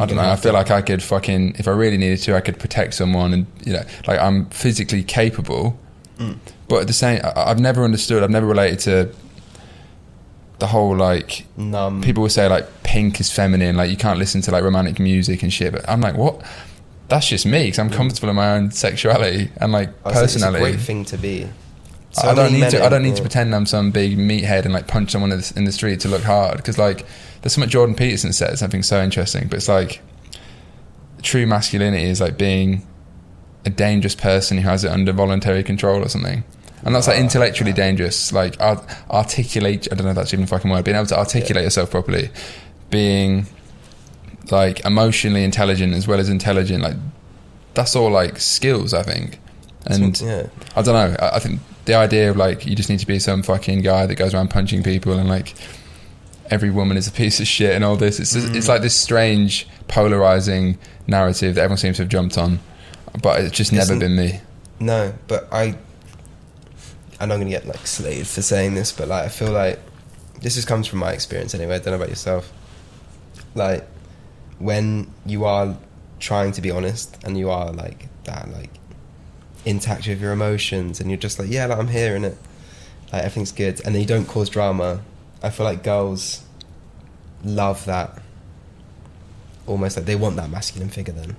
I don't know. I feel like I could fucking, if I really needed to, I could protect someone, and you know, like I'm physically capable. Mm. But at the same, I- I've never understood. I've never related to the whole like Numb. people will say like pink is feminine, like you can't listen to like romantic music and shit. But I'm like, what? That's just me because I'm comfortable in my own sexuality and like I was like, It's a personality. great thing to be. So I don't need to. I don't need to pretend I'm some big meathead and like punch someone in the, in the street to look hard because like there's something Jordan Peterson said something so interesting. But it's like true masculinity is like being a dangerous person who has it under voluntary control or something. And that's like intellectually yeah. dangerous. Like art- articulate. I don't know if that's even a fucking word. Being able to articulate yourself properly, being like emotionally intelligent as well as intelligent. Like that's all like skills. I think. And yeah, I don't know. I, I think the idea of like you just need to be some fucking guy that goes around punching people and like every woman is a piece of shit and all this. It's just, it's Mm. like this strange polarizing narrative that everyone seems to have jumped on, but it's just never Isn't- been me. no, but I. I'm gonna get like slated for saying this, but like I feel like this just comes from my experience anyway. I don't know about yourself. Like when you are trying to be honest and you are like that, like intact with your emotions, and you're just like, yeah, like, I'm here in it, like everything's good, and then you don't cause drama. I feel like girls love that. Almost like they want that masculine figure. Then,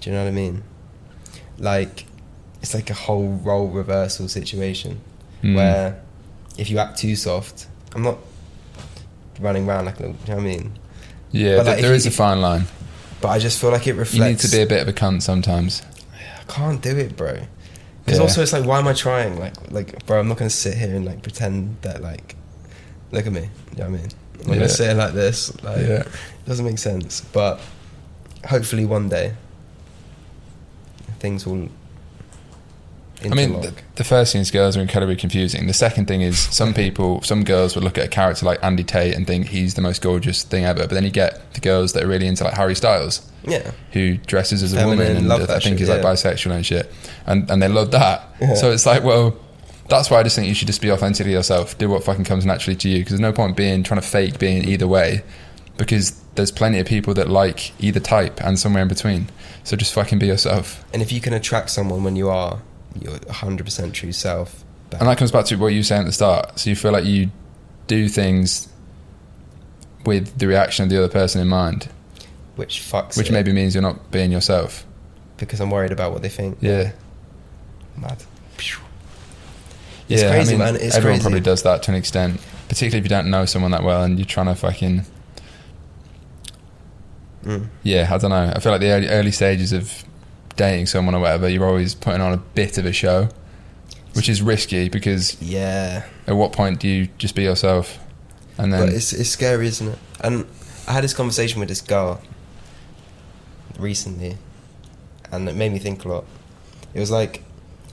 do you know what I mean? Like, it's like a whole role reversal situation Mm. where if you act too soft, I'm not running around like a, you know what I mean? yeah, but, like, there is you- a fine line. But I just feel like it reflects. You need to be a bit of a cunt sometimes. I can't do it, bro. Because Yeah. also it's like, why am I trying? Like, like, bro, I'm not gonna sit here and like pretend that like, look at me. You know what I mean? I'm Yeah. gonna say it like this. Like, Yeah. it doesn't make sense. But hopefully one day things will. I mean, the, the first thing is girls are incredibly confusing. The second thing is some people, some girls would look at a character like Andy Tate and think he's the most gorgeous thing ever. But then you get the girls that are really into like Harry Styles, yeah, who dresses as a Feminine, woman and love I think shit, is like bisexual and shit, and and they love that. Yeah. So it's like, well, that's why I just think you should just be authentically yourself. Do what fucking comes naturally to you. Because there's no point being trying to fake being either way, because there's plenty of people that like either type and somewhere in between. So just fucking be yourself. and if you can attract someone when you are your 100% true self, back- And that comes back to what you were saying at the start. So you feel like you do things with the reaction of the other person in mind, which fucks which it, maybe means you're not being yourself. because I'm worried about what they think. Yeah. Mad. It's yeah, crazy, I mean, man. It's everyone crazy. probably does that to an extent, particularly if you don't know someone that well and you're trying to fucking. Mm. Yeah, I don't know. I feel like the early, early stages of dating someone or whatever, you're always putting on a bit of a show, which is risky because Yeah, at what point do you just be yourself? And then but it's it's scary, isn't it? And I had this conversation with this girl recently, and it made me think a lot. It was like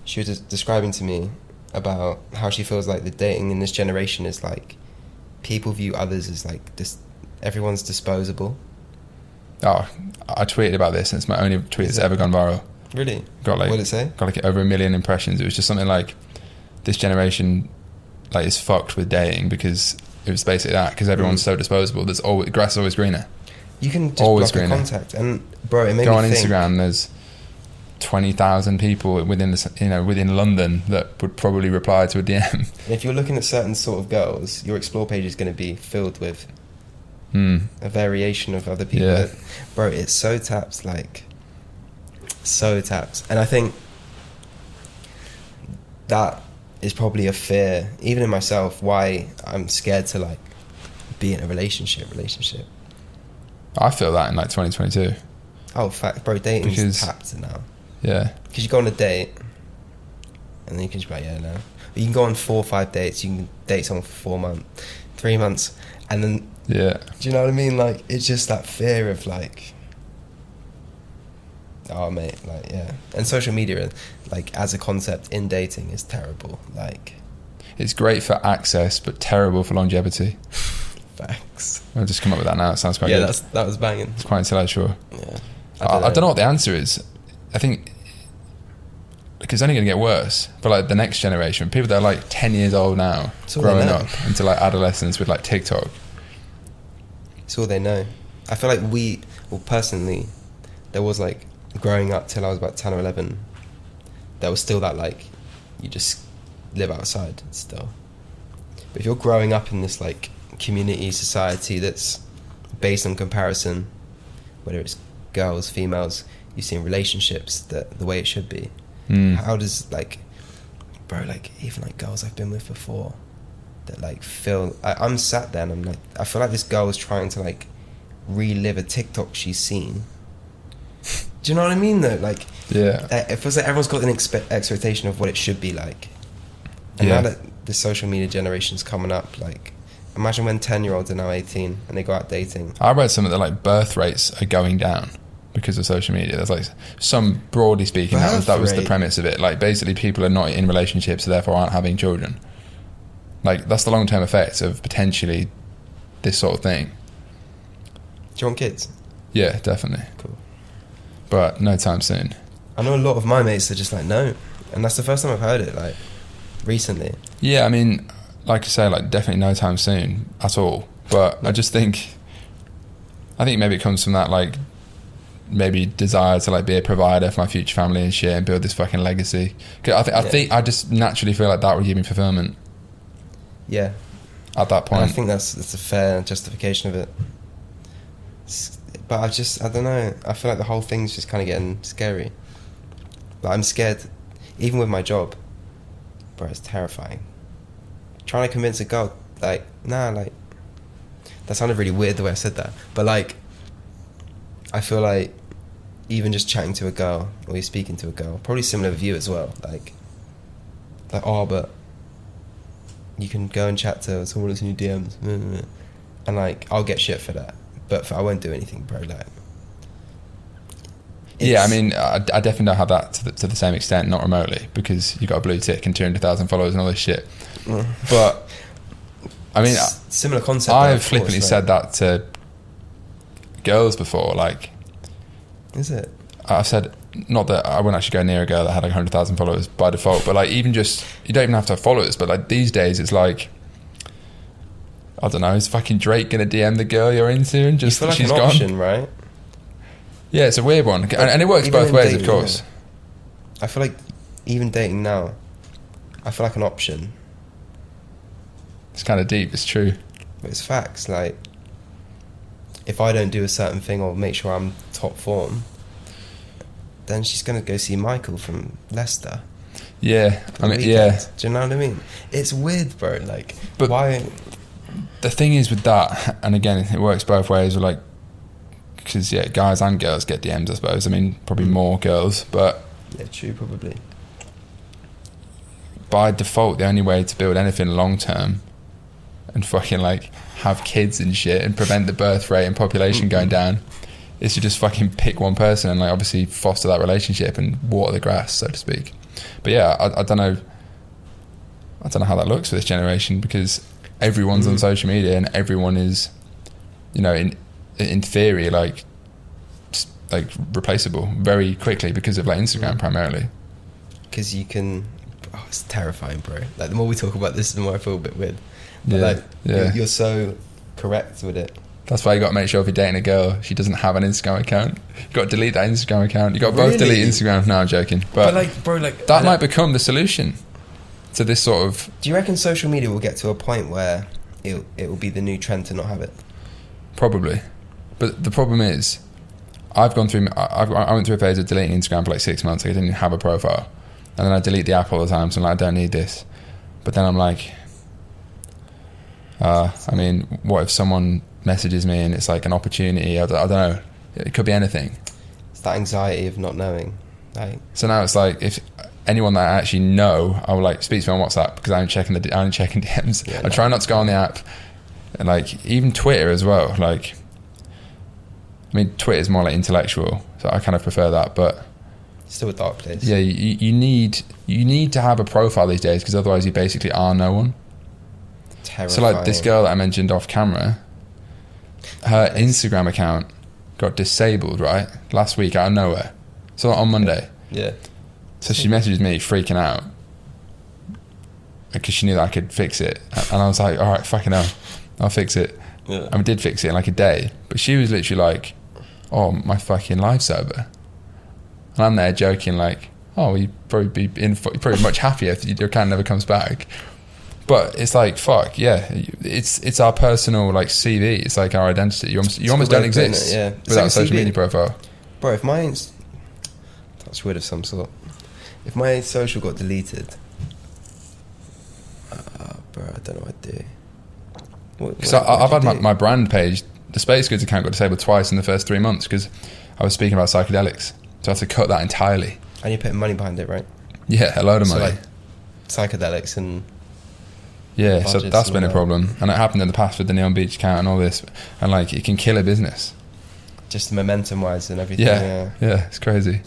she was describing to me about how she feels like the dating in this generation is like people view others as like dis- everyone's disposable. Oh, I tweeted about this and it's my only tweet that's ever gone viral. Really? Got like what did it say? got like over a million impressions. It was just something like this generation like is fucked with dating because it was basically that because everyone's Mm. so disposable. There's always grass is always greener. You can just Always block greener. contact, and bro, it made Go on think. Instagram. There's twenty thousand people within the you know within London that would probably reply to a DM. If you're looking at certain sort of girls, your explore page is going to be filled with Hmm. a variation of other people. Yeah. That, bro, it's so tapped, like so tapped, and I think that is probably a fear, even in myself, why I'm scared to like be in a relationship. Relationship. I feel that in like 2022. Oh, fact, bro, dating Because- is tapped now. Yeah, Because you go on a date, and then you can just be like, yeah, no. But you can go on four or five dates. You can date someone for four months, three months, and then yeah. do you know what I mean? Like it's just that fear of like, oh mate, like yeah. And social media, like as a concept in dating, is terrible. Like It's great for access, but terrible for longevity. <laughs> facts. I'll just come up with that now. It sounds quite yeah, good. that's that was banging. It's quite intellectual. Yeah, I, I, don't know what the answer is. I think because it's only going to get worse for like the next generation. People that are like ten years old now, It's all they growing up into like adolescence with like TikTok. It's all they know. I feel like we, well, personally, there was like growing up till I was about ten or eleven. There was still that like, you just live outside still. But if you're growing up in this like community society that's based on comparison, whether it's girls, females, you see in relationships that the way it should be. Mm. How does like, bro, like even like girls I've been with before, that like feel I, I'm sat there and I'm like I feel like this girl is trying to like relive a TikTok she's seen. Do you know what I mean though? Like Yeah, it feels like everyone's got an expe- expectation of what it should be like, and Yeah. now that the social media generation's coming up, like imagine when ten year olds are now eighteen and they go out dating. I read something that like birth rates are going down because of social media. There's like some broadly speaking that was Birth that was the premise of it. Like basically people are not in relationships, so therefore aren't having children. Like that's the long term effects of potentially this sort of thing. Do you want kids? Yeah, definitely. Cool. But no time soon. I know a lot of my mates are just like no, and that's the first time I've heard it like recently. Yeah, I mean, like I say, like definitely no time soon at all. But I just think, I think maybe it comes from that like maybe desire to like be a provider for my future family and shit and build this fucking legacy. 'Cause I, th- I Yeah. think I just naturally feel like that would give me fulfillment Yeah, at that and I think that's that's a fair justification of it. But I just I don't know. I feel like the whole thing's just kind of getting scary. Like I'm scared, even with my job. Bro, it's terrifying. Trying to convince a girl, like, nah, like, that sounded really weird the way I said that. But like, I feel like even just chatting to a girl or you're speaking to a girl, probably similar with you as well. Like, like, oh, but you can go and chat to someone that's in your DMs, <laughs> and like, I'll get shit for that. But for, I won't do anything, bro. Like, yeah, I mean, I, I definitely don't have that to the, to the same extent, not remotely, because you got a blue tick and two hundred thousand followers and all this shit. Mm. But I mean, S- similar concept. I've of course, flippantly said that to girls before, like. Is it? I've said not that I wouldn't actually go near a girl that had like hundred thousand followers by default, but like even just you don't even have to have followers. But like these days, it's like I don't know. Is fucking Drake gonna DM the girl you're into and just like she's an gone? option, right? Yeah, it's a weird one, and, and it works Even both ways, dating, of course. I feel like even dating now, I feel like an option. It's kind of deep. It's true. But it's facts. Like, if I don't do a certain thing or make sure I'm top form, then she's gonna go see Michael from Leicester. Yeah, I mean, yeah. Do you know what I mean? It's weird, bro. Like, But- why? The thing is with that, and again, it works both ways. Like, because yeah, guys and girls get DMs. I suppose. I mean, probably Mm. more girls, but Yeah, true, probably. by default, the only way to build anything long term and fucking like have kids and shit and prevent the birth rate and population going down is to just fucking pick one person and like obviously foster that relationship and water the grass, so to speak. But yeah, I, I don't know. I don't know how that looks for this generation because everyone's on Mm. social media and everyone is, you know, in in theory, like like replaceable very quickly because of like Instagram Mm. primarily. because you can. Oh, it's terrifying, bro. Like the more we talk about this, the more I feel a bit weird. But Yeah, like, yeah. You're, you're so correct with it. That's why you got to make sure if you're dating a girl, she doesn't have an Instagram account. You got to delete that Instagram account. You got to both Really? delete Instagram. No, I'm joking, But, but, like, bro, like that I might don't- become the solution to this sort of Do you reckon social media will get to a point where it it will be the new trend to not have it? Probably, but the problem is, I've gone through. I, I've- I went through a phase of deleting Instagram for like six months. Like I didn't even have a profile, and then I delete the app all the time. So I'm like, I don't need this. But then I'm like, uh, I mean, what if someone messages me and it's like an opportunity? I don't, I don't know. It could be anything. It's that anxiety of not knowing. Like, So now it's like if anyone that I actually know, I will like speak to me on WhatsApp because I'm checking the I'm checking <laughs> DMs. Yeah, I no. try not to go on the app, and like even Twitter as well. Like, I mean, Twitter is more like intellectual, so I kind of prefer that. But still a dark place. yeah, you, you need you need to have a profile these days because otherwise you basically are no one. Terrifying. So like this girl that I mentioned off camera, her Instagram account got disabled right last week out of nowhere. So on Monday. Yeah. So she messaged me freaking out because she knew that I could fix it, and I was like, "All right, fucking hell, I'll fix it." Yeah. And we did fix it in like a day, but she was literally like, "Oh, my fucking life's over," and I'm there joking like, "Oh, you'd probably be in, you're probably much happier if your account never comes back." But it's like, fuck, yeah, it's it's our personal like CV. It's like our identity. You almost you almost don't way of putting exist it, yeah. Without like social CV. media profile. Bro, if mine's touch wood of some sort, if my social got deleted, uh, bro, I don't know what I'd do. What, Because what- I've had my, my brand page, the Space Goods account got disabled twice in the first three months because I was speaking about psychedelics. So I had to cut that entirely. and you're putting money behind it, right? Yeah, a load of So, money. like, psychedelics and yeah, so that's been a problem. And it happened in the past with the Neon Beach account and all this. And like, it can kill a business. just momentum wise and everything. Yeah, yeah, it's crazy.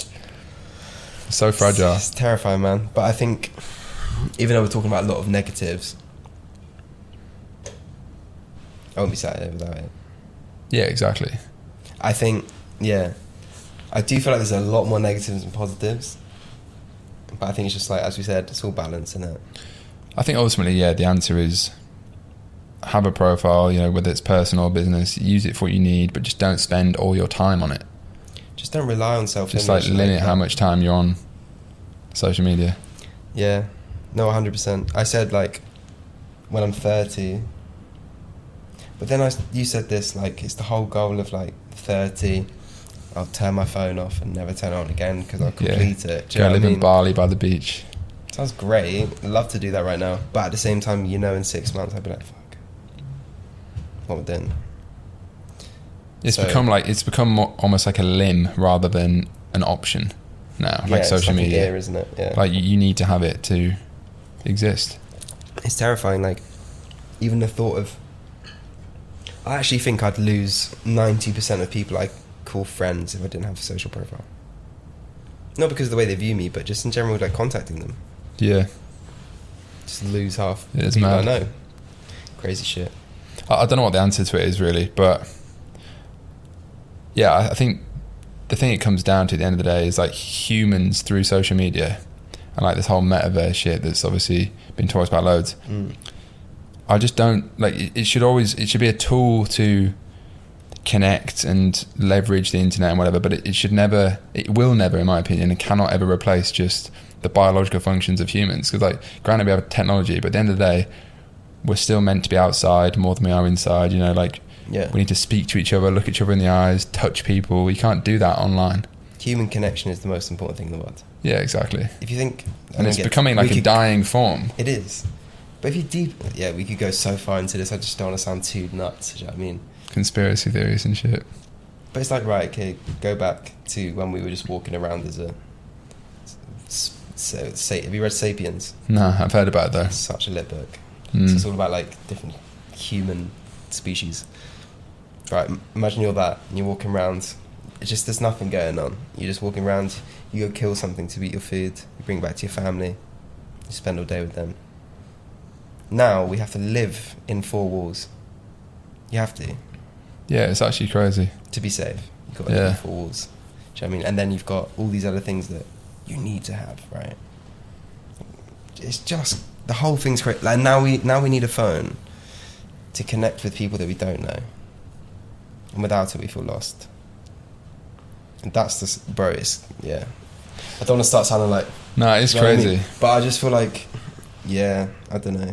It's so fragile. It's terrifying, man. But I think, even though we're talking about a lot of negatives, I won't be sat here without it. Yeah, exactly. I think, yeah, I do feel like there's a lot more negatives than positives. But I think it's just like, as we said, it's all balance, isn't it? I think ultimately, yeah, the answer is have a profile, you know, whether it's personal or business, use it for what you need, but just don't spend all your time on it. Just don't rely on self. Just like limit how much time you're on social media. Yeah, no, hundred percent. I said like when I'm thirty, but then I you said this like it's the whole goal of like thirty. I'll turn my phone off and never turn it on again because I'll Yeah. complete it. Do you Go live I mean? in Bali by the beach. Sounds great. I'd love to do that right now, but at the same time, you know, in six months I'd be like, fuck, what we're doing. It's So- become like it's become more, almost like a limb rather than an option now, Yeah, like it's social like media. gear, isn't it? Yeah. Like you, you need to have it to exist. it's terrifying. Like even the thought of, I actually think I'd lose ninety percent of people I call friends if I didn't have a social profile. Not because of the way they view me, but just in general, like contacting them. Yeah, Just lose half It the is people mad. I know. Crazy shit. I, I don't know what the answer to it is really, but yeah, I, I think the thing it comes down to at the end of the day is like humans through social media and like this whole metaverse shit that's obviously been talked about loads. Mm. I just don't like it, it should always it should be a tool to connect and leverage the internet and whatever but it, it should never it will never in my opinion and cannot ever replace just the biological functions of humans because like granted we have technology but at the end of the day we're still meant to be outside more than we are inside you know like Yeah. we need to speak to each other look each other in the eyes touch people we can't do that online Human connection is the most important thing in the world. yeah exactly If you think, I and it's becoming like a could- dying form It is. But if you deep, yeah, we could go so far into this. I just don't want to sound too nuts. You know what I mean? conspiracy theories and shit But it's like right, okay, go back to when we were just walking around as a. So, say, have you read *Sapiens*? nah I've heard about it though It's such a lit book. Mm. So it's all about like different human species. Right, imagine you're that, and you're walking around. It's just there's nothing going on. You're just walking around. You go kill something to eat your food. You bring it back to your family. You spend all day with them. Now we have to live in four walls. You have to yeah it's actually crazy to be safe. You've got to live Yeah. in four walls. Do you know what I mean? And then you've got all these other things that you need to have, right? It's just the whole thing's great. Like now we now we need a phone to connect with people that we don't know, and without it we feel lost. And that's the bro. It's yeah. I don't want to start sounding like No, it's you know what I crazy. mean? But I just feel like, yeah, I don't know.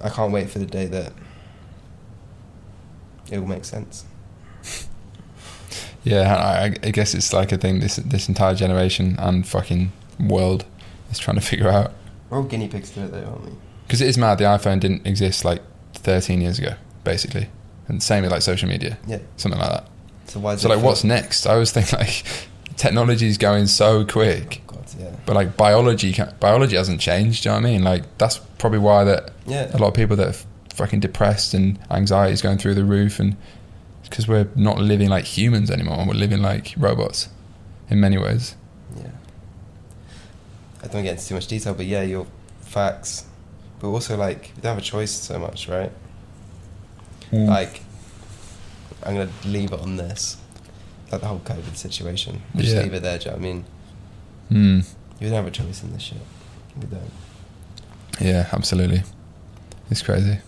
I can't wait for the day that it will make sense. Yeah, I, I guess it's like a thing this this entire generation and fucking world is trying to <laughs> figure out. We're all guinea pigs to it, though, aren't we? Because it is mad. The iPhone didn't exist like 13 years ago, basically, and same with like social media, Yeah. something like that. So why? So like, feel- what's next? I always think <laughs> like technology is going so quick, Oh, God, yeah. but like biology, biology hasn't changed. Do you know what I mean? Like that's probably why that Yeah. a lot of people that are fucking depressed and anxiety is going through the roof, and because we're not living like humans anymore. We're living like robots in many ways. Yeah. I don't get into too much detail, but yeah, your facts. But also, like, we don't have a choice so much, right? Mm. Like, I'm going to leave it on this. Like the whole COVID situation. We just Yeah. leave it there, do you know I mean? Mm. You don't have a choice in this shit. We don't. Yeah, absolutely. It's crazy.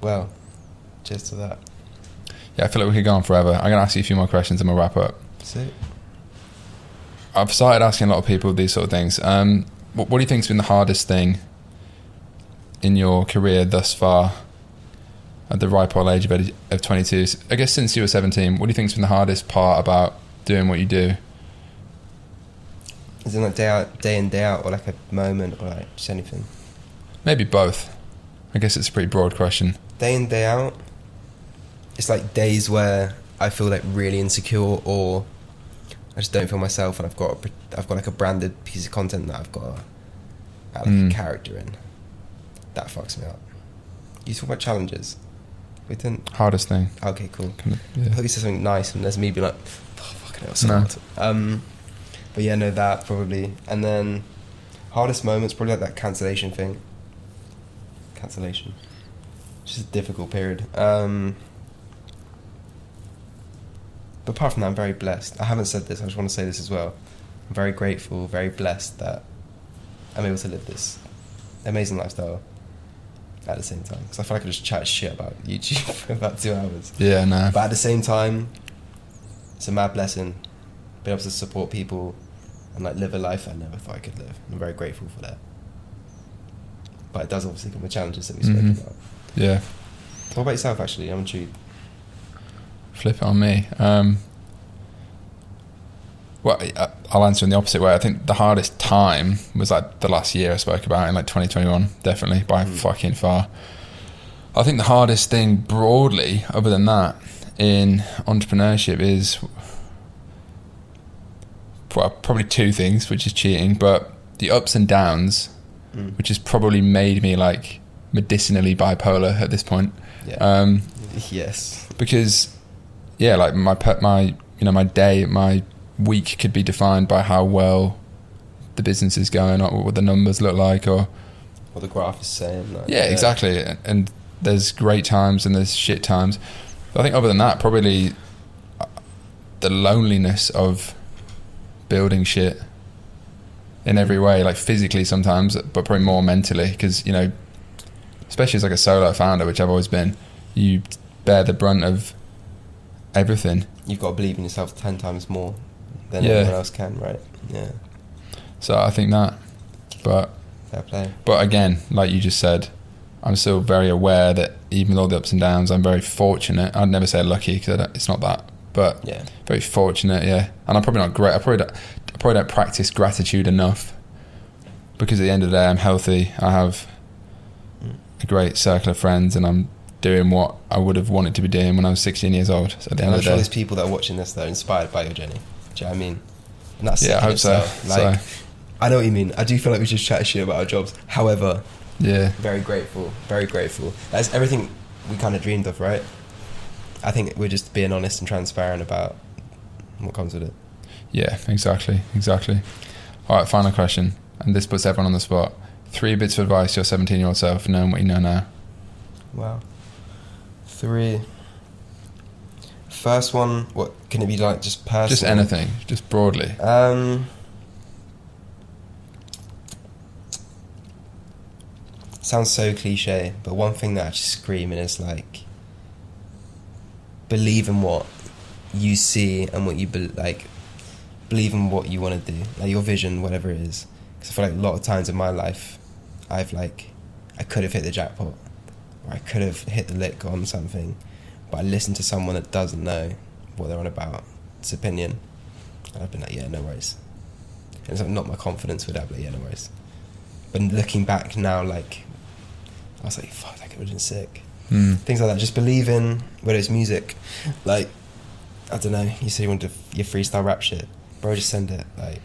Well, cheers to that. Yeah, I feel like we could go on forever. I'm gonna ask you a few more questions and we'll wrap up. So, I've started asking a lot of people these sort of things. Um, what, what do you think's been the hardest thing in your career thus far? At the ripe old age of, of 22, I guess since you were 17, what do you think's been the hardest part about doing what you do? is it like day out, day in, day out, or like a moment, or like just anything? Maybe both. I guess it's a pretty broad question. Day in, day out, it's like days where I feel like really insecure, or I just don't feel myself, and I've got a, I've got like a branded piece of content that I've got add like Mm. a character in. That fucks me up. You talk about challenges. We didn't. Hardest thing. Okay, cool. Kind of, I yeah. thought you said something nice, and there's me being like, oh, fucking hell, so No. Um, but yeah, no, that probably. And then hardest moments probably like that cancellation thing. Cancellation. It's Just a difficult period. Um, but apart from that, I'm very blessed. I haven't said this. I just want to say this as well. I'm very grateful, very blessed that I'm able to live this amazing lifestyle at the same time. Because I feel like I could just chat shit about <laughs> YouTube for about two hours. Yeah, no. But at the same time, it's a mad blessing being able to support people and like live a life I never thought I could live. I'm very grateful for that. But it does obviously come with challenges that we spoke Mhm. about. Yeah. What about yourself? Actually, I'm intrigued. Flip it on me. Um, well, I'll answer in the opposite way. I think the hardest time was like the last year I spoke about in like 2021, definitely by Mm. fucking far. I think the hardest thing broadly, other than that, in entrepreneurship is well, probably two things, which is cheating, but the ups and downs, Mm. which has probably made me like medicinally bipolar at this point. Yeah. Um, <laughs> yes. because yeah like my my you know my day my week could be defined by how well the business is going or what the numbers look like or What the graph is saying. Like, yeah exactly. And there's great times and there's shit times. But i think other than that probably uh, the loneliness of building shit in every way like physically sometimes but probably more mentally. Because you know especially as like a solo founder which i've always been you bear the brunt of everything You've got to believe in yourself ten times more than Yeah. anyone else can, right? Yeah. So I think that, but Fair play. but again, like you just said, I'm still very aware that even with all the ups and downs, I'm very fortunate. I'd never say lucky because it's not that, but Yeah. very fortunate. Yeah, and I'm probably not great. I probably don't, I probably don't practice gratitude enough because at the end of the day, I'm healthy. I have Mm. a great circle of friends, and I'm doing what I would have wanted to be doing when I was 16 years old. So at the end I'm of sure the there's day, people that are watching this that are inspired by your journey. Do you know what I mean? And that's yeah, I hope so. Like, so I know what you mean. I do feel like we just chat shit about our jobs. However, yeah, very grateful, very grateful. That's everything we kind of dreamed of, right? I think we're just being honest and transparent about what comes with it. Yeah, exactly, exactly. All right, final question, and this puts everyone on the spot. Three bits of advice to your 17 year old self, knowing what you know now. Wow. Three. First one, what can it be like? Just personal. Just anything, just broadly. Um, sounds so cliche, but one thing that I just scream is like, believe in what you see and what you be- like, believe in what you want to do, like your vision, whatever it is. Because I feel like a lot of times in my life, I've like, I could have hit the jackpot, I could have hit the lick on something, but I listen to someone that doesn't know what they're on about, its opinion, and I've been like, yeah, no worries. And it's like not my confidence with that, but yeah, no worries. But looking back now, like, I was like, fuck, that could have been sick. Mm. Things like that. Just believe in whether it's music. Like, I don't know. You say you want to your freestyle rap shit, bro. Just send it. Like,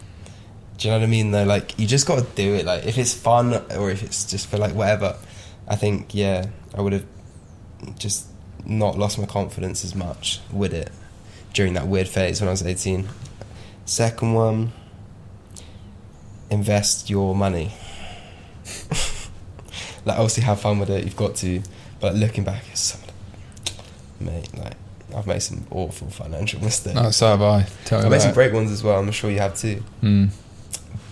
do you know what I mean? Though, like, you just got to do it. Like, if it's fun or if it's just for like whatever, I think yeah, I would have just not lost my confidence as much with it during that weird phase when I was eighteen. Second one, invest your money. <laughs> like, obviously, have fun with it. You've got to, but looking back, it's some of the, mate, like I've made some awful financial <laughs> mistakes. No, so have I. Tell I've made some great ones as well. I'm sure you have too. Mm.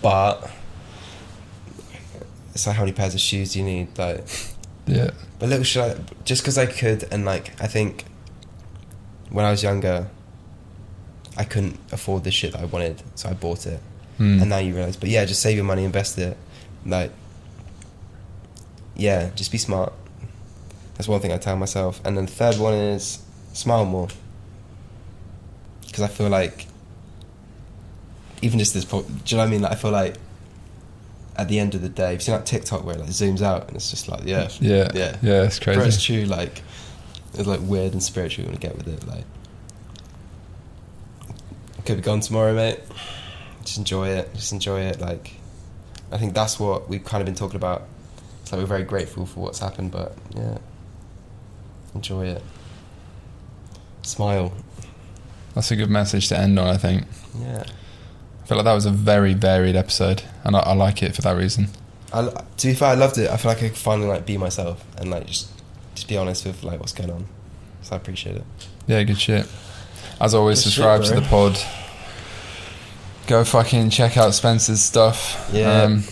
But it's like how many pairs of shoes do you need? Like, Yeah. but little shit, like, just because I could, and like I think when I was younger, I couldn't afford the shit that I wanted, so I bought it. Mm. And now you realize, but yeah, just save your money, invest it. Like, yeah, just be smart. That's one thing I tell myself. And then the third one is smile more. Because I feel like, even just this, po- do you know what I mean? Like, I feel like at the end of the day, you've seen like TikTok where it like zooms out and it's just like, yeah, yeah. yeah. Yeah, it's crazy. But it's true, like, it's like weird and spiritual you want to get with it. Like, could be gone tomorrow, mate. Just enjoy it. Just enjoy it. Like, I think that's what we've kind of been talking about. It's like we're very grateful for what's happened, but yeah, enjoy it. Smile. That's a good message to end on, I think. Yeah. I feel like that was a very varied episode, and I, I like it for that reason. I, to be fair, I loved it. I feel like I could finally like be myself and like just just be honest with like what's going on. So I appreciate it. Yeah, good shit. As always, Good shit, subscribe to the pod. Go fucking check out Spencer's stuff. Yeah. Um,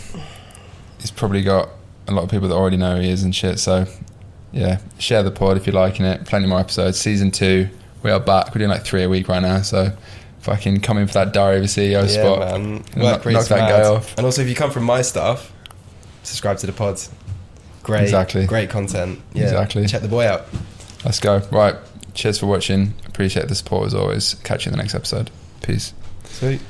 he's probably got a lot of people that already know who he is and shit. So, yeah, share the pod if you're liking it. Plenty more episodes. Season two, we are back. We're doing like three a week right now. So, fucking come in for that Diary of a CEO yeah, spot. man. And Work knock- knock that mad. guy off. And also, if you come from my stuff, subscribe to the pods. Great, Exactly. Great content. Yeah, Exactly. Check the boy out. Let's go. Right. Cheers for watching. Appreciate the support as always. Catch you in the next episode. Peace. Sweet.